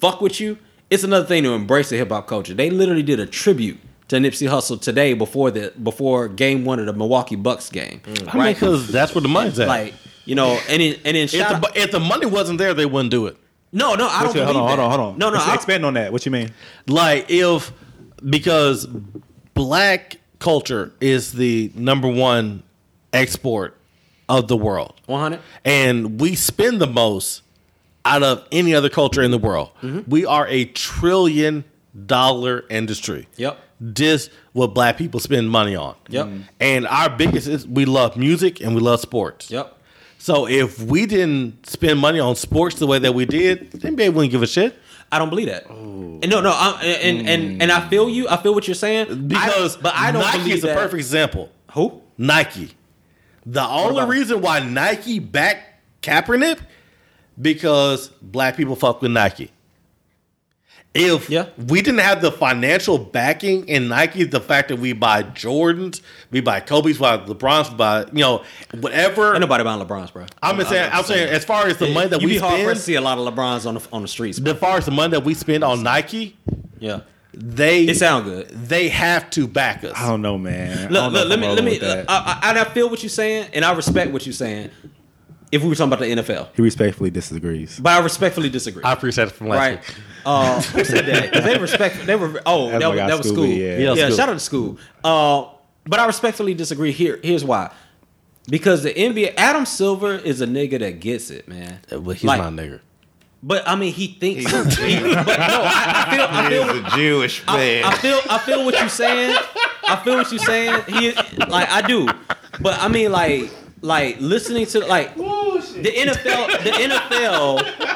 fuck with you. It's another thing to embrace the hip hop culture. They literally did a tribute to Nipsey Hussle today before the before game one of the Milwaukee Bucks game. Mm. I mean, Right? because that's where the money's at. like you know, and then, and then if, the, out, if the money wasn't there, they wouldn't do it. no no I don't What's your- hold on, hold on, hold on. No no Let's I, expand on that. What you mean? Like if because black culture is the number one export of the world. 100. And we spend the most out of any other culture in the world. Mm-hmm. We are a trillion dollar industry. Yep. Just what black people spend money on. Yep. Mm-hmm. And our biggest is we love music and we love sports. Yep. So if we didn't spend money on sports the way that we did, the NBA wouldn't give a shit. I don't believe that. Oh. And no, no, I, and and mm. and I feel you. I feel what you're saying. Because I, but I don't Nike believe is a that. perfect example. Who? Nike. The only about- reason why Nike backed Kaepernick because black people fuck with Nike. If Yeah. we didn't have the financial backing in Nike, the fact that we buy Jordans, we buy Kobe's, we buy LeBron's, we buy you know whatever. Ain't nobody buying LeBrons, bro. I'm just saying. I'm saying as far as the money that you we be hard spend, pressed to see a lot of LeBrons on the on the streets. Bro. as far as the money that we spend on Nike, Yeah, they it sound good. they have to back us. I don't know, man. I Look, don't know look, let me let me. with. I, I, I feel what you're saying, and I respect what you're saying. If we were talking about the NFL, he respectfully disagrees. but I respectfully disagree. I appreciate it from last right? week. Uh, who said that? *laughs* 'Cause they respect. They were. Oh, That's that, was, guy, that was Scooby, school. yeah. Yeah, Yeah, Scooby. shout out to school. Uh, but I respectfully disagree. Here, here's why. Because the NBA, Adam Silver is a nigga that gets it, man. But he's Like, not a nigger. But I mean, he thinks. he, but no, I, I feel. I feel. He's a Jewish I, man. I feel I feel what you're saying. I feel what you're saying. He like I do. But I mean like like listening to like the NFL the NFL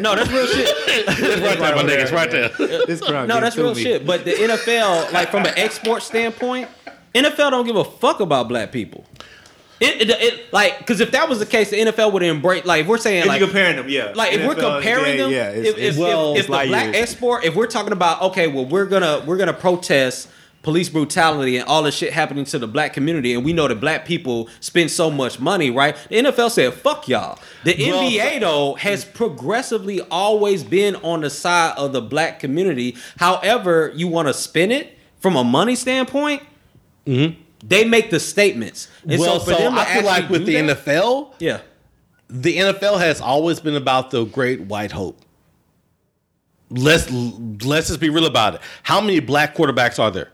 No, that's real shit. *laughs* right there, my niggas, right there. This crowd No, that's real me. shit. But the NFL, like from an export standpoint, NFL don't give a fuck about black people. It, it, it like because if that was the case, the NFL would embrace. Like if we're saying If like you're comparing them, yeah. like if we're comparing yeah, them, yeah, it's, if, if, it's, if, if the black years. export, if we're talking about okay, well we're gonna we're gonna protest police brutality and all this shit happening to the black community, and we know that black people spend so much money, right? The NFL said fuck y'all. The Well, NBA though has progressively always been on the side of the black community. However, you want to spin it from a money standpoint. Mm-hmm. They make the statements, and well, so for so, I feel like with the that- NFL, yeah, the NFL has always been about the great white hope. Let's let's just be real about it. How many black quarterbacks are there?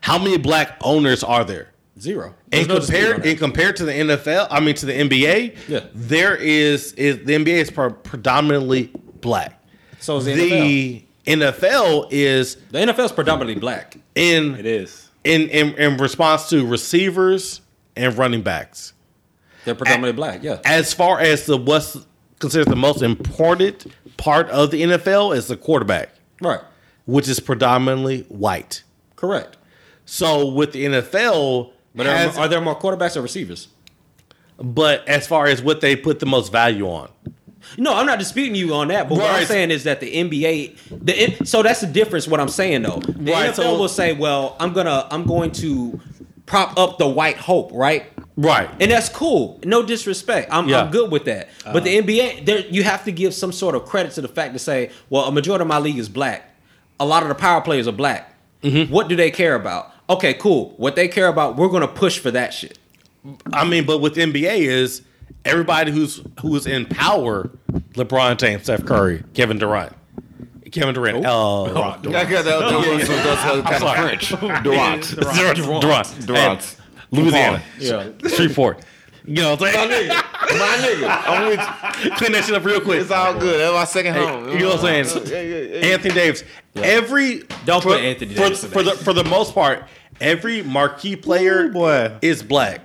How many black owners are there? zero. And no compared and compared to the NFL, I mean to the NBA, Yeah. there is is the NBA is pre- predominantly black. So is the, NFL. The NFL is The NFL is predominantly black. in It is. in, in in response to receivers and running backs. They're predominantly black. Yeah. As far as the what's considered the most important part of the NFL is the quarterback, Right. which is predominantly white. Correct. So with the NFL, But are, has- are there more quarterbacks or receivers? but as far as what they put the most value on, No, I'm not disputing you on that. But what I'm saying is that the NBA, the so that's the difference. What I'm saying though, the Right, NFL so- will say, "Well, I'm gonna, I'm going to prop up the white hope," right? right? And that's cool. No disrespect. I'm, Yeah. I'm good with that. But the NBA, there you have to give some sort of credit to the fact to say, well, a majority of my league is black. A lot of the power players are black. Mm-hmm. What do they care about? Okay, cool. What they care about, we're gonna push for that shit. I mean, but with NBA is everybody who's who's in power: LeBron James, Steph Curry, Kevin Durant, Kevin Durant, uh, I got that. That was kind of French. *laughs* Durant. Durant, Durant, Durant. and Louisiana, Yeah. Shreveport. You know what I'm saying? My nigga. I'm with Clean that shit up real quick. It's all good. That's my second home. You know what I'm saying? Yeah, yeah, yeah. Anthony Davis. Every Don't for, put Anthony Davis in for the for the most part. Every marquee player boy. is black.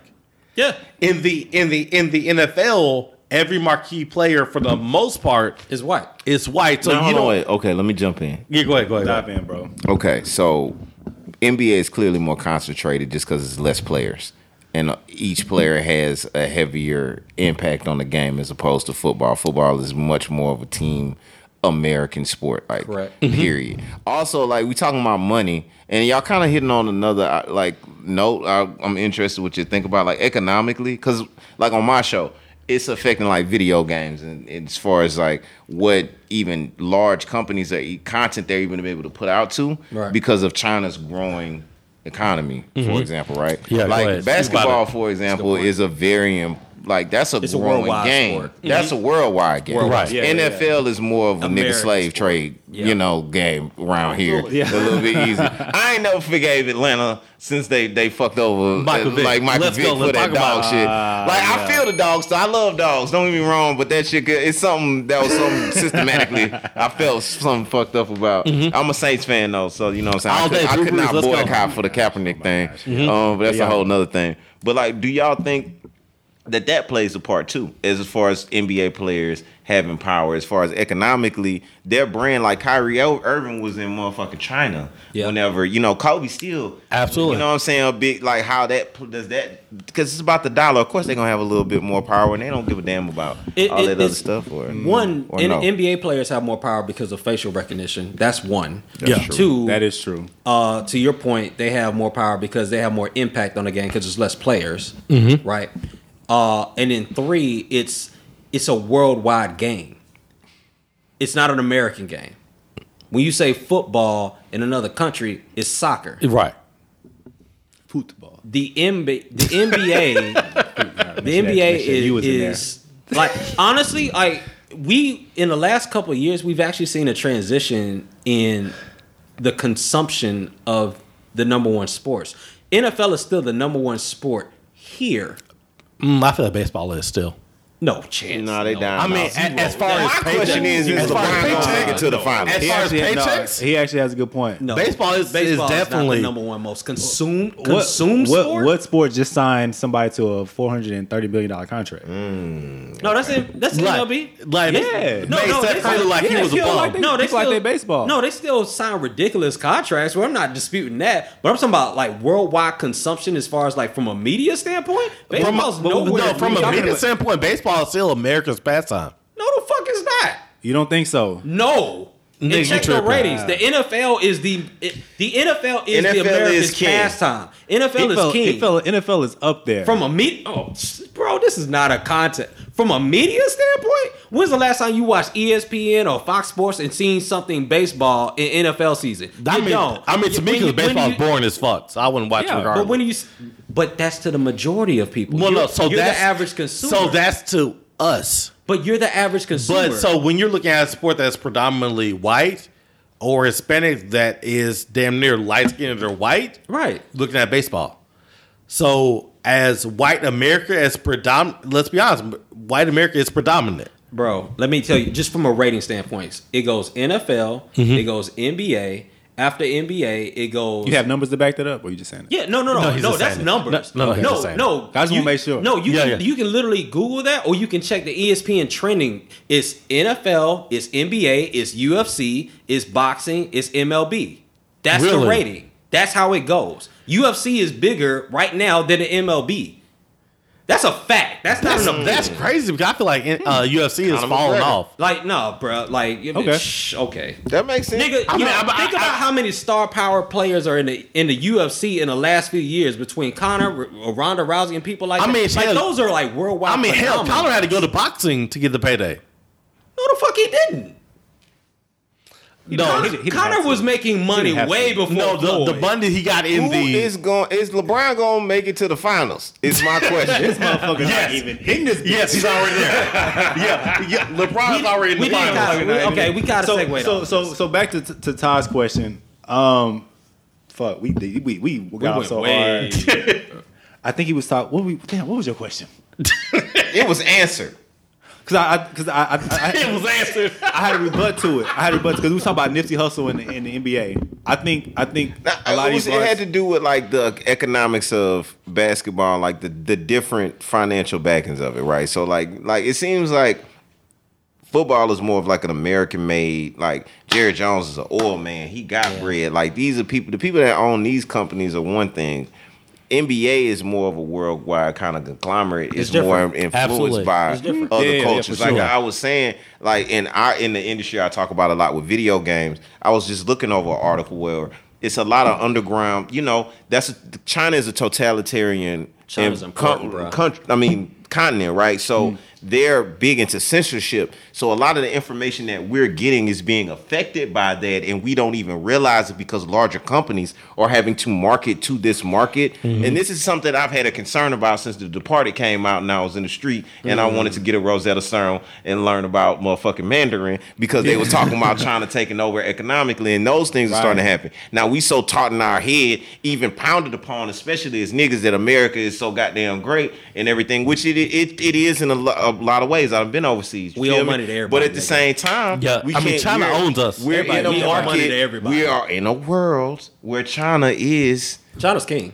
Yeah. In the in the in the NFL, every marquee player for the most part Is white. is white. So Now, you hold on, don't. wait. Okay, let me jump in. Yeah, go ahead. Go ahead. Dive in, bro. Okay, so NBA is clearly more concentrated just because it's less players, and uh, each player has a heavier impact on the game as opposed to football. Football is much more of a team American sport, like Correct. period. Mm-hmm. Also, like we talking about money, and y'all kind of hitting on another uh, like note. I, I'm interested what you think about like economically, because like on my show. It's affecting like video games and, and as far as like what even large companies are content they're even able to put out to Right. because of China's growing economy, for example, right? Mm-hmm. Yeah, like basketball, Speak about it. for example, is a very im- like that's a It's growing worldwide game. sport. That's a worldwide game. Worldwide, yeah, NFL is more of a nigga slave sport. trade, Yeah. you know, game around here. Yeah. A little bit easy. *laughs* I ain't never forgave Atlanta since they they fucked over Michael uh, like Michael Let's Vick go. for that dog about- shit. Ah, Like I feel the dogs. I love dogs. Don't get me wrong, but that shit it's something that was something *laughs* systematically I felt something fucked up about. I'm a Saints fan though, so you know what I'm saying. I could, day, I could not let's go. boycott for the Kaepernick thing, um, but that's Yeah. a whole nother thing. But like, do y'all think that that plays a part too, as as far as NBA players having power, as far as economically, their brand, like Kyrie Ir- Irving was in motherfucking China. Yeah. Whenever you know Kobe still, Absolutely. you know what I'm saying, a big like how that does that because it's about the dollar. Of course, they're gonna have a little bit more power, and they don't give a damn about It- all it- that other stuff. Or One, or N- no. NBA players have more power because of facial recognition. That's one. Yeah. True. Two, That is true. uh, to your point, they have more power because they have more impact on the game because there's less players, Mm-hmm. right? Uh, and then three, it's it's a worldwide game. It's not an American game. When you say football in another country, it's soccer. Right. Football. The NBA, the NBA, *laughs* the NBA shit, you was in there. is, is like honestly, like we in the last couple of years, we've actually seen a transition in the consumption of the number one sports. NFL is still the number one sport here. Mm, I feel like baseball is still. No chance. No, they down. I mean, now. a- as far my as question is, is as far as LeBron gonna paychecks- make it to the finals? As He far as actually, no, paychecks, he actually has a good point. No, Baseball is- is baseball definitely- not the number one most consumed What, consumed what, sport. what sport just signed somebody to a four hundred and thirty billion dollar contract? Mm, no, that's it. That's Like- MLB. like- yeah, Made no, no, Seth they still- like he was a still bum. Like they, no, they It's like still they baseball. No, they still sign ridiculous contracts. Well, I'm not disputing that, but I'm talking about like worldwide consumption as far as like from a media standpoint. from, Baseball's nowhere. no, from a media standpoint, baseball is still America's pastime. No, the fuck is not. You don't think so? No. And Nigga, you check the tripping. ratings. The NFL is the it, the NFL is NFL the is America's king. pastime. NFL is NFL, king. NFL, NFL is up there. From a media, oh, bro, this is not a content. From a media standpoint, when's the last time you watched ESPN or Fox Sports and seen something baseball in NFL season? I You mean, don't. I mean, to me, because baseball is boring as fuck, so I wouldn't watch Yeah, it but regardless. But when you, but that's to the majority of people. well, you're, no, so you're that's the average consumer. So that's to us. but you're the average consumer. But so when you're looking at a sport that's predominantly white or Hispanic that is damn near light skinned or white, right, looking at baseball. So as white America as predominant, let's be honest, white America is predominant. bro. Let me tell you, just from a rating standpoint, it goes NFL, Mm-hmm. it goes NBA. After NBA, it goes. you have numbers to back that up, or you just saying? That? Yeah, no, no, no, No, no. that's saying it. numbers. No, no, he's no, just no. I just you- wanna make sure. No, you Yeah, can yeah. you can literally Google that, or you can check the ESPN trending. It's NFL, it's NBA, it's UFC, it's boxing, it's MLB. That's the rating. That's how it goes. UFC is bigger right now than the MLB. That's a fact. That's not That's, an opinion. that's crazy because I feel like uh, UFC is falling off. Like no, bro. Like Okay. shh, okay. That makes sense. Nigga, I you mean, know, I- think I- about I- how many star power players are in the in the UFC in the last few years between Conor, R- Ronda Rousey, and people like I that. mean, like hell- those are like worldwide. I mean, hell, phenomenal. Conor had to go to boxing to get the payday. No, the fuck he didn't. No, Conor, he he didn't to. was making money way to. before. no, the, the Floyd. money he got in Who the is going? Is LeBron going to make it to the finals? Is my *laughs* question. Motherfucker, Yes. not even in this. yes, he's already there. *laughs* yeah, yeah, LeBron's already in we the finals. kinda- we- okay, we gotta so, segue. So, off so, so back to, to Todd's question. Um, fuck, we did- we we, we got off went so way- hard. *laughs* I think he was talking. What we? Damn, what was your question? it was answered. Because I, because I, I, I, It *laughs* was answered. I had to rebut to it. I had to rebut because we was talking about Nipsey Hussle in the, in the NBA. I think, I think Now, a lot it, of was, these it had to do with like the economics of basketball, like the the different financial backings of it, right? So like like it seems like football is more of like an American made. Like Jerry Jones is an oil man; he got bread. Like these are people. The people that own these companies are one thing. NBA is more of a worldwide kind of conglomerate. It's, more influenced Absolutely. by other Yeah, yeah, yeah, cultures. like sure. I was saying, like in our in the industry, I talk about a lot with video games. I was just looking over an article where it's a lot of underground. You know, that's China is a totalitarian China's country. I mean, continent, right? So mm-hmm. they're big into censorship. So a lot of the information that we're getting is being affected by that, and we don't even realize it because larger companies are having to market to this market. Mm-hmm. And this is something I've had a concern about since The Departed came out, and I was in the street, and I wanted to get a Rosetta Stone and learn about motherfucking Mandarin because they was talking about *laughs* China taking over economically, and those things are starting to happen. Now we so taught in our head, even pounded upon, especially as niggas, that America is so goddamn great and everything, which it it, it is in a, lo- a lot of ways. I've been overseas. We owe me? Money to everybody, But at the nigga. same time, Yeah, we I mean, China we're- owns us. We're Everybody- in a we owe money market. to everybody. We are in a world where China is. China's king.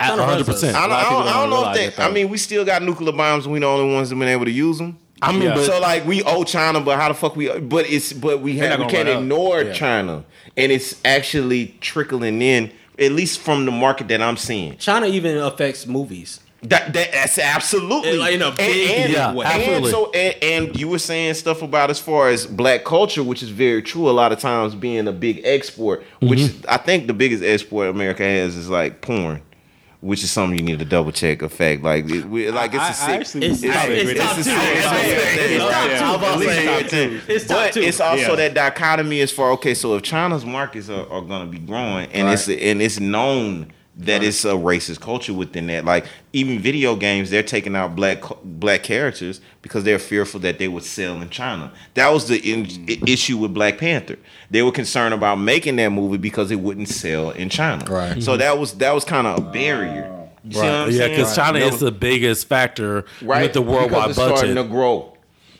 At China 100%. I don't, lot of I don't, I don't don't know if that, that. I mean, we still got nuclear bombs, and we're the only ones that been able to use them. I mean, Yeah. but So like we owe China, but how the fuck we? But it's but we have we can't gonna run up. ignore Yeah. China, and it's actually trickling in at least from the market that I'm seeing. China even affects movies. That, that that's absolutely In a And- big and, Yeah, way. and so and, and you were saying stuff about as far as black culture, which is very true. A lot of times being a big export, which Mm-hmm. I think the biggest export America has is like porn. Which is something you need to double check. Effect like it, we, like it's I- a I sick. actually It's- would it's top two. It's top two. It's top two. At At least least top top two. two. It's top but it's also Yeah. that dichotomy as far okay, so if China's markets are, are going to be growing, and it's and it's known that it's a racist culture within that, like even video games, they're taking out black black characters because they're fearful that they would sell in China. That was the in, mm. i- issue with Black Panther. They were concerned about making that movie because it wouldn't sell in China. Right. So mm-hmm. that was that was kind of a barrier. You I'm yeah, because China is the biggest factor with the Because worldwide it's starting to grow.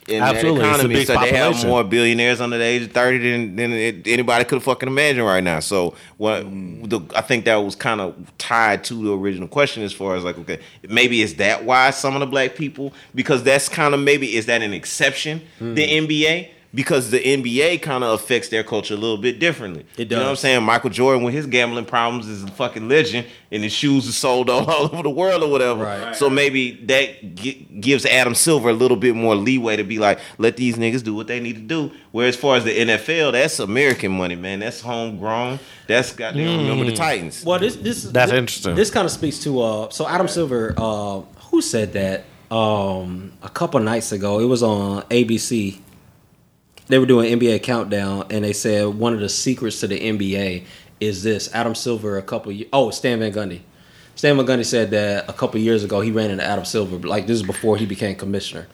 In Absolutely, that economy, so they have more billionaires under the age of thirty than, than it, anybody could have fucking imagine right now. So, what the, I think that was kind of tied to the original question, as far as like, okay, maybe is that why some of the black people? Because that's kind of maybe is that an exception? Hmm. The NBA. Because the NBA kind of affects their culture a little bit differently. It does. You know what I'm saying? Michael Jordan, with his gambling problems, is a fucking legend, and his shoes are sold all, *laughs* all over the world or whatever. Right. So maybe that gi- gives Adam Silver a little bit more leeway to be like, let these niggas do what they need to do. Whereas, as far as the NFL, that's American money, man. That's homegrown. That's That's goddamn remember the Titans. Well, this this That's this, interesting. This kind of speaks to uh. So Adam Silver, uh, who said that um a couple nights ago? It was on ABC. They were doing NBA countdown, and they said one of the secrets to the NBA is this. Adam Silver, a couple. Oh, Stan Van Gundy. Stan Van Gundy said that a couple years ago he ran into Adam Silver. Like this is before he became commissioner.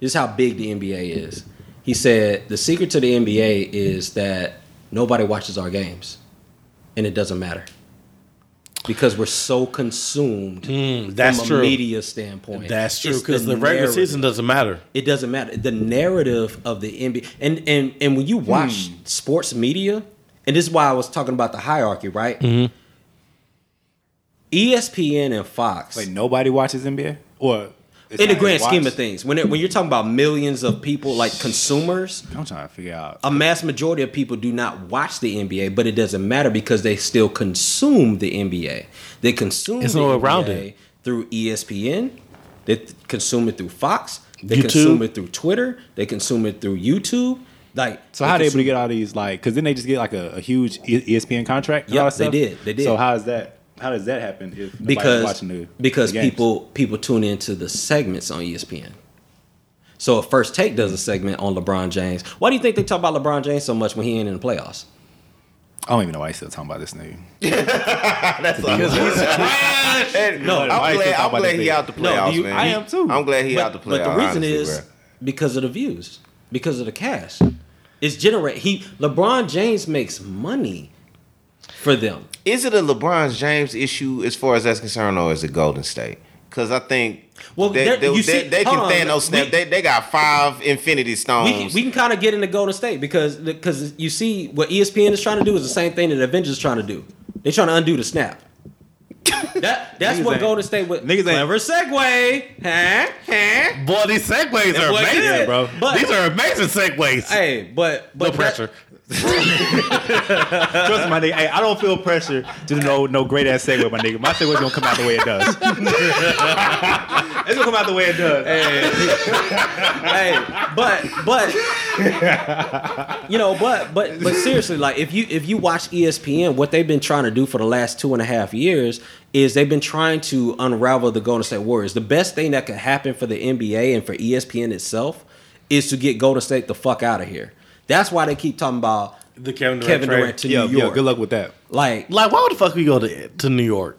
This is how big the NBA is. He said the secret to the NBA is that nobody watches our games, and it doesn't matter because we're so consumed Mm, that's from true. a media standpoint. That's true because the, regular season doesn't matter. It doesn't matter. The narrative of the NBA and and and when you watch sports media, and this is why I was talking about the hierarchy, right? E ESPN and Fox Wait, nobody watches NBA or it's in the grand as scheme of things, when it, when you're talking about millions of people, like consumers, I'm trying to figure out. a mass majority of people do not watch the NBA, but it doesn't matter because they still consume the NBA. They consume There's the NBA around it. through ESPN. They th- consume it through Fox. They YouTube. consume it through Twitter. They consume it through YouTube. Like So how are they able to get all these like? Because then they just get like a, a huge E- ESPN contract. and Yep, all that they did, they did. So how is that? How does that happen if because watching the because the people people tune into the segments on ESPN. So if First Take does a segment on LeBron James, why do you think they talk about LeBron James so much when he ain't in the playoffs? I don't even know why he's still talking about this nigga. *laughs* That's because he's trash. no, I'm why is glad. he I'm glad he out the No, playoffs, you- man. I am too. I'm glad he out the But, but the reason honestly, is bro. because of the views, because of the cash. It's generate. He LeBron James makes money for them. Is it a LeBron James issue as far as that's concerned, or is it Golden State? Because I think Well, they, they, you they, see- they can hold on, Thanos snap. we- they, they got five Infinity Stones. can, we can kind of get into Golden State because because you see what ESPN is trying to do is the same thing that Avengers is trying to do. They're trying to undo the snap. *laughs* That that's Niggas what Golden State with niggas ain't- clever segue, huh? Huh? Boy, these segues are amazing, good. bro. But- these are amazing segues. Hey, but but no that- pressure. Trust my nigga. Hey, I don't feel pressure to no no great ass segue, my nigga. My segue's gonna come out the way it does. it's gonna come out the way it does. hey, but but you know, but but but seriously, like if you if you watch ESPN, what they've been trying to do for the last two and a half years is they've been trying to unravel the Golden State Warriors. The best thing that could happen for the NBA and for ESPN itself is to get Golden State the fuck out of here. That's why they keep talking about The Kevin Durant Kevin trade. Durant to Yeah, New yeah. York. Good luck with that. Like Like, why would the fuck we go to to New York?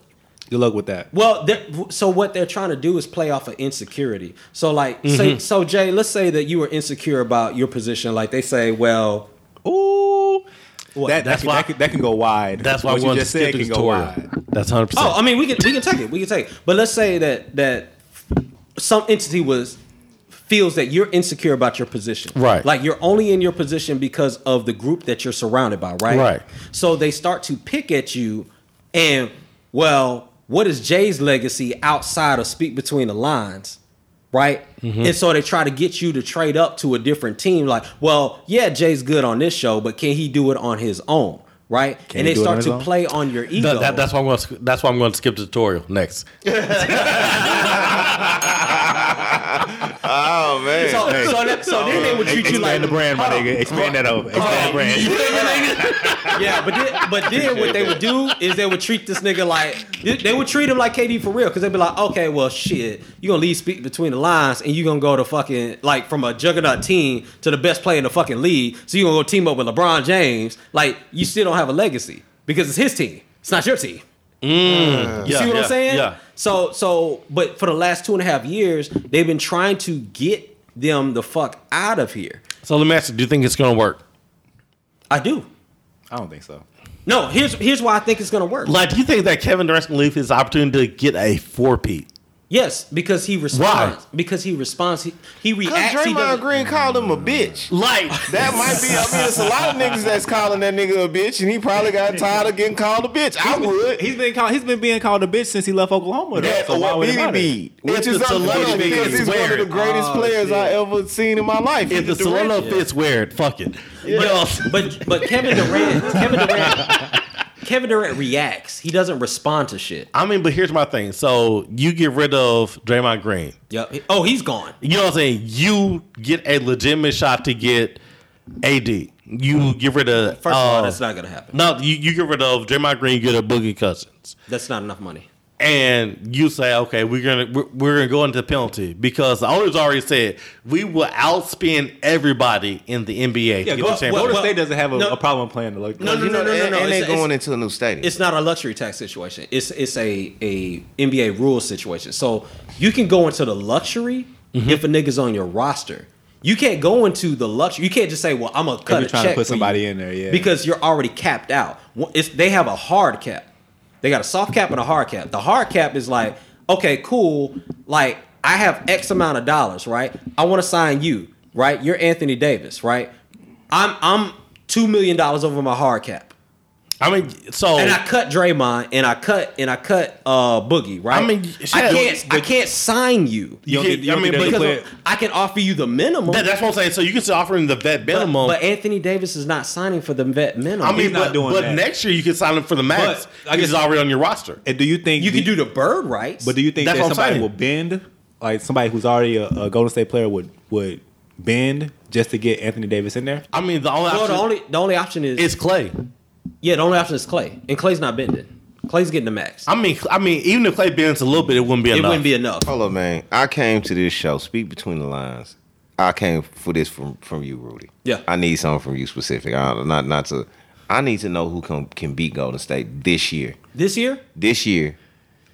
Good luck with that. Well, so what they're trying to do is play off of insecurity. So like, Mm-hmm. say, so Jay, let's say that you were insecure about your position. Like they say, well, Ooh, That, That's that, can, why- that, can, that can go wide. that's why what I'm you just skip said can go tour. wide. That's hundred percent. oh, I mean, we can we can take it. We can take it. But let's say that that some entity was feels that you're insecure about your position. Right. Like you're only in your position because of the group that you're surrounded by, right? Right. So they start to pick at you and well, what is Jay's legacy outside of speak between the lines? Right? Mm-hmm. And so they try to get you to trade up to a different team. Like, well, yeah, Jay's good on this show, but can he do it on his own? Right? Can and he they do it on start his to own? play on your ego. That, that, that's why I'm going. To, that's why I'm going to skip the tutorial next. *laughs* *laughs* Oh man. so, so, that, so then they would treat you like the brand, my nigga. Expand that over. Expand the oh, brand. *laughs* yeah, but then, but then what they would do is they would treat this nigga like they- they would treat him like KD for real because they'd be like, okay, well, shit, you gonna leave speak between the lines and you gonna go to fucking like from a juggernaut team to the best player in the fucking league, so you gonna go team up with LeBron James, like you still don't have a legacy because it's his team, it's not your team. Mm. You Yeah, see what yeah, I'm saying? Yeah. So so but for the last two and a half years, they've been trying to get them the fuck out of here. So let me ask you: Do you think it's going to work? I do. I don't think so. No, here's here's why I think it's gonna work. Like, do you think that Kevin Durant's going to leave his opportunity to get a four peat? Yes, because he responds. Why? Because he responds. He, he reacts. He Draymond doesn't- Green called him a bitch. Like That might be. I mean, it's a lot of niggas that's calling that nigga a bitch, and he probably got tired of getting called a bitch. I would. He's been called. He's been being called a bitch since he left Oklahoma. Though, That so why would it matter? BB, which is the unfortunate celebrity because is he's one of the greatest Oh, players I ever seen in my life. if the He's a Solano fits, wear it. Fuck it. You know, But but Kevin Durant, Kevin Durant, Kevin Durant reacts. He doesn't respond to shit. I mean, but here's my thing. So you get rid of Draymond Green. Yep. Oh, he's gone. You know what I'm saying? You get a legitimate shot to get AD. You get rid of First of all, uh, that's not gonna happen. No, you, you get rid of Draymond Green. You get a Boogie Cousins, That's not enough money. And you say, okay, we're gonna we're, we're gonna go into the penalty because the owners already said we will outspend everybody in the NBA. Yeah, to get Go- the championship. Golden well, State doesn't have a, no. a problem playing the look. No, no, You know, no, no, and, no. and they It's- going into a new stadium. It's not a luxury tax situation. It's it's a a NBA rule situation. So you can go into the luxury Mm-hmm. if a nigga's on your roster. You can't go into the luxury. You can't just say, "Well, I'm gonna cut you're a trying to put somebody in there, yeah. because you're already capped out. Wha- It's, they have a hard cap. They got a soft cap and a hard cap. The hard cap is like, okay, cool. Like I have X amount of dollars, right? I want to sign you, right? You're Anthony Davis, right? I'm I'm two million dollars over my hard cap. I mean, so And I cut Draymond and I cut and I cut uh Boogie, right? I mean, I can't I can't sign you. You don't You you don't I mean, think because play of- it- I can offer you the minimum. that, that's what I'm saying. So you can still offer him the vet minimum. but Anthony Davis is not signing for the vet minimum. I mean, he's not but, doing but that. next year you can sign him for the max. But I I guess guess- he's already on your roster. And do you think you can do the bird rights. But do you think That's that somebody will bend, like somebody who's already a, a Golden State player would would bend just to get Anthony Davis in there? I mean, the only well, option the only the only option is is Clay. Yeah, the only option is Clay, and Clay's not bending. Clay's getting the max. I mean, I mean, even if Clay bends a little bit, it wouldn't be it enough. It wouldn't be enough. Hold up, man. I came to this show. Speak between the lines. I came for this from from you, Rudy. Yeah. I need something from you specific. I, not not to. I need to know who can can beat Golden State this year. This year, This year,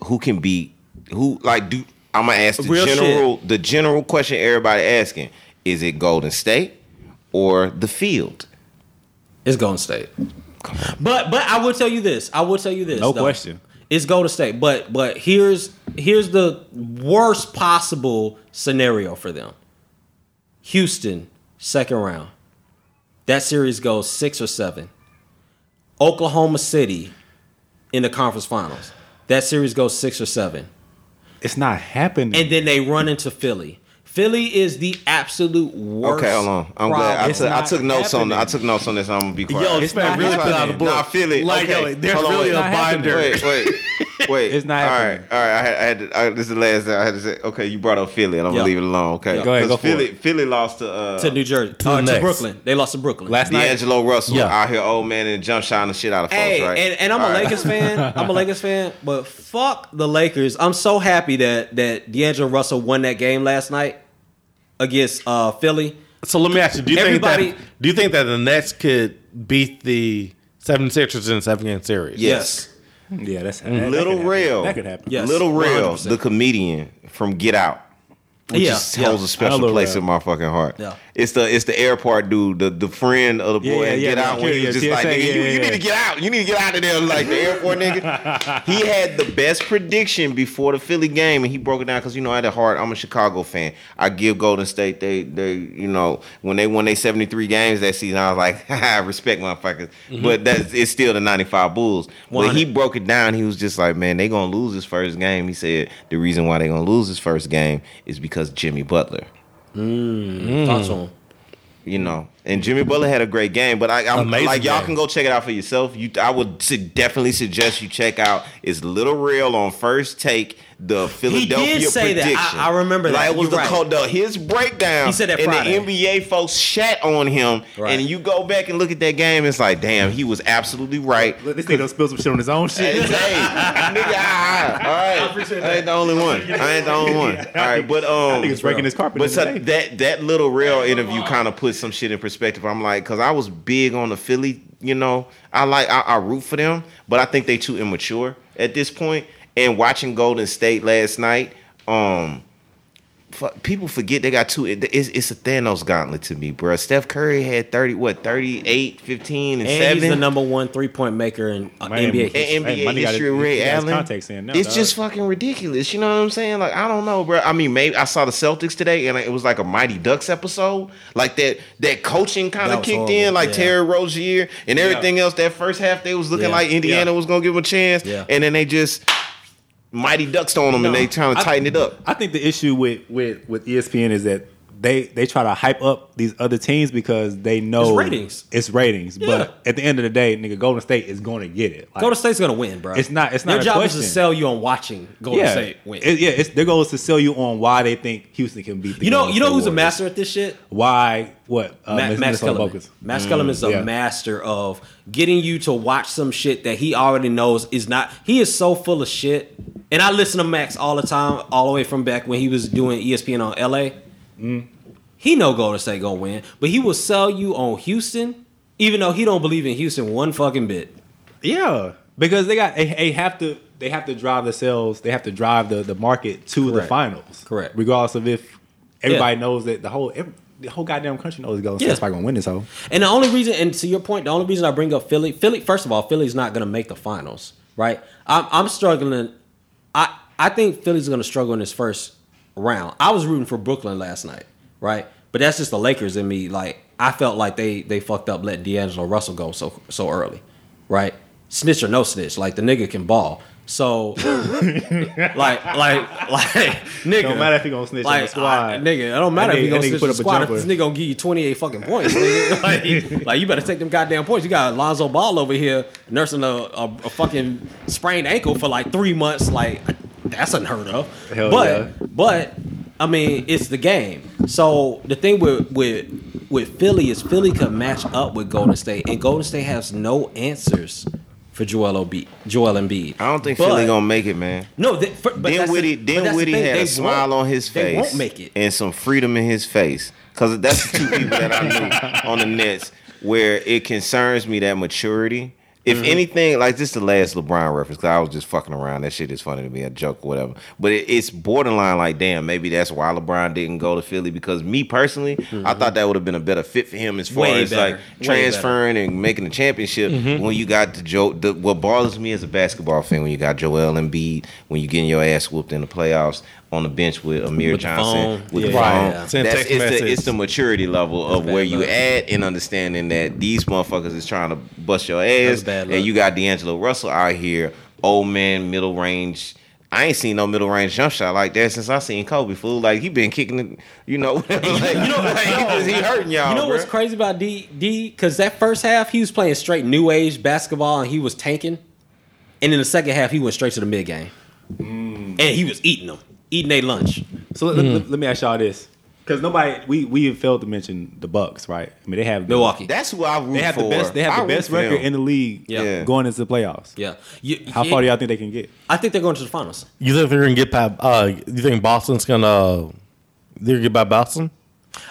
who can beat who? Like, do I'm gonna ask the Real general the general question everybody asking: Is it Golden State or the field? it's Golden State. But but I will tell you this. I will tell you this. No though. question. It's Golden State. But but here's here's the worst possible scenario for them. Houston, second round. That series goes six or seven. Oklahoma City in the conference finals. That series goes six or seven. It's not happening. And then they run into Philly. Philly is the absolute worst. Okay, hold on. I'm glad. I took, I not took notes on. I took notes on this. I'm gonna be quiet. Yo, this man not really put out a happening. book. Nah, I feel it. Like, okay. yo, there's Hold on, really wait. a binder. Wait, wait, *laughs* wait. It's not all happening. right, all right. I had, I had to, I, this is the last thing I had to say. Okay, you brought up Philly, and I'm Yeah. gonna leave it alone. Okay, Yeah. Go ahead, 'Cause go for Philly, it. Philly lost to uh, to New Jersey, the uh, to Brooklyn. They lost to Brooklyn. Last night. D'Angelo Russell Yeah. out here, old man, and jump shotting the shit out of folks. Hey, right? and, and I'm All a. Lakers fan. *laughs* I'm a Lakers fan, but fuck the Lakers. I'm so happy that that D'Angelo Russell won that game last night against uh, Philly. So let me ask you: Do you Everybody- think that do you think that the Nets could beat the 76ers in a seven game series? Yes. Yeah, that's that, that Little could happen. Real. That could happen. Yes. Lil Rel, 100%. the comedian from Get Out. Which Yeah, is, yeah. holds a I special know place Rel. in my fucking heart. Yeah. It's the it's the airport dude, the, the friend of the boy Yeah, yeah, Get yeah, Out when he was just like, nigga, you, you need to get out. You need to get out of there like the airport nigga. *laughs* He had the best prediction before the Philly game and he broke it down because you know I had a heart. I'm a Chicago fan. I give Golden State they they you know when they won their 73 games that season I was like *laughs* I respect motherfuckers. Mm-hmm. But that's it's still the 95 Bulls. But he broke it down. He was just like, man, they gonna lose this first game. He said the reason why they gonna lose this first game is because Jimmy Butler. Mm. Talk to him. You know, and Jimmy Butler had a great game, but I, I'm Amazing like y'all game. can go check it out for yourself. You, I would su- definitely suggest you check out. It's Lil Rel on first take. The Philadelphia he did say that. I- I remember that. Like it was You're the, right. the his breakdown. He said that and Friday. the NBA folks shat on him. Right. And you go back and look at that game. It's like, damn, he was absolutely right. Look, This nigga spill some shit on his own shit. hey, nigga, ah, all right. I ain't the only one. I ain't the only one. *laughs* All right, but um, That nigga's breaking his carpet But so today. that that Lil Rel interview kind of put some shit in perspective. I'm like, because I was big on the Philly. You know, I like I, I root for them, but I think they too immature at this point. And watching Golden State last night, um. fu- People forget they got two. it- It's, it's a Thanos gauntlet to me, bro. Steph Curry had 30, what, 38, 15, and, And 7. he's the number one three point maker in uh, Man, NBA. history. NBA Hey, money got history Ray Allen. context in now, it's dog. just fucking ridiculous. You know what I'm saying? Like I don't know, bro. I mean, maybe I saw the Celtics today, and it was like a Mighty Ducks episode. Like that that coaching kind of kicked horrible, in, like yeah. Terry Rozier and everything else. That first half, they was looking Yeah, like Indiana yeah. was gonna give them a chance, Yeah. and then they just Mighty Ducks on them, and they trying to I- tighten it up. I think the issue with with with ESPN is that they they try to hype up these other teams because they know It's ratings. It's ratings, Yeah. but at the end of the day, nigga, Golden State is going to get it. Like, Golden State's gonna win, bro. It's not- it's not Their a job question. is to sell you on watching Golden yeah, State win. It- yeah. It's, their goal is to sell you on why they think Houston can beat. The you know, Golden you know State who's a master at this shit? Why? What? Uh, Ma- Max Kellerman. Max Kellerman is a yeah. master of getting you to watch some shit that he already knows is not. He is so full of shit, and I listen to Max all the time, all the way from back when he was doing ESPN on LA. Mm. He know Golden State gonna win, but he will sell you on Houston, even though he don't believe in Houston one fucking bit. Yeah, because they got they, they have to they have to drive the sales. They have to drive the the market to the finals. Correct. Regardless of if everybody Yeah. knows that the whole every, the whole goddamn country knows Golden Yeah. State's probably gonna win this whole. And the only reason, and to your point, the only reason I bring up Philly, Philly, first of all, Philly's not going to make the finals, right? I'm, I'm struggling. I I think Philly's going to struggle in this first round. I was rooting for Brooklyn last night, right? But that's just the Lakers in me. Like I felt like they they fucked up letting D'Angelo Russell go so so early, right? Snitch or no snitch, like the nigga can ball. So, *laughs* like, like, like, nigga. Don't matter if he gonna snitch on the squad. I- nigga, it don't matter That if he nigga- gonna snitch put the up a squad. If jumper. this nigga gonna give you 28 fucking points, nigga. *laughs* *laughs* like, like, you better take them goddamn points. You got Lonzo Ball over here nursing a, a, a fucking sprained ankle for like three months. Like, that's unheard of. Hell but, yeah. but, I mean, it's the game. So the thing with with with Philly is Philly can match up with Golden State, and Golden State has no answers for Joel Embiid. Joel Embiid. I don't think But- Philly gonna make it, man. No, they, for, but then that's the- Whitty, but then that's the Whitty thing, had they a smile on his face. They won't make it. and some freedom in his face. Because that's the two people that I knew *laughs* on the Nets where it concerns me that maturity. If Mm-hmm. anything, like this, is the last LeBron reference. Cause I was just fucking around. That shit is funny to me, a joke or whatever. But it, it's borderline. Like, damn, maybe that's why LeBron didn't go to Philly. Because me personally, I thought that would have been a better fit for him as far Mm-hmm. Way as better. like Way Mm-hmm. transferring and making the championship. When you got the Joe, the, what bothers me as a basketball fan, when you got Joel Embiid, when you getting your ass whooped in the playoffs on the bench with Amir With Johnson phone. with the phone. Send That's it's the, it's the maturity level of where you luck. at in understanding that these motherfuckers is trying to bust your ass, and you got D'Angelo Russell out here, old man, middle range. I ain't seen no middle range jump shot like that since I seen Kobe. Fool, like he been kicking it, you know. *laughs* like, you know, *laughs* like, he, he hurting y'all. You know bruh. what's crazy about D D? Because that first half he was playing straight new age basketball and he was tanking, and in the second half he went straight to the mid game, Mm. and he was eating them, eating their lunch. So let, let- let me ask y'all this, because nobody we we have failed to mention the Bucks, right? I mean, they have Milwaukee. That's who I root They have for. the best. They have I the best record in the league. Yeah. Yeah. going into the playoffs. Yeah. You- How yeah, far do y'all think they can get? I think they're going to the finals. You think they're gonna get by? Uh, you think Boston's gonna? They're gonna get by Boston?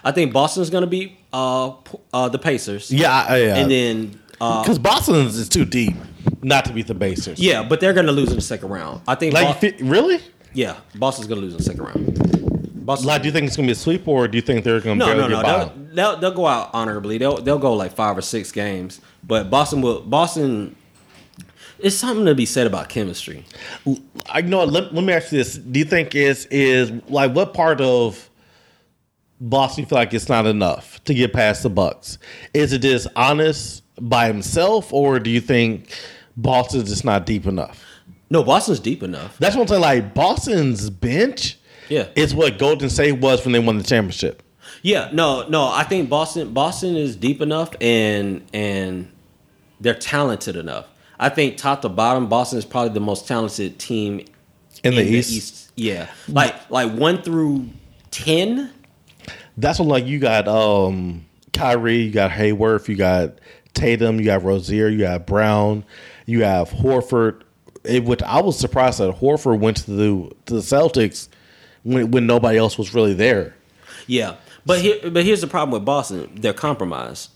I think Boston's going to beat uh, uh, the Pacers. Yeah, I- yeah. And then uh, Because Boston's is too deep not to beat the Pacers. yeah, but they're going to lose in the second round. I think. like Bo- really? Yeah, Boston's going to lose in the second round. Boston. Like, do you think it's gonna be a sweep, or do you think they're gonna No, barely no, no. They'll, they'll they'll go out honorably. They'll they'll go like five or six games. But Boston will Boston. It's something to be said about chemistry. I know. Let, let me ask you this: Do you think is is like what part of Boston you feel like it's not enough to get past the Bucks? Is it just honest by himself, or do you think Boston's just not deep enough? No, Boston's deep enough. That's what I'm saying. Like Boston's bench, Yeah. is what Golden State was when they won the championship. Yeah, no, no. I think Boston Boston is deep enough and and they're talented enough. I think top to bottom, Boston is probably the most talented team In the East? Yeah, like like one through ten. That's when like you got um Kyrie, you got Hayward, you got Tatum, you got Rozier, you got Brown, you have Horford. It, I was surprised that Horford went to the to the Celtics when when nobody else was really there. Yeah, but here, but here's the problem with Boston: they're compromised.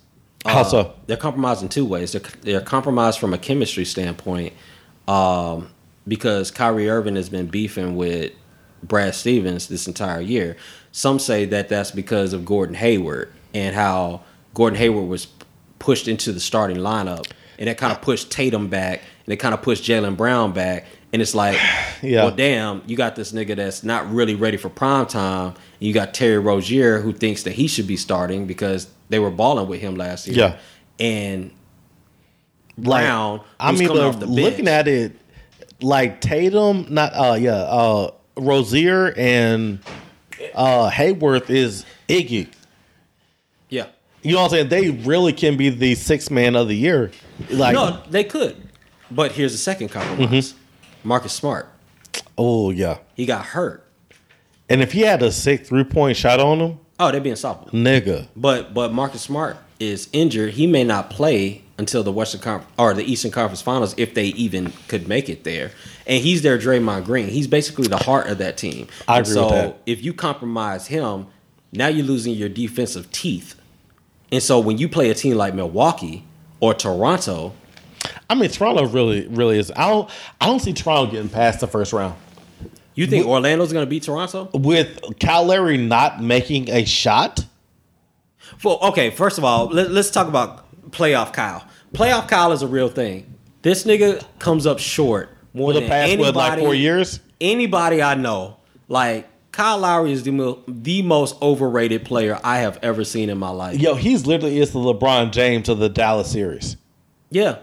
How so? They're compromised in two ways. They're they're compromised from a chemistry standpoint, um, because Kyrie Irving has been beefing with Brad Stevens this entire year. Some say that that's because of Gordon Hayward and how Gordon Hayward was pushed into the starting lineup, and that kind of pushed Tatum back, and it kind of pushed Jaylen Brown back. And it's like, *sighs* Yeah. well, damn, you got this nigga that's not really ready for prime time. And you got Terry Rozier who thinks that he should be starting because they were balling with him last year. Yeah. And Like, Brown, I mean, coming off the looking at it, like Tatum, not uh yeah, uh Rozier and uh Hayward is Iggy. yeah. You know what I'm saying? They really can be the sixth man of the year. Like, No, they could. But here's the second compromise. Mm-hmm. Marcus Smart. oh yeah. He got hurt. And if he had a sick three point shot on him, Oh, they'd be unstoppable. nigga. But but Marcus Smart is injured. He may not play until the Western Conference or the Eastern Conference Finals if they even could make it there. And he's their Draymond Green. He's basically the heart of that team. I And agree so with that. if you compromise him, now you're losing your defensive teeth. And so when you play a team like Milwaukee or Toronto, I mean, Toronto really, really is. I don't, I don't see Toronto getting past the first round you think Orlando's going to beat Toronto? with Kyle Lowry not making a shot. Well, okay, first of all, let, us talk about playoff Kyle. Playoff Kyle is a real thing. This nigga comes up short more For the than past anybody. what, like four years? Anybody I know, like Kyle Lowry is the mo- the most overrated player I have ever seen in my life. Yo, he's literally is the LeBron James of the Dallas series. Yeah,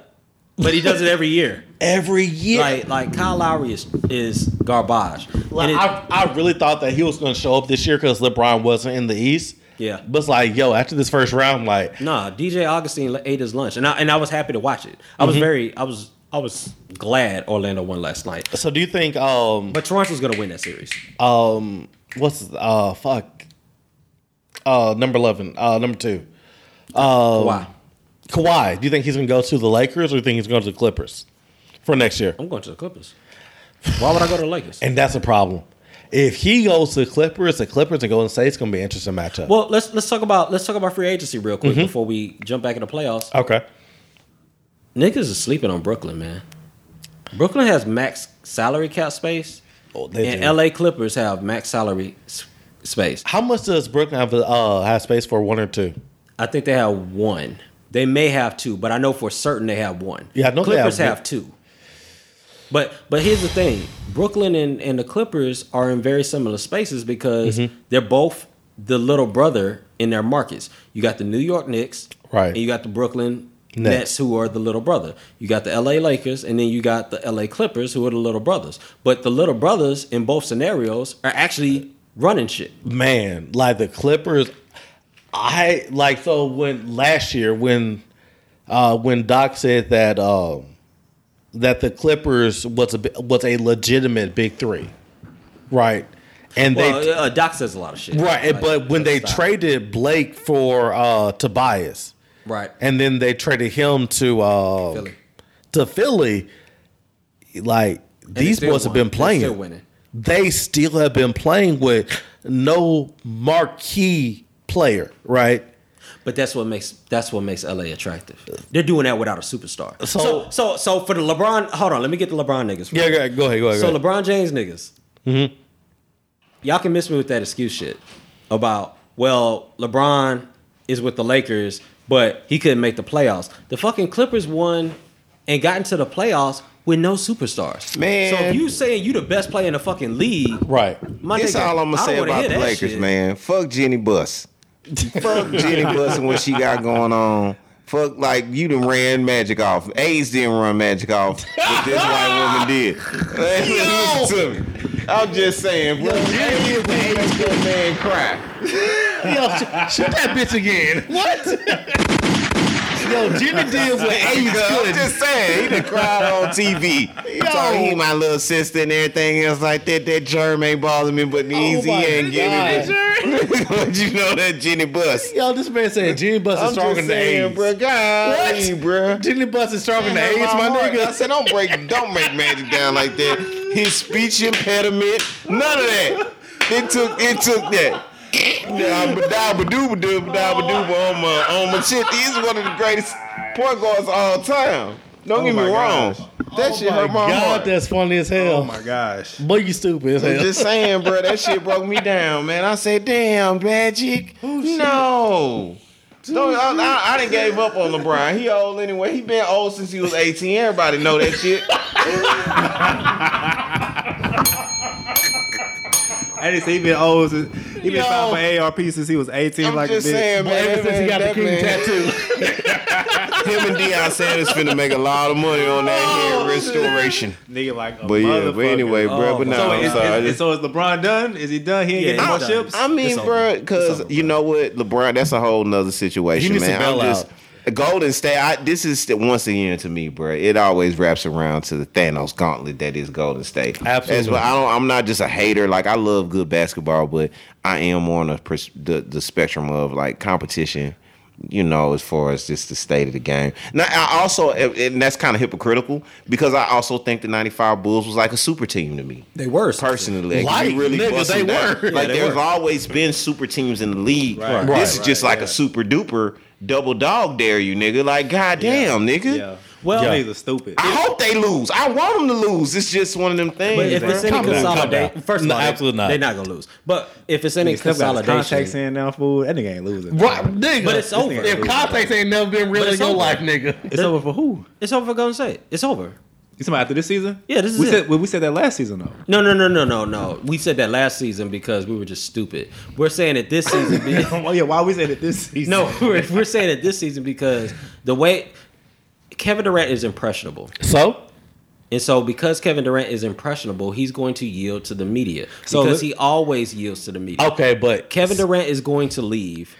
but he does it every year. *laughs* Every year, Like like Kyle Lowry is is garbage. Like, it- I, I really thought that he was going to show up this year because LeBron wasn't in the East. Yeah. but it's like, yo, after this first round, like, Nah, DJ Augustin ate his lunch, and I and I was happy to watch it. I Mm-hmm. was very, I was, I was glad Orlando won last night. so do you think, um, But Toronto's gonna win that series. um, what's uh, fuck, uh, number eleven, uh, number two, Why? Kawhi? Kawhi, do you think he's going to go to the Lakers or do you think he's going to the Clippers for next year? I'm going to the Clippers. Why would I go to the Lakers? And that's a problem. If he goes to the Clippers, the Clippers and Golden State, it's going to be an interesting matchup. Well, let's let's talk about let's talk about free agency real quick Mm-hmm. before we jump back into playoffs. okay. Niggas is sleeping on Brooklyn, man. Brooklyn has max salary cap space, Oh, they and do. LA Clippers have max salary s- space. How much does Brooklyn have uh, have space for one or two? I think they have one. They may have two, but I know for certain they have one. Yeah, I know they Clippers have- have, two. But but here's the thing: Brooklyn and, and the Clippers are in very similar spaces because Mm-hmm. they're both the little brother in their markets. You got the New York Knicks, Right. And you got the Brooklyn Nets. Nets, who are the little brother. You got the LA Lakers, and then you got the LA Clippers, who are the little brothers. But the little brothers in both scenarios are actually running shit. man, like the Clippers. I like so when last year when uh when Doc said that um that the Clippers was a was a legitimate big three, right? And Well, they uh, Doc says a lot of shit. right, Like, but when they traded Blake for uh Tobias, right, and then they traded him to uh Philly. to Philly, like And these boys have been playing. still. They still have been playing with no marquee player, right? But that's what makes that's what makes LA attractive. They're doing that without a superstar. So- So so so, for the LeBron, hold on, let me get the LeBron niggas. Yeah, go ahead, go ahead, go ahead. So go ahead. LeBron James niggas, mm-hmm. y'all can miss me with that excuse shit about well LeBron is with the Lakers, but he couldn't make the playoffs. The fucking Clippers won and got into the playoffs with no superstars. Man. so if you saying you the best player in the fucking league, right. my That's nigga, all I'm gonna say about the Lakers, shit. man. Fuck Jeanie Buss. Fuck *laughs* Jeanie Buss and what she got going on. Fuck like you done ran magic off. AIDS didn't run magic off, but this white woman *laughs* did. *laughs* Listen to me. I'm just saying, bro. AIDS didn't make that man cry. Yo, sh- shoot that bitch again. What? Yo, Jimmy deals with AIDS I'm just saying, he done cried on TV. Yo. Talking he my little sister and everything else like that. That germ ain't bothering me, but the easy Oh my ain't getting it. *laughs* But you know that Jeanie Buss. Yo, this man said Jimmy Buss is I'm stronger than saying, AIDS. bro. God, What? bro. Jimmy Buss is stronger than AIDS, my nigga. I said, don't break, don't make magic down like that. His speech impediment, none of that. It took, it took that. Yeah, but da ba doo ba doo ba da ba doo ba on my on my shit. He's one of the greatest point guards of all time. Don't oh get me my wrong. gosh. That oh shit hurt my God, heart. that's funny as hell. Oh my gosh. Boy, you stupid as I'm hell. just saying, bro, that shit broke me down, man. I said, damn, Magic. Oh, no. Don't, I, I, I didn't gave up on LeBron. He old anyway. He been old since he was 18. Everybody know that shit. *laughs* I didn't say he been old since he been Yo. found for ARP since he was 18 I'm like just a bitch. saying, man. Ever since he got the king tattoo. *laughs* Him and Deion Sanders finna make a lot of money on that hair oh, restoration. Nigga like a But yeah, but motherfucker. anyway, bro. Oh, But my no, So I'm is, sorry. is- so is LeBron done? Is he done? He ain't Yeah, getting more he's chips? I mean, It's bro, because you know what, LeBron, that's a whole nother situation, He needs man. to bail I'm just Golden State. I, this is the, once again to me, bro. It always wraps around to the Thanos gauntlet that is Golden State. Absolutely. Well, I don't. I'm not just a hater. Like I love good basketball, but I am more on the the, the spectrum of like competition. You know, as far as just the state of the game. Now, I also, and that's kind of hypocritical because I also think the '95 Bulls was like a super team to me They were personally. Like, you really nigga, they down. were. Like Yeah, there's were. always been super teams in the league. Right. This Right, is just like a super duper double dog dare you, nigga. Like goddamn, nigga. Yeah. Well, Well, niggas are stupid. I hope they lose. I want them to lose. It's just one of them things. But if bro. it's any Calm consolidation, down. first of No, all, they- absolutely not. they're not gonna lose. But if it's any Nigga still got his contacts in now, fool. That nigga ain't losing. Right, nigga. But it's over. If contacts ain't never been real in it's your over. life, nigga. It's over for who? it's over for Golden State. It's over. You talking about after this season? Yeah, this is we it. said well, we said that last season though. No, no, no, no, no, no. We said that last season because we were just stupid. We're saying it this season. be- *laughs* oh yeah, why we said it this season? no, we're, we're saying it this season because the way Kevin Durant is impressionable. So, And so, because Kevin Durant is impressionable, he's going to yield to the media So because let- he always yields to the media. okay, but Kevin Durant is going to leave,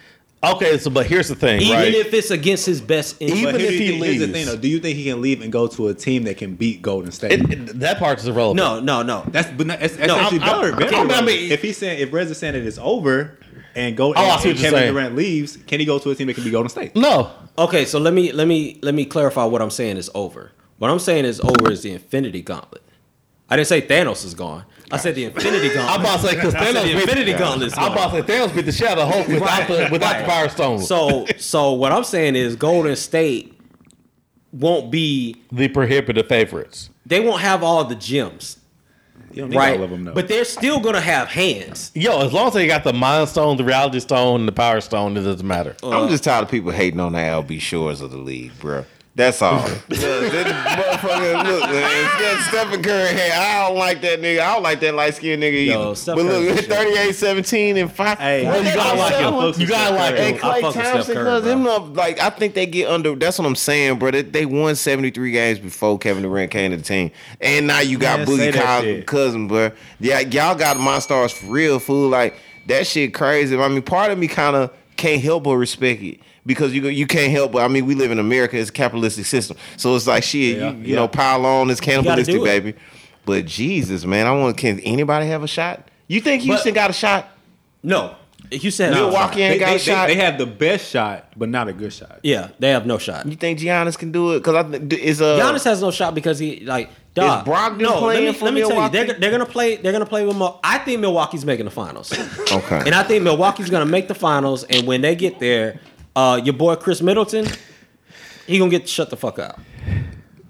Okay, so but here's the thing, even right? if it's against his best interest. Even if he you think- here's the leaves. thing though. Do you think he can leave and go to a team that can beat Golden State? It- it- that part is irrelevant. no, no, no. that's but no, that's, that's No, actually I'm- I'm- better. better. I mean- if he's saying if Rez is saying that it's over and go Oh, and, and Kevin saying. Durant leaves, can he go to a team that can beat Golden State? no. Okay, so let me let me let me clarify what I'm saying is over. What I'm saying is over is the Infinity Gauntlet. I didn't say Thanos is gone. I said the Infinity Gauntlet. *laughs* I'm about to say because I said Thanos the beat Infinity Gauntlet. is I'm about to say Thanos beat the shit out of Hulk without the without the Power Stone. So *laughs* so what I'm saying is Golden State won't be the prohibitive favorites. they won't have all the gems. You don't Right. all of them though. But they're still gonna have hands. Yo, as long as they got the Mind Stone, the Reality Stone, and the Power Stone, it doesn't matter. Uh, I'm just tired of people hating on the LB shores of the league, bro. That's all. Look, that motherfucker, look, man. That Stephen Curry had. I don't like that nigga. I don't like that light skinned nigga Yo, either. Steph but look, shit. 38, 17, and five. Hey, What well, you gotta like sell him. him? You gotta like him. I Clay fuck Steph Thompson, Curry, cause bro. them up, like I think they get under. That's what I'm saying, bro. They, they won 73 games before Kevin Durant came to the team, and now you got Man, Boogie that Kyle shit. cousin, bro. Yeah, y'all got my stars for real, fool. Like that shit crazy. I mean, part of me kind of can't help but respect it. Because you you can't help but I mean we live in America it's a capitalistic system so it's like shit Yeah, you, you yeah. know pile on it's cannibalistic it. baby but Jesus man I want can anybody have a shot you think Houston got a shot No, you said Milwaukee ain't They, got they, a shot they, they have the best shot, but not a good shot. Yeah, they have no shot. You think Giannis can do it? Because I th- is uh Giannis has no shot because he like. Dog, Brogdon no, playing let me, for let me tell you, Milwaukee? they're, they're gonna play. They're gonna play with. Mo- I think Milwaukee's making the finals, okay. and I think Milwaukee's gonna make the finals. And when they get there, uh, your boy Khris Middleton, he gonna get shut the fuck out.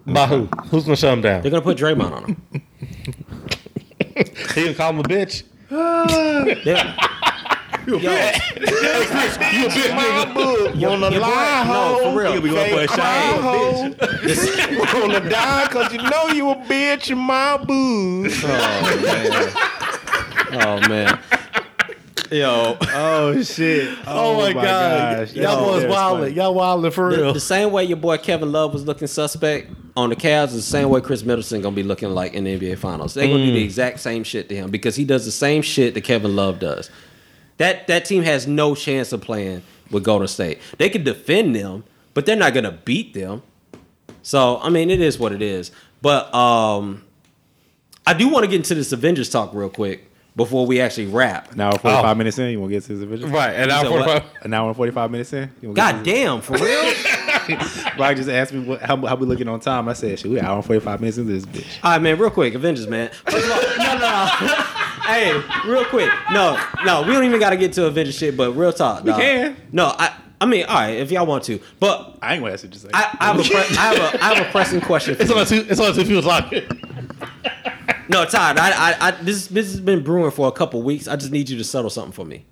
By who? Who's gonna shut him down? They're gonna put Draymond on him. He gonna call him a bitch. *laughs* They're- Yo, My book on the your boy- line, no, for ho. real. He'll be going for a Fake shot. cry, ho. on the dime, cause you know you a bitch in my boo. oh man, yo, *laughs* Oh shit! *laughs* Oh, my, god, gosh. y'all boys That's wildin'. Y'all wildin' for the, real. the same way your boy Kevin Love was looking suspect on the Cavs is the same way Khris Middleton gonna be looking like in the NBA Finals. They're gonna do the exact same shit to him because he does the same shit that Kevin Love does. That that team has no chance of playing with Golden State. They can defend them, but they're not gonna beat them. So I mean, it is what it is. But um, I do want to get into this Avengers talk real quick before we actually wrap. An hour and forty five Oh. minutes in, you want to get to this division? right, and said now what? 45. An hour and forty five minutes in. You wanna get God to damn, for real? *laughs* Rock just asked me what, how, how we looking on time. I said, "Shit, we an hour and forty five minutes into this bitch." All right, man, real quick, Avengers, man. First of all, no, no, no. *laughs* hey, real quick. No, no, we don't even got to get to Avengers shit, but real talk. We can. No, I, I mean, all right, if y'all want to, but I ain't gonna ask you just like I, I have a, pre- I have a, I have a pressing question. *laughs* For It's you. only two. It's only two people talking. No, Todd, I, I, I, this, this has been brewing for a couple weeks. I just need you to settle something for me.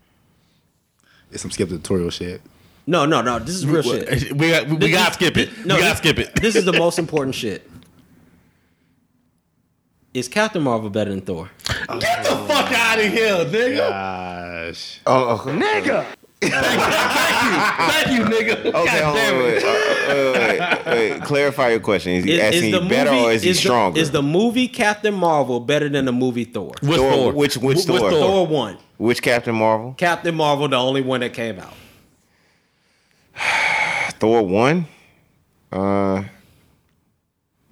it's some skip the tutorial shit. No, no, no. This is real shit. *laughs* We got. We, This- gotta skip it. No, we gotta this- skip it. *laughs* This is the most *laughs* important shit. Is Captain Marvel better than Thor? Get the fuck out of here, nigga. Gosh, Oh. oh, oh. Nigga. Thank you, thank you, nigga. Okay, God hold damn on, it. wait, uh, wait, wait, wait. Clarify your question. Is he asking you better or is he the- stronger? is the movie Captain Marvel better than the movie Thor? Which Thor- Thor? which- which Wh- Thor? Thor one. Which Captain Marvel? Captain Marvel, the only one that came out. *sighs* Thor one. Uh,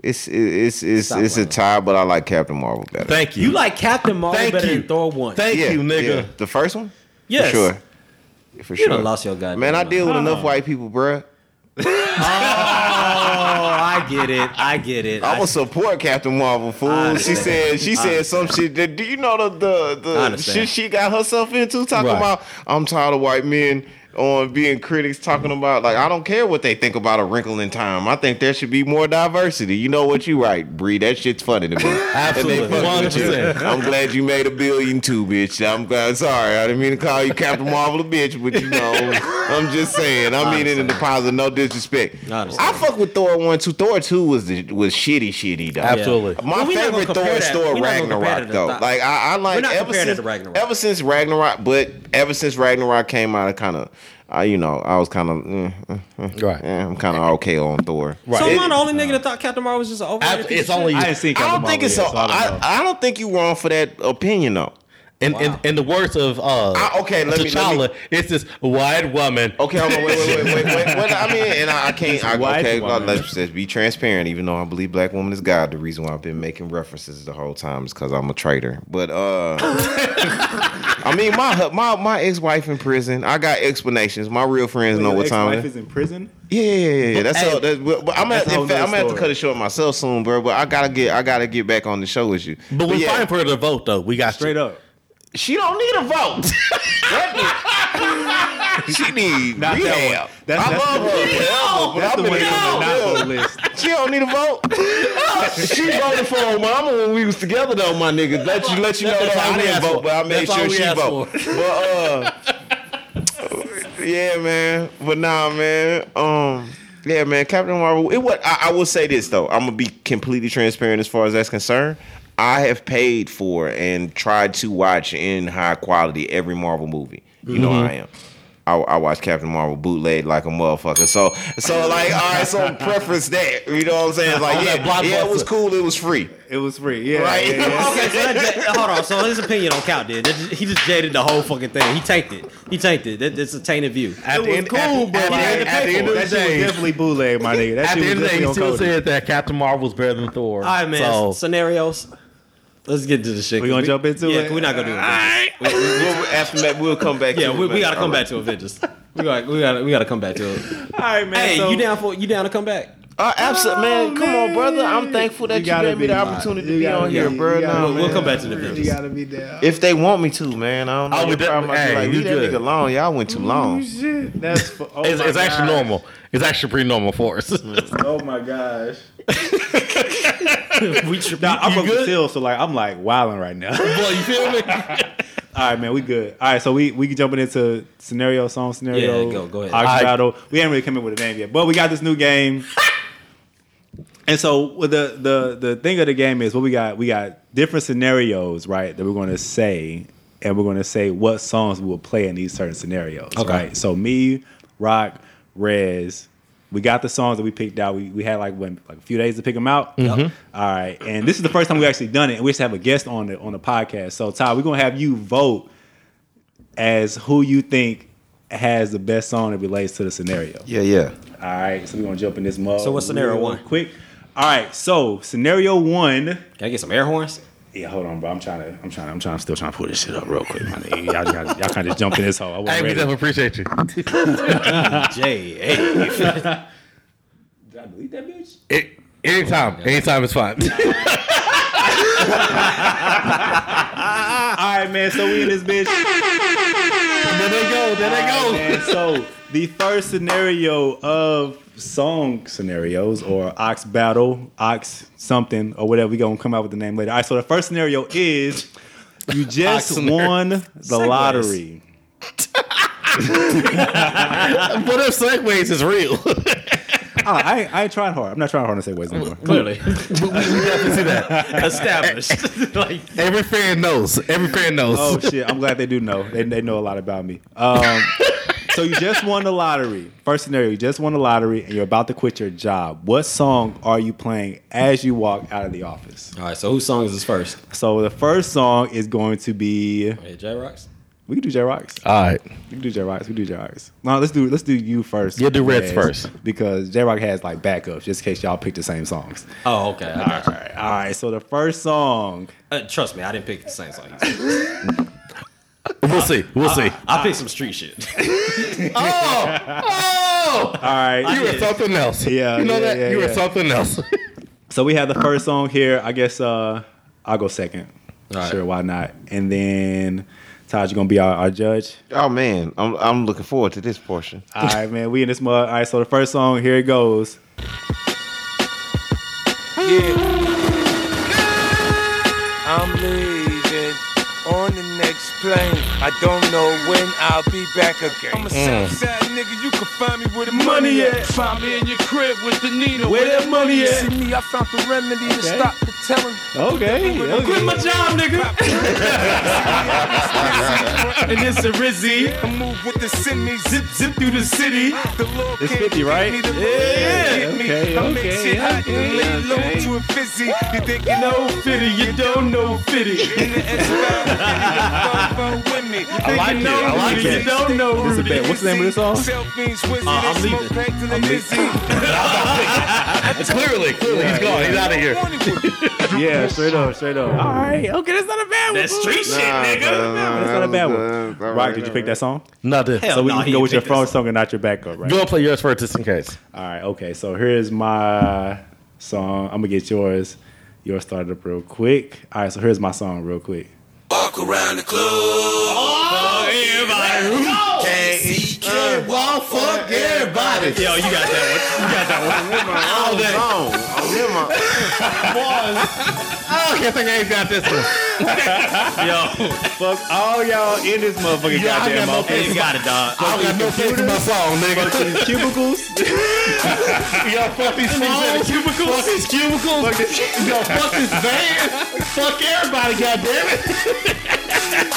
it's it's it's Stop it's a tie, but I like Captain Marvel better. Thank you. You like Captain Marvel Thank better you. than Thor one? Thank yeah, you, nigga. yeah. The first one. yes. For sure. For You sure. done lost your goddamn Man, I deal with enough white people, bruh. *laughs* Oh, I get it. I get it. I'm gonna support Captain Marvel, fool. She said she said some shit that do you know the the, the shit she got herself into talking Right. about I'm tired of white men on being critics talking about like I don't care what they think about a wrinkle in time. I think there should be more diversity. You know what you right, Bree. That shit's funny to me. *laughs* Absolutely. And they fuck with 100%. I'm glad you made a billion too, bitch. I'm glad sorry. I didn't mean to call you Captain Marvel a bitch, but you know, I'm just saying. I mean it in the positive, no disrespect. I. I fuck with Thor one, two. Thor two was the, was shitty, shitty though. Absolutely. My Well, we not gonna favorite Thor compare is. Thor We not gonna compare Ragnarok though. Thor. Like I, I like ever since Ragnarok. ever since Ragnarok, but ever since Ragnarok came out, I kind of, I you know, I was kind of, eh, eh, eh, Right. eh, I'm kind of okay on Thor. Right. So It- am I the only nigga that thought Captain Marvel was just an overrated Ab- piece it's of only- shit? I didn't see. I don't think Marvel it's so. yet, so I don't. I, I don't think you wrong for that opinion though. In, in, in the words of uh, I- okay, let me- let me- it's this white woman. Okay, hold on, wait, wait, wait, wait, wait. What I mean, and I, I can't. I, white okay, woman. let's just be transparent. Even though I believe black woman is God, the reason why I've been making references the whole time is because I'm a traitor. But uh, *laughs* *laughs* I mean, my my my ex wife in prison. I got explanations. My real friends know Your what time. ex-wife it is. is in prison. Yeah, yeah, yeah, yeah. That's Hey, all. That's, but, but I'm that's at, in fact, I'm gonna have to cut it short myself soon, bro. But I gotta get I gotta get back on the show with you. But we're yeah, fighting for the vote, though. We got Straight you. up. She don't need a vote. *laughs* *laughs* She need Not that rehab. one. That's- I that's love the- her. forever, but That's I'm the one in on the not vote list. She don't need a vote. *laughs* she voted for her mama when we was together, though, my niggas. Let you let you know that I we didn't vote, for. but I made That's all sure we she asked vote. But uh, yeah, man. But nah, man. Um, Yeah, man, Captain Marvel. It what I, I will say this though. I'm gonna be completely transparent as far as that's concerned. I have paid for and tried to watch in high quality every Marvel movie. You know Mm-hmm. I am. I, I watch Captain Marvel bootleg like a motherfucker. So so like all right, so *laughs* preference that. You know what I'm saying? Like On yeah, that yeah, it was cool. It was free. It was free. Yeah. Right. yeah, yeah. *laughs* Okay, so that, *laughs* that- hold on. So his opinion don't count, then. That just- He just jaded the whole fucking thing. He tanked it. He tanked it. That, it's a tainted view. At It the was end, cool, at, but at, like, the- at the end of that the shit was day, definitely bootleg, my nigga. That at shit the end was of the day, he still Cody. said that Captain Marvel was better than Thor. All right, man. So, Scenarios. Let's get to the shit. We gonna jump into yeah, it? we're not gonna do it. We'll, we'll, after that, we'll come back. Yeah, to we, it, we gotta man. come back to Avengers. We got we got we got to come back to it. All right, man. Hey, so, you down for you down to come back? Uh, absolutely, man. Come on, brother. I'm thankful that you, gotta gave me the be- opportunity to you be on here, bro. gotta- We'll, we'll come back to the You Avengers. gotta be down. If they want me to, man, I don't know. Oh, we Your did- problem, I'd be hey, like, you leave that good. nigga alone. Y'all went too long. Shit, that's fu- *laughs* oh it's, actually normal. It's actually pretty normal for us. *laughs* Oh my gosh. *laughs* we tri- Nah, I'm You broke the good? so like I'm like wilding right now. Boy, you feel me? *laughs* All right, man, we good. All right, so we we jumping into scenario song scenario. Yeah, go- go ahead. Ox I- battle. We ain't really come in with a name yet, but we got this new game. *laughs* and so with the the the thing of the game is what we got. We got different scenarios, right? That we're going to say, and we're going to say what songs we will play in these certain scenarios. Okay. Right. So me, Rock, Rez. We got the songs that we picked out. We, we had like when, like a few days to pick them out. Mm-hmm. All right, and this is the first time we actually done it, and we just have a guest on the on the podcast. So Ty, we're gonna have you vote as who you think has the best song that relates to the scenario. Yeah, yeah. All right, so we're gonna jump in this mug. So what's scenario one? Quick. All right, so scenario one. Can I get some air horns? Yeah, hold on, bro. I'm trying to. I'm trying. I'm trying. Still trying to pull this shit up real quick, man. Y'all, y'all, y'all kind of jumped in this hole. I Hey, wasn't we ready. definitely appreciate you. *laughs* Jay, Hey. Did I delete that bitch? *laughs* It, anytime, anytime is fine. *laughs* All right, man. So we in this bitch. There they go. There they go. And so the first scenario of song scenarios or ox battle, ox something or whatever, we gonna come out with the name later. All right, so the first scenario is you *laughs* just won the Segways. lottery. *laughs* What if segways is real? *laughs* Oh, I, ain't- I ain't trying hard. I'm not trying hard to say ways anymore. Clearly *laughs* we definitely see that. established. *laughs* like Every fan knows. Every fan knows. Oh shit! I'm glad they do know. They, they know a lot about me. Um, *laughs* so you just won the lottery. First scenario: you just won the lottery and you're about to quit your job. What song are you playing as you walk out of the office? all right. So whose song is this first? So the first song is going to be. Hey, J Rocks. We can do J Rocks. All right. We can do J Rocks. We can do J Rocks. No, let's do let's do you first. Yeah, do Reds first. because J Rock has like backups just in case y'all pick the same songs. Oh, okay. I All got you. right, all right. So the first song. Uh, trust me, I didn't pick the same song. *laughs* We'll see. We'll see. I picked some street shit. *laughs* Oh, oh! *laughs* All right. You were something else. Yeah, you know yeah, that. yeah, you were yeah. something else. So we have the first song here. I guess uh, I'll go second. All right. Sure, why not? And then Todd, you gonna be our, our judge. Oh man, I'm I'm looking forward to this portion. *laughs* All right, man. We in this mud. All right. So the first song here it goes. Yeah. I'm leaving on the next plane. I don't know when I'll be back again. I'm a Southside mm. nigga, you can find me where the money at. Find me in your crib with the Nina. Where that money at? See me, I found the remedy to stop the telling. Okay. Quit my job, nigga. *laughs* and it's a Rizzy. I move with the semis. Zip, zip through the city. The Lord It's can't 50, get right? me, the Lord Yeah, can't get me. okay, I make okay, shit hot okay, and lay low okay. to a fizzy. You think you No know? fitty, you don't know fitty. In the S5, with me. I like it. I like You don't know This is Rudy. bad. What's the name of this song? Uh, I'm leaving. smoke I'm busy. *laughs* clearly, clearly, he's gone. He's out of here. *laughs* Yeah, straight up, straight up. All right. Okay, that's not a bad one. That's street shit, nigga. That's not a bad one. Rock, did you pick that song? Nothing. Hell So we no, can go with your pick this first song and not your backup, right? Go and play yours first, just in case. All right, okay. So here's my song. I'm gonna get yours. Yours started up real quick. All right, so here's my song real quick. Walk around the club. Oh, Well, fuck everybody. Yo, you got that one. You got that one. All day. I'm in my I can't think I ain't got this one. *laughs* Yo, Fuck all y'all in this motherfucking Yeah, I goddamn got no office. you got it, dog. I don't got no faith in my song, nigga. Fucking cubicles. Yo, fuck these phones. *laughs* Cubicles. Fuck these cubicles. Yo, fuck this van. fuck everybody, goddammit.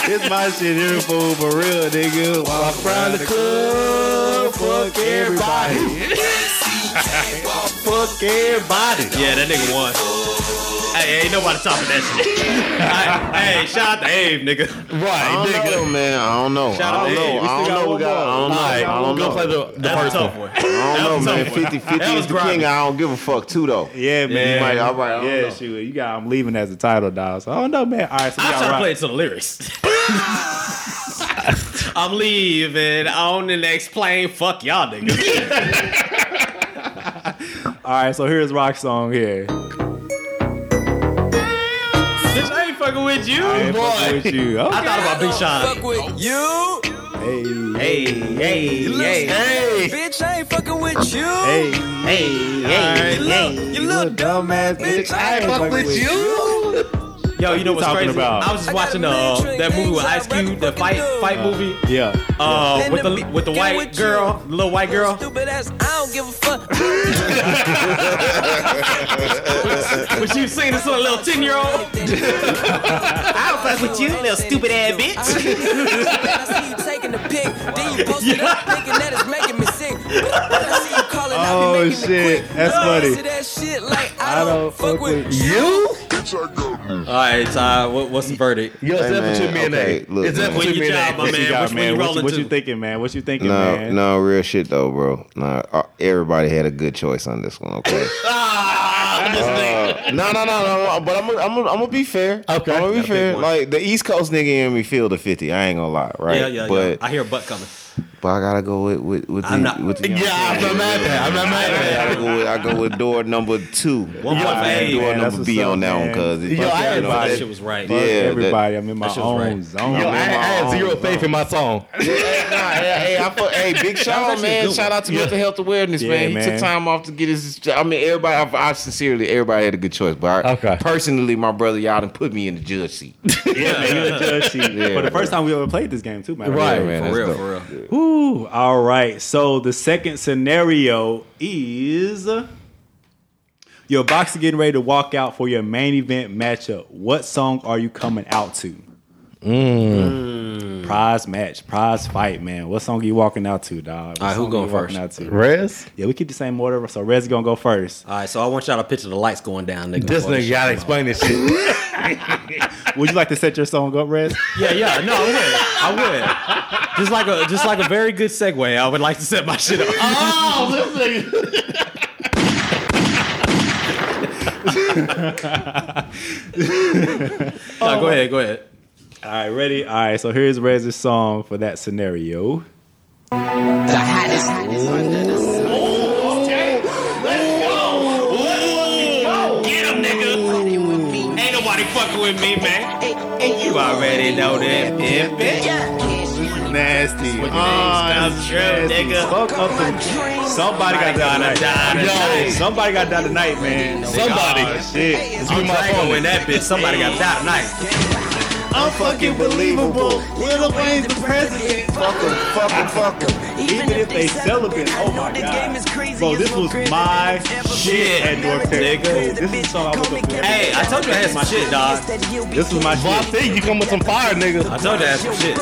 It's my shit here, fool, for real, nigga. Walk around the club, fuck everybody. fuck everybody. Yeah, that nigga won. Hey, ain't nobody topping that shit. hey, shout out to Abe, nigga. Right, I Right, don't know, man. I don't know. Shout I out don't to know. Ed. We I still don't got know. one We got. I don't know. All right, I don't go know. play the, the That's first a tough one. one. I don't know, That man. tough 50 one. 50 That is was the grimy. king. I don't give a fuck too though. Yeah, man. might- all right, I don't yeah, know. shoot. You got. I'm leaving as the title, dog. So I don't know, man. All right, so we I'm got trying to rock- play it to the lyrics. *laughs* *laughs* I'm leaving on the next plane. Fuck y'all, niggas. *laughs* All right, so here's rock song here. Bitch, I ain't fucking with you. I ain't fucking with you. Okay. I thought about Big Sean. Fuck with you. Hey, Hey, hey, hey, hey, Bitch, I ain't fucking with you. hey, hey, hey, hey. You look dumbass bitch. I ain't fucking with you. Yo, you know what's talking crazy? about? I was just watching uh, that movie with Ice Cube, the fight fight movie. Yeah. Uh, with the with the white girl, the little white girl. Stupid ass, I don't give a fuck. When she was singing this to a little ten year old. *laughs* I'll fuck with you, little stupid ass bitch. I see you taking the pic, then you post it up, thinking that it's making me sick. I see you calling, I Oh, shit. That's funny. answer that shit like I, I don't, fuck with you. You? All right, Ty, what, what's the verdict? Yo, it's Hey, that between man, me and okay, A. look, It's that man. between me you and job, A. my What man, you got, which man? you What, rolling what you thinking, man? What you thinking, No, man? no, real shit though, bro. Nah, uh, everybody had a good choice on this one. Okay. *laughs* Uh, no, no, no, no. But I'm, gonna- I'm, I'm gonna be fair. Okay. I'm gonna be fair. Like the East Coast nigga in me feel the 50. I ain't gonna lie, right? Yeah, yeah, but yeah. I hear a butt coming. But I gotta go with with with the, I'm not- with the Yeah, I'm not mad at that. I'm not mad at that. gotta go with I go with door number two. One I point for door man. Number B on that one because Yo, I had That shit was right. Yeah, Fuck that- everybody. I'm in my that shit was own right. zone. Yo, I, I had zero own faith in my song. *laughs* Yeah, nah, hey, hey, I fuck, hey, Big Sean, actually man. Shout out to mental health awareness, Yeah, man. He man. took time off to get his. I mean, everybody. I, I sincerely, everybody had a good choice, but I, Okay. personally, my brother, y'all done put me in the judge seat. *laughs* Yeah, man, you a judge seat. *laughs* For the first time we ever played this game, too, man. Right. Man, For real, for real. Woo. All right. So the second scenario is your boxer getting ready to walk out for your main event matchup. What song are you coming out to? Mm. Prize match, prize fight, man. What song are you walking out to, dog? What All right, who going first? Out to? Rez? Yeah, we keep the same order. So Red's gonna go first. All right, so I want y'all to picture the lights going down, nigga. This nigga gotta explain this shit. *laughs* Would you like to set your song up, Rez? Yeah, yeah, no, I would. I would. Just like a just like a very good segue, I would like to set my shit up. *laughs* oh, this nigga. No, go ahead, go ahead. All right, ready? All right, so here's Rez's song for that scenario. Get with me, man. And you already know that, pimpin'. Nasty. Come oh, true, nigga. Fuck up the- Somebody got down tonight. tonight. Somebody got down tonight, man. Somebody. Oh, shit. I'm Drago win that bitch. Somebody got die tonight. I'm fucking believable. Lil Wayne's the president. Fuck him, fuck him, fuck him. Even if they celibate. Oh my god. Oh Bro, this was my shit at North Texas. nigga. This is the song I woke up to. Hey, I told you I had some shit, dog. This was my Well, I shit. think you come with some fire, nigga. I told you I had some shit.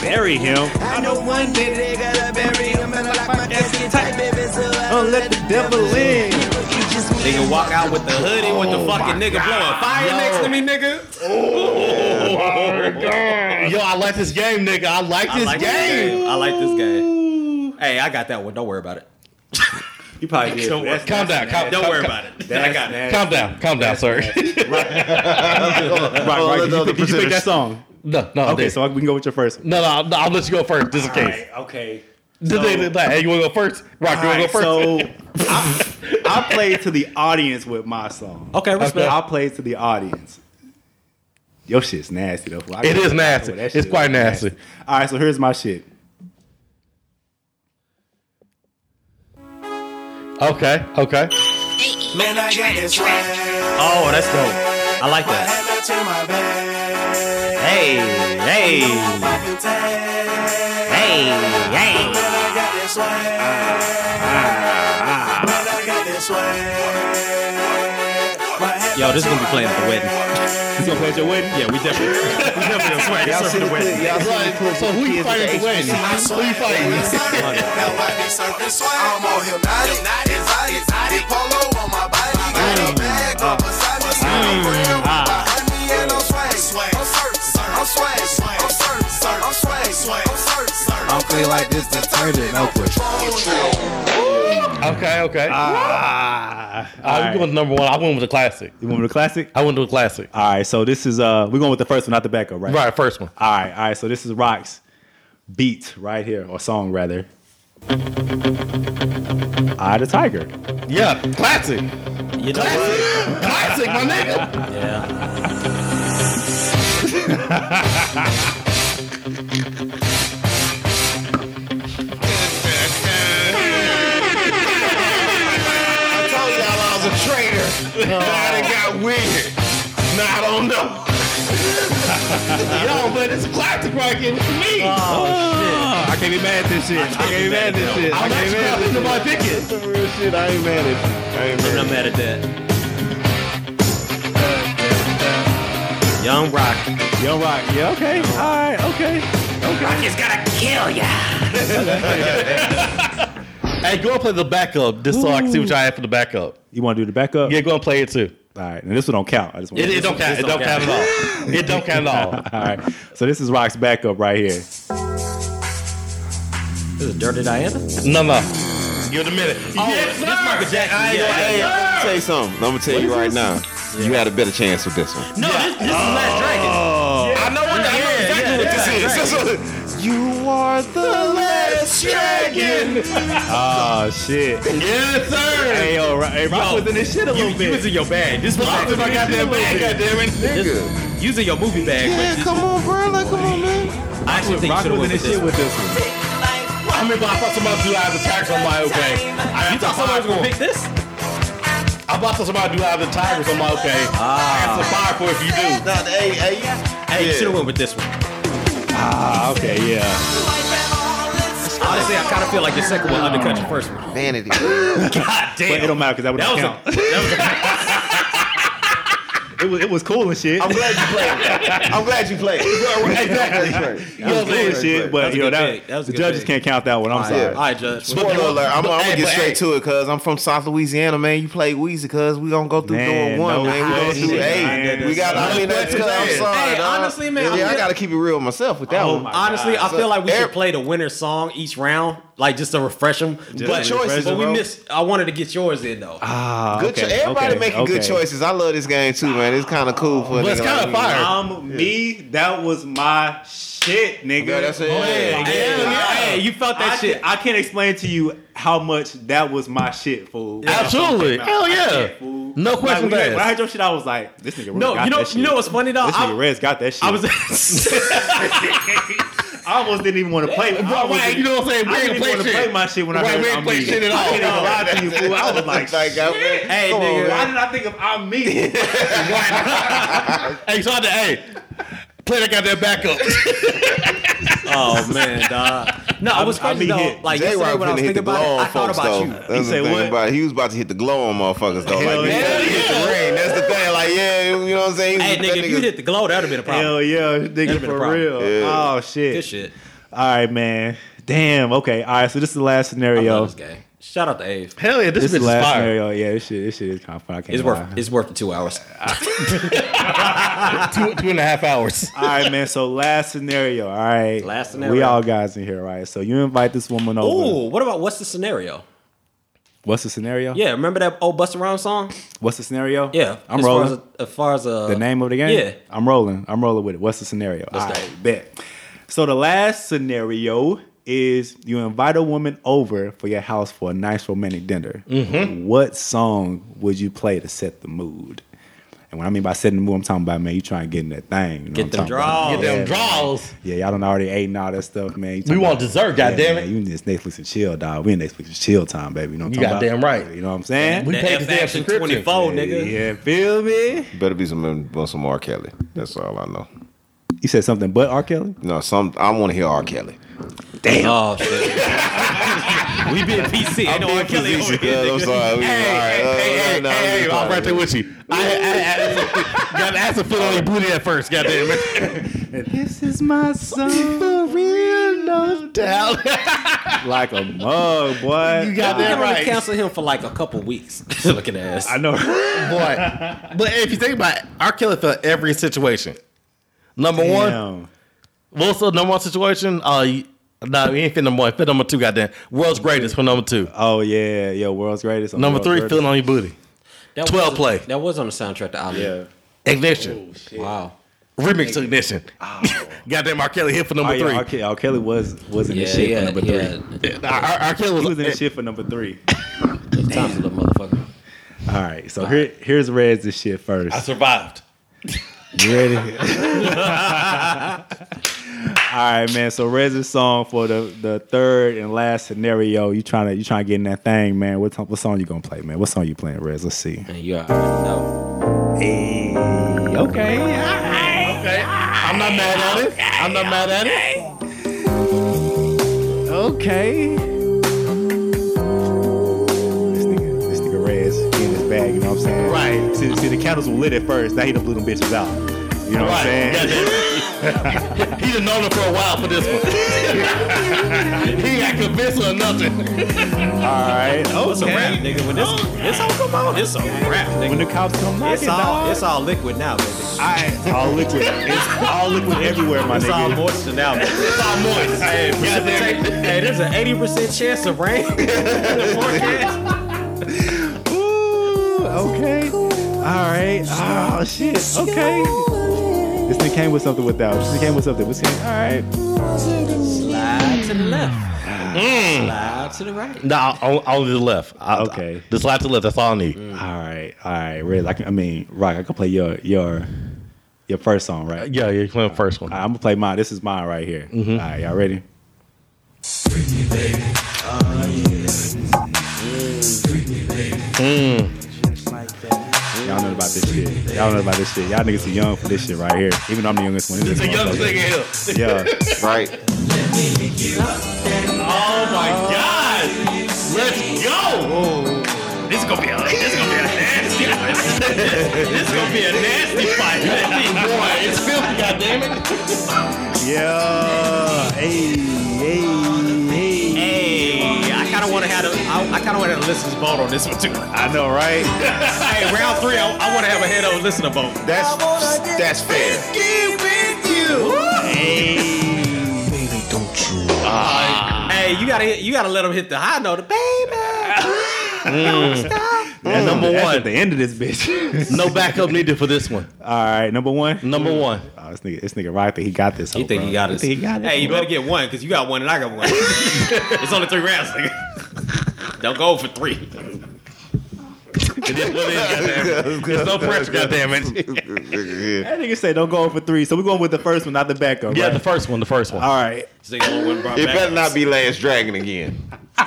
Bury him. I know one day they gotta bury him and I like my casket tight, baby, so I Don't let the devil in. Nigga walk out with the hoodie with the oh fucking nigga blowing fire next to me, nigga. Oh Yo, I like this game, nigga. I like I this like this game. game. I like this game. Hey, I got that one. Don't worry about it. *laughs* You probably did. Don't That's- worry. Calm down, calm, Don't calm, worry about it. I got it. calm down, calm down, sir. *laughs* Right, right. Did you, pick, did you pick that song? no, no, Okay, so we can go with your first. one. no, no, no, I'll let you go first, just in case. Alright, okay. Just in case. Hey, you want to go first? Rock, you want to go first? so I, I played to the audience with my song. Okay, respect. I played to the audience. Your shit's nasty though. I It nasty. that It's quite is nasty. All right, so here's my shit. Okay, okay. Man, I got this right. Oh, that's dope. I like that. Hey, hey, hey, hey. Yo, this is gonna be playing at the wedding. This gonna play at your wedding? Yeah, we definitely, we definitely gonna swag Y'all this the for the wedding. Y'all see the clip? So who you fighting at the wedding? Who you fighting? I'm on hypnotic, exotic, polo on my body, got a mm. bag up beside me, mm. ah. I'm real, behind me, and I'm swag, I'm certain, I'm swag, I'm certain, I'm swag, I'm certain. I feel like this detergent. No question. Okay, okay. Ah, Uh, we going to number one. I went with the classic. You want with the classic? I went to a classic. All right, so this is uh we're going with the first one, not the backup, right? Right, first one. All right, all right. So this is Rock's beat right here, or song rather. Eye the Tiger. Yeah, classic. You know what? Classic, my nigga. Yeah. *laughs* Now it got weird. Now I don't know. Yo, but it's a classic right here. What you mean? Oh, oh I can't be mad at this shit. I can't be mad at this shit. I I'm can't be mad at this surprised shit. nobody pick it. Some real shit. I ain't mad at you. I ain't I'm mad. not mad at that. Young Rock. Young Rock. Yeah, okay. All right, okay. *laughs* Hey, go and play the backup just so I can see what y'all have for the backup. You want to do the backup? Yeah, go and play it too. All right, and this one don't count. I just want It, it don't count. It don't count it don't all. It don't count at all. *laughs* All right, so this is Rock's backup right here. This is Dirty Diana. No, no. Give it a minute. Oh, this Michael Jackson. I ain't Yeah, gonna, yeah. I'm gonna tell you something. I'm gonna tell you right now. You had a better chance with this one. No, this, this is Last Dragon. Oh. I know what I know exactly what this is. You are the last dragon. Oh shit! Yes, sir. Hey yo, Rock, hey, Rock Yo, was in this shit a little You, bit. you was in your bag. This was I was in my goddamn bag, goddammit. This, you was in your movie bag. Yeah, but come on, bro. Like, come on, man. I actually think Rock was in this with this. shit with this one. I remember I thought somebody do out the tax. I'm like, okay. I You thought somebody was gonna pick this? I thought somebody do out the tigers. I'm like, okay. Ah. I got some fire for if you do. Nah, hey, hey, Hey, you Yeah. should have went with this one. Ah, okay, yeah. Honestly, I kind of feel like your second one undercut your first one. vanity. *laughs* God But damn. it don't matter because that would that was count. a, *laughs* that It was it was cool and shit. I'm glad you played. *laughs* I'm glad you played. exactly. Exactly. It was cool and shit, but That was a you know that. That was the judges pick. can't count that one. I'm was sorry. a, all right, Judge. Spoiler alert. I'm, I'm gonna Hey, get straight hey. to it because I'm from South Louisiana, man. You play Weezy because we gonna go through Man, door one, no man. We going question, through man. eight. We got. I mean, that's cause I'm sorry. Hey, honestly, man, Yeah, I'm I good. gotta keep it real with myself with that oh one. Honestly, I feel like we should play the winner song each round, like just to refresh them. to but refresh but we bro. missed. I wanted to get yours in though. Ah, Good okay, cho- Everybody okay, making good choices. I love this game too, man. It's kind of cool for. a But it's kind of me. fire. Um, me, that was my shit, nigga. Yeah, that's it. Oh, Yeah, yeah, yeah, yeah. Hey, you felt that I shit. Can, I can't explain to you how much that was my shit, fool. Absolutely. Hell yeah. Fool. No question when, I- asked. when I heard your shit, I was like, this nigga Rez No, got you know, that shit. you know what's funny though? This I, nigga Rez got that shit. I was. *laughs* *laughs* I almost didn't even want to play. I Bro, right, you know what I'm saying? We I didn't play even want to play my shit when I Right, heard we ain't I'm play me. shit at all. I lie to you, fool. I was like, *laughs* Like, uh, I- Hey, Come on, why did I think of I'm me? *laughs* Hey, so I had to, hey, play that goddamn backup. *laughs* oh man, dog. No, I was I crazy be though. hit. Like J yesterday Rock when I was hit the thinking about glow it, I thought folks about though. you. That's He the said thing what? about. He was about to hit the glow on motherfuckers though. Hell Like, yeah. yeah, hit the ring. That's the thing. Like, yeah, you know what I'm saying? Hey, That nigga, if you hit the glow, that would have been a problem. Hell yeah, That'd nigga, a for problem. real. Yeah. Oh shit. Good shit. All right, man. Damn. Okay. All right. So this is the last I scenario. Love this game. Shout out to Ave. Hell yeah, this, This bitch is is the last fire. scenario. Yeah, this shit. This shit is kind of fun. I can't It's lie. worth. It's worth the two hours. *laughs* *laughs* Two, two and a half hours. *laughs* All right, man. So last scenario. All right. Last scenario. We all guys in here, right? So you invite this woman over. Ooh, what about what's the scenario? What's the scenario? Yeah, remember that old Busta Rhymes song? What's the scenario? Yeah, I'm as rolling. Far as, as far as uh, the name of the game? Yeah, I'm rolling. I'm rolling with it. What's the scenario? Let's All go. bet. So the last scenario is you invite a woman over for your house for a nice romantic dinner. Mm-hmm. What song would you play to set the mood? And when I mean by setting the mood, I'm talking about man, you trying to get in that thing. You know Get them I'm about? draws. Get them Yeah, draws. Yeah, y'all done already ate and all that stuff, man. You We want about- dessert, Yeah, goddamn man, it. You need this Netflix and chill, dog. We in Netflix and chill time, baby. You know what I'm You talking goddamn right. You know what I'm saying? We The paid F the damn Action subscription. 24, nigga. Yeah, feel me? Better be some on some R. Kelly. That's all I know. You said something but R. Kelly? No, some I want to hear R. Kelly. Damn. Oh shit. we been PC. Ain't no R. Kelly over here. Yeah, I'm nigga. sorry. We- all right, uh, Hey, no, hey, no, I'm right there with you. I, I, I, got to ask to put on your booty at first, goddamn it. This is my song. *laughs* For real, no doubt. like a mug, boy. You got We that can only right. cancel him for like a couple weeks. *laughs* Looking at ass. I know. Boy. But if you think about it, R. Kelly for every situation. Number one, Damn. what's the number one situation? Uh, you- no, he ain't fit number one. Fit number two, goddamn. World's greatest for number two. Oh yeah, yeah. World's greatest. on Number World's three, Greatest. feeling on your booty. That 12 was- play. That was on the soundtrack to Ali. Yeah. Ignition. Wow. Remix to ignition. *laughs* goddamn R. Kelly hit for number Oh, yeah, three. R. Kelly, R. Kelly was was in Yeah, the shit yeah, for number three. yeah. R. R. R. Kelly was, was in the shit for number three. *laughs* Times little motherfucker. All right, so here here's Red's this shit first. I survived. *laughs* You ready? *laughs* All right, man. So Red's song for the the third and last scenario. You trying to you trying to get in that thing, man? What what song you gonna play, man? What song you playing, Rez? Let's see. Man, you already know. Hey, okay, Okay. I'm not mad at it. I'm not mad at it. okay. Bag. You know what I'm saying? Right. See, see, the candles were lit at first. Now he done blew them bitches out. You know what I'm saying? Goddamn. *laughs* *laughs* he done known her for a while for this one. *laughs* he got convinced or nothing. All right. Oh, it's a rap, nigga. When this this all come on, it's a rap, nigga. When the cops come knocking, It's all dog. it's all liquid now, baby. It's all liquid. It's all liquid everywhere, my It's all nigga. moisture now, baby. It's all moist. Hey, precipitate- hey, there's an 80% chance of rain okay. All right. Oh shit. Okay. This thing came with something without. This thing came with something. What's All right. Slide to the left. Mm. Slide to the right. No, on- only the left. I- Okay. The slide to the left. That's all I need. All right. All right. Riz, I, can, I mean, Rock. I can play your your your first song, right? Yeah, you're playing the first one. I'm gonna play mine. This is mine right here. Mm-hmm. All right, y'all ready? Mm. Y'all know about this shit. Y'all know about this shit. Y'all niggas too young for this shit right here. Even though I'm the youngest one. in this The youngest nigga here. Yeah. *laughs* Right? Oh my God! Let's go! This is gonna be a this is gonna be a nasty fight. *laughs* this is gonna be a nasty fight. Boy, it's filthy, goddammit. Yeah. Hey, hey, hey. Hey, I kind of want to have a, I, I kind of want to have a listener's vote on this one too. I know, right? *laughs* hey, round three, I, I want to have a head over listener vote. That's that's fair. Hey, baby, don't you Ah. Hey, you gotta you gotta let them hit the high note, baby. *laughs* *laughs* And number mm. That's one, at the end of this bitch. *laughs* no backup needed for this one. All right, number one. Number one. Oh, this nigga, this nigga right there. He got this. You hoe, think bro. he got it? think he got it. Hey, you better get one because you got one and I got one. *laughs* it's only three rounds, nigga. Don't go for three. It is what it is, goddammit. There's no pressure, goddammit. That nigga say don't go for three. So we're going with the first one, not the backup. Yeah, right? the first one, the first one. All right. So you gonna win, bro, It back. better not be Last Dragon again.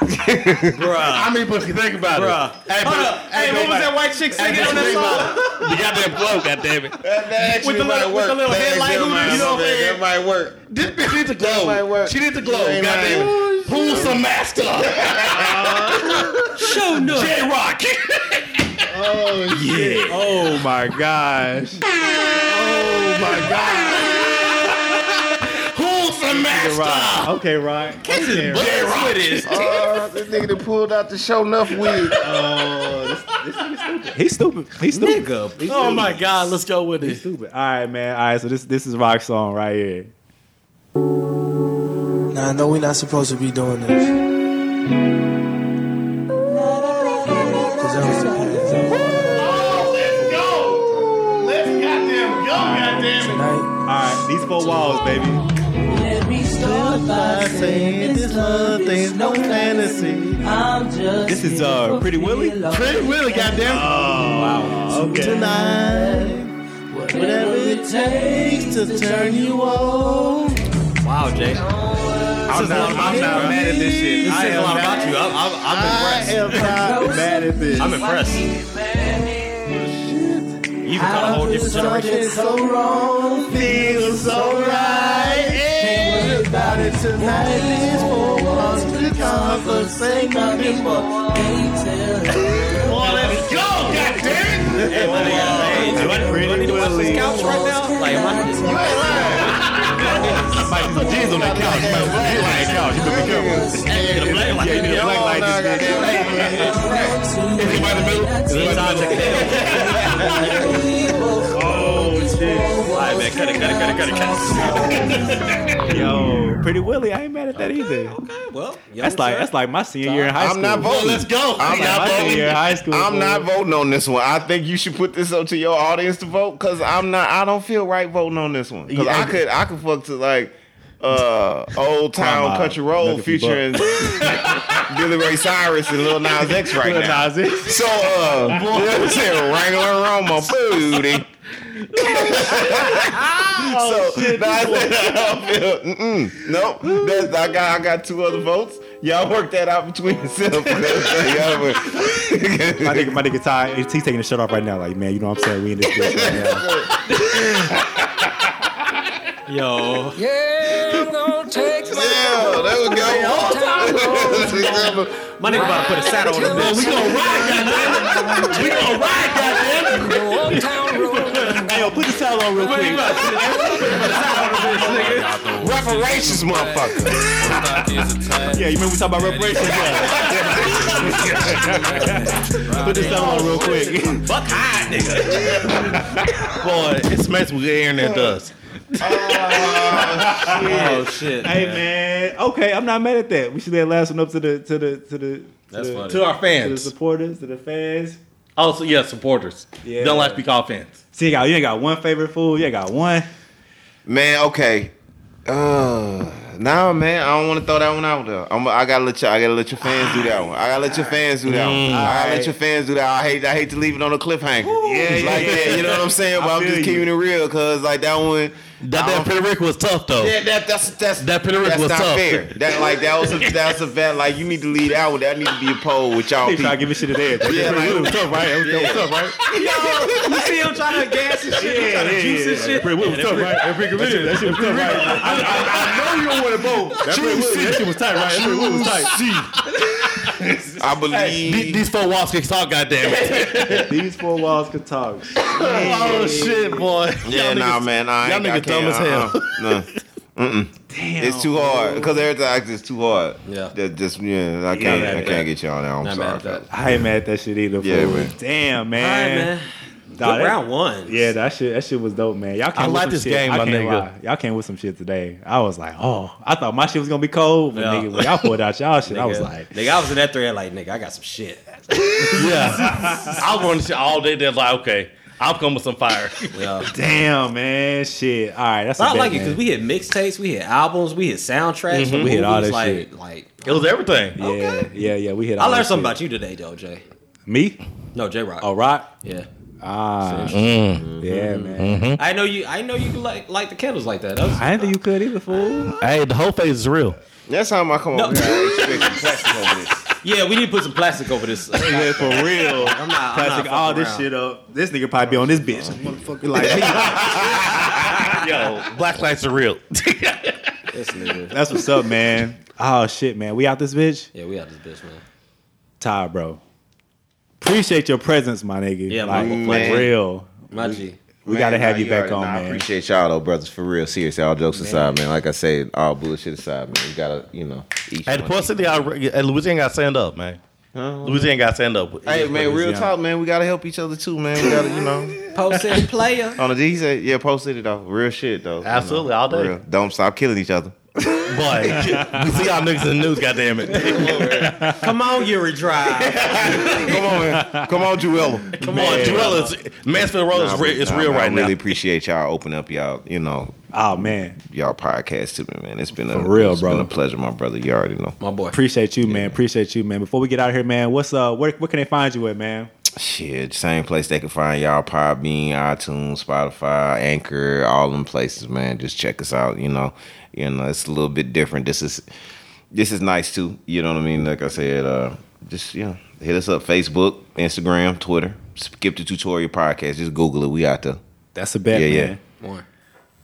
Bruh. I mean, but if you think about Bruh. it. Hey, Hold but, up. Hey, what was that white chick singing on that song? The goddamn flow, goddammit. That actually With the might little- with work. the little That headlight hooters, you know what I'm that- saying? That might work. This bitch needs to glow. She needs to glow, That might goddammit. Who's the uh-huh. master? *laughs* Show no. J Rock. *laughs* Oh yeah. Oh my gosh. Oh my god. Who's some master? Right. Okay, right. Okay, right. J Rock. Oh, this nigga that pulled out the Sho'nuff wig. Oh, He's stupid. He's stupid. Nigga. He's Oh my God, let's go with He's it. stupid. All right, man. All right, so this this is rock song right here. Now I know we're not supposed to be doing this. that was the Let's go. Let's go, goddamn it. Tonight, All right, these four walls, baby. By saying this love thing's no fantasy. I'm just This is uh Pretty Willie. Pretty Willie, goddamn. Oh wow. Okay. Tonight, whatever it takes to turn you on. Wow, Jay. I'm not, I'm not mad at this shit. This I says a am lot about you. I'm, I'm, I'm I impressed. am not *laughs* mad at this. I'm impressed. You even got a whole different generation. so wrong, feels so right. Ain't it tonight. These four walls to conversate nothing more. Well, let's go, goddammit! Hey, my nigga, hey, do I, do I need to watch this couch right now? Like, am I? Might be some jeans on that couch. You might jeans on that couch. You better be careful. Get a black light. Yeah, you need a black light. Is in the middle? Is it out. Oh shit. All right, man, cut it, cut it, cut it, cut it, cut it. Yo, *laughs* Pretty Willie, I ain't mad at that either. Okay, well, That's like that's like my senior year in high school. I'm not voting. let's go. I'm That's not my voting. year in high school. I'm fool. not voting on this one. I think you should put this up to your audience to vote because I'm not. I don't feel right voting on this one because I could. I could fuck to like uh old town Grandma, country road look featuring *laughs* Billy Ray Cyrus and Lil Nas X right Lil now. Nas X. So uh, *laughs* you know what I'm saying? Wrangling around my booty. *laughs* so oh, nah, I said *laughs* I don't feel. Mm-mm, nope. That's, I got. I got two other votes. Y'all work that out between yourselves. *laughs* My nigga, my nigga Ty, he's taking the shirt off right now. Like, man, you know what I'm saying? We in this bitch right now. Yo, Yeah, I'm gonna take my Yeah, there we go. my nigga about to put a saddle on the bitch. We gonna ride, goddammit! We gonna ride, goddammit! Yo, put the towel on real quick. *laughs* Reparations, motherfucker. Yeah, you remember we talking about reparations? Yeah. *laughs* put this towel on real quick. Fuck high, nigga. *laughs* Boy, it smells with air in there does. Oh, oh shit. hey man, okay, I'm not mad at that. We should let last one up to the to the to the to That's the, funny. To our fans, to the supporters, to the fans. Also, yeah, supporters. Yeah. Don't like to be called fans. See, you, got, you ain't got one favorite food. You ain't got one. Man, okay. Uh, nah, man, I don't want to throw that one out there. I'm, I gotta let you. I gotta let your fans do that one. I gotta let your fans do that one. I gotta let your fans do that. I hate. I hate to leave it on a cliffhanger. Yeah, It's like yeah. that. You know what I'm saying? But I'm just you. keeping it real because like that one. That, I that don't- was tough though. Yeah, that, that's that's That Puerto Rico that's was not tough. fair. That like that was a that's a bad like you need to lead out with that need to be a poll with y'all They try to give me shit today. Yeah, Yeah, like- it was tough, right? It was, that was tough, right? Yo, you see him trying to gas and shit, Yeah, trying to yeah, juice and yeah. shit. Pretty Willie was tough, right? That shit, that shit was tough, right? I, I, I know you don't want to vote. That, Pretty Willie, that shit was tight, right? That Pretty Willie was tight. *laughs* I believe. These, these four walls can talk, Goddamn it! *laughs* These four walls can talk. oh shit, boy. Yeah, Y'all nah, niggas- man. I y'all ain't, I niggas dumb as hell. uh-uh. Nah. Mm-mm. Damn. It's too hard because everything is too hard. Yeah. That just yeah, I can't. Yeah, I can't get y'all now. I'm Not sorry. mad at that. I ain't mad at that shit either. Yeah, man. Damn, All right, man. Man. Nah, Good that- round one. Yeah, that shit, that shit was dope, man. Y'all came I with like some this shit. game, I my can't nigga. lie. Y'all came with some shit today. I was like, oh, I thought my shit was gonna be cold, but Yeah. nigga, when y'all pulled out y'all shit, I was like, nigga, I was in that thread like, nigga, I got some shit. *laughs* Yeah. *laughs* I was running shit all day. They're like, okay, I'll come with some fire. Yeah. *laughs* damn, man, shit. All right, that's. But a I bet, like it because we hit mixtapes, we hit albums, we hit soundtracks, mm-hmm. for We hit all movies, that like, shit. Like, It was everything. Yeah, yeah, yeah. We hit. I learned something shit. about you today, though, Jay. Me? No, J Rock. Oh, rock. Yeah. Ah, Mm. yeah, man. I know you. I know you can like light the candles like that. That was- I didn't think you could either, fool. Hey, the whole face is real. That's how I come No. over here, I expect some plastic over this. *laughs* yeah, we need to put some plastic over this. *laughs* Yeah, for real. I'm not. I'm Plastic not all fucking this around. shit up. This nigga probably be on this bitch. Motherfucker like me. *laughs* Yo, black lights are real. This nigga. That's what's up, man. Oh shit, man. We out this bitch? Yeah, we out this bitch, man. Ty, bro. Appreciate your presence, my nigga. Yeah, like, man. for real. My G. We gotta have nah, you back already- on, nah, I appreciate y'all though, brothers. For real, seriously. All jokes aside, man. Like I said, all bullshit aside, man. We gotta, you know, each Hey, the one- Port City, I, Louisiana got to stand up, man. Louisiana got to stand up. Hey man, real Louisiana. talk, man. We gotta help each other too, man. We gotta, you know. *laughs* Post City player. On the G, he said, yeah, post it though. Real shit though. you Absolutely, know, all day. real. Don't stop killing each other. But *laughs* we see y'all niggas in the news, goddamn it. Come on, Yuri Drive. Come on, man. Come on, Jewella. Come on, Jewella is Mansfield Road is, Nah, re- is real man, right I really now. appreciate y'all opening up y'all, you know, Oh man, y'all podcast to me, man. It's been a For real, it's bro. been a pleasure, my brother. You already know. My boy. appreciate you, man. Appreciate you, man. Before we get out of here, man, what's uh, where, where can they find you at, man? Shit, same place they can find y'all, Podbean, iTunes, Spotify, Anchor, all them places, man. Just check us out. You know, you know, it's a little bit different. This is this is nice too. You know what I mean? Like I said, uh, just you know, hit us up Facebook, Instagram, Twitter. Skip the tutorial podcast. Just Google it. We out there. That's a bet, Yeah, yeah. man. One.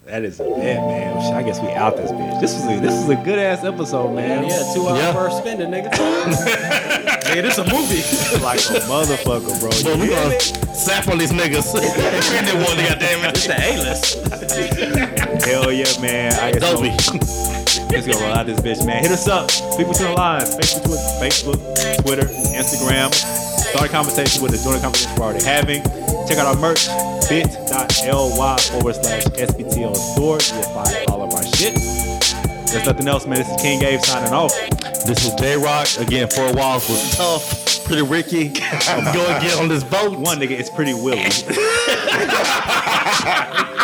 That is a bad man. I guess we out this bitch. This was a, this is a good ass episode, man. Yeah, two hours Yeah. per spending, nigga. *laughs* nigga, this a movie. *laughs* like a motherfucker, bro. But we gonna sap on these niggas. *laughs* and then one, goddamn It's it. the A-list. Hell yeah, man. I guess Dolby. Let's go roll out this bitch, man. Hit us up. Speak between the lines. Facebook, Twitter, Facebook, Twitter, Instagram. Start a conversation with us. Join the conversation we're already having. Check out our merch. bit.ly forward slash SPTO stores. You'll find all of our shit. There's nothing else, man. This is King Gabe signing off. This is J Rock. Again, Four Walls was tough. Pretty Ricky. I'm going to get on this boat. One nigga, it's pretty Willie. *laughs*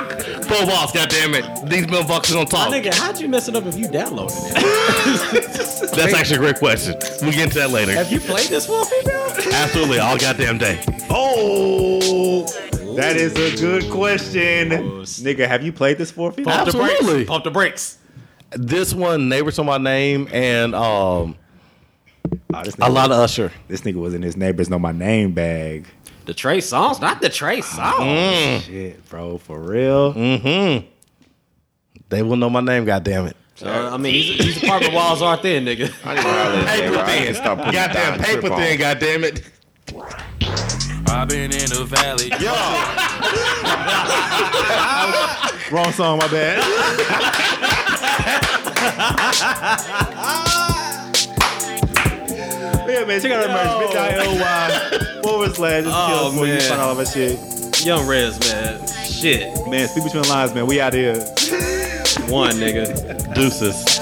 Four Walls, goddamn it. These motherfuckers don't My nigga, how'd you mess it up if you downloaded it? *laughs* That's actually a great question. We'll get into that later. Have you played this for a? Absolutely, all goddamn day. Oh, that is a good question. Nigga, have you played this for FIFA? Pump the Absolutely. brakes. Pump the brakes. This one, Neighbors on My Name, and um, Oh, this a nigga- lot of Usher. This nigga was in his neighbors know my name bag. The Trey Songz, not the Trey Songz. Mm. Shit, bro, for real. Mm-hmm. They will know my name, goddamn it. So, I mean, these, these apartment walls aren't thin, nigga. I didn't know Paper I thin. stop putting Goddamn paper trip on. thin, goddamn it. I've been in the valley. Wrong song, my bad. *laughs* yeah, man, check out our merch. bit.ly forward slash Oh, SPTO. You find all of our shit. Young Rez, man. Shit. Man, speak between the lines, man. We out here. One, nigga. Deuces.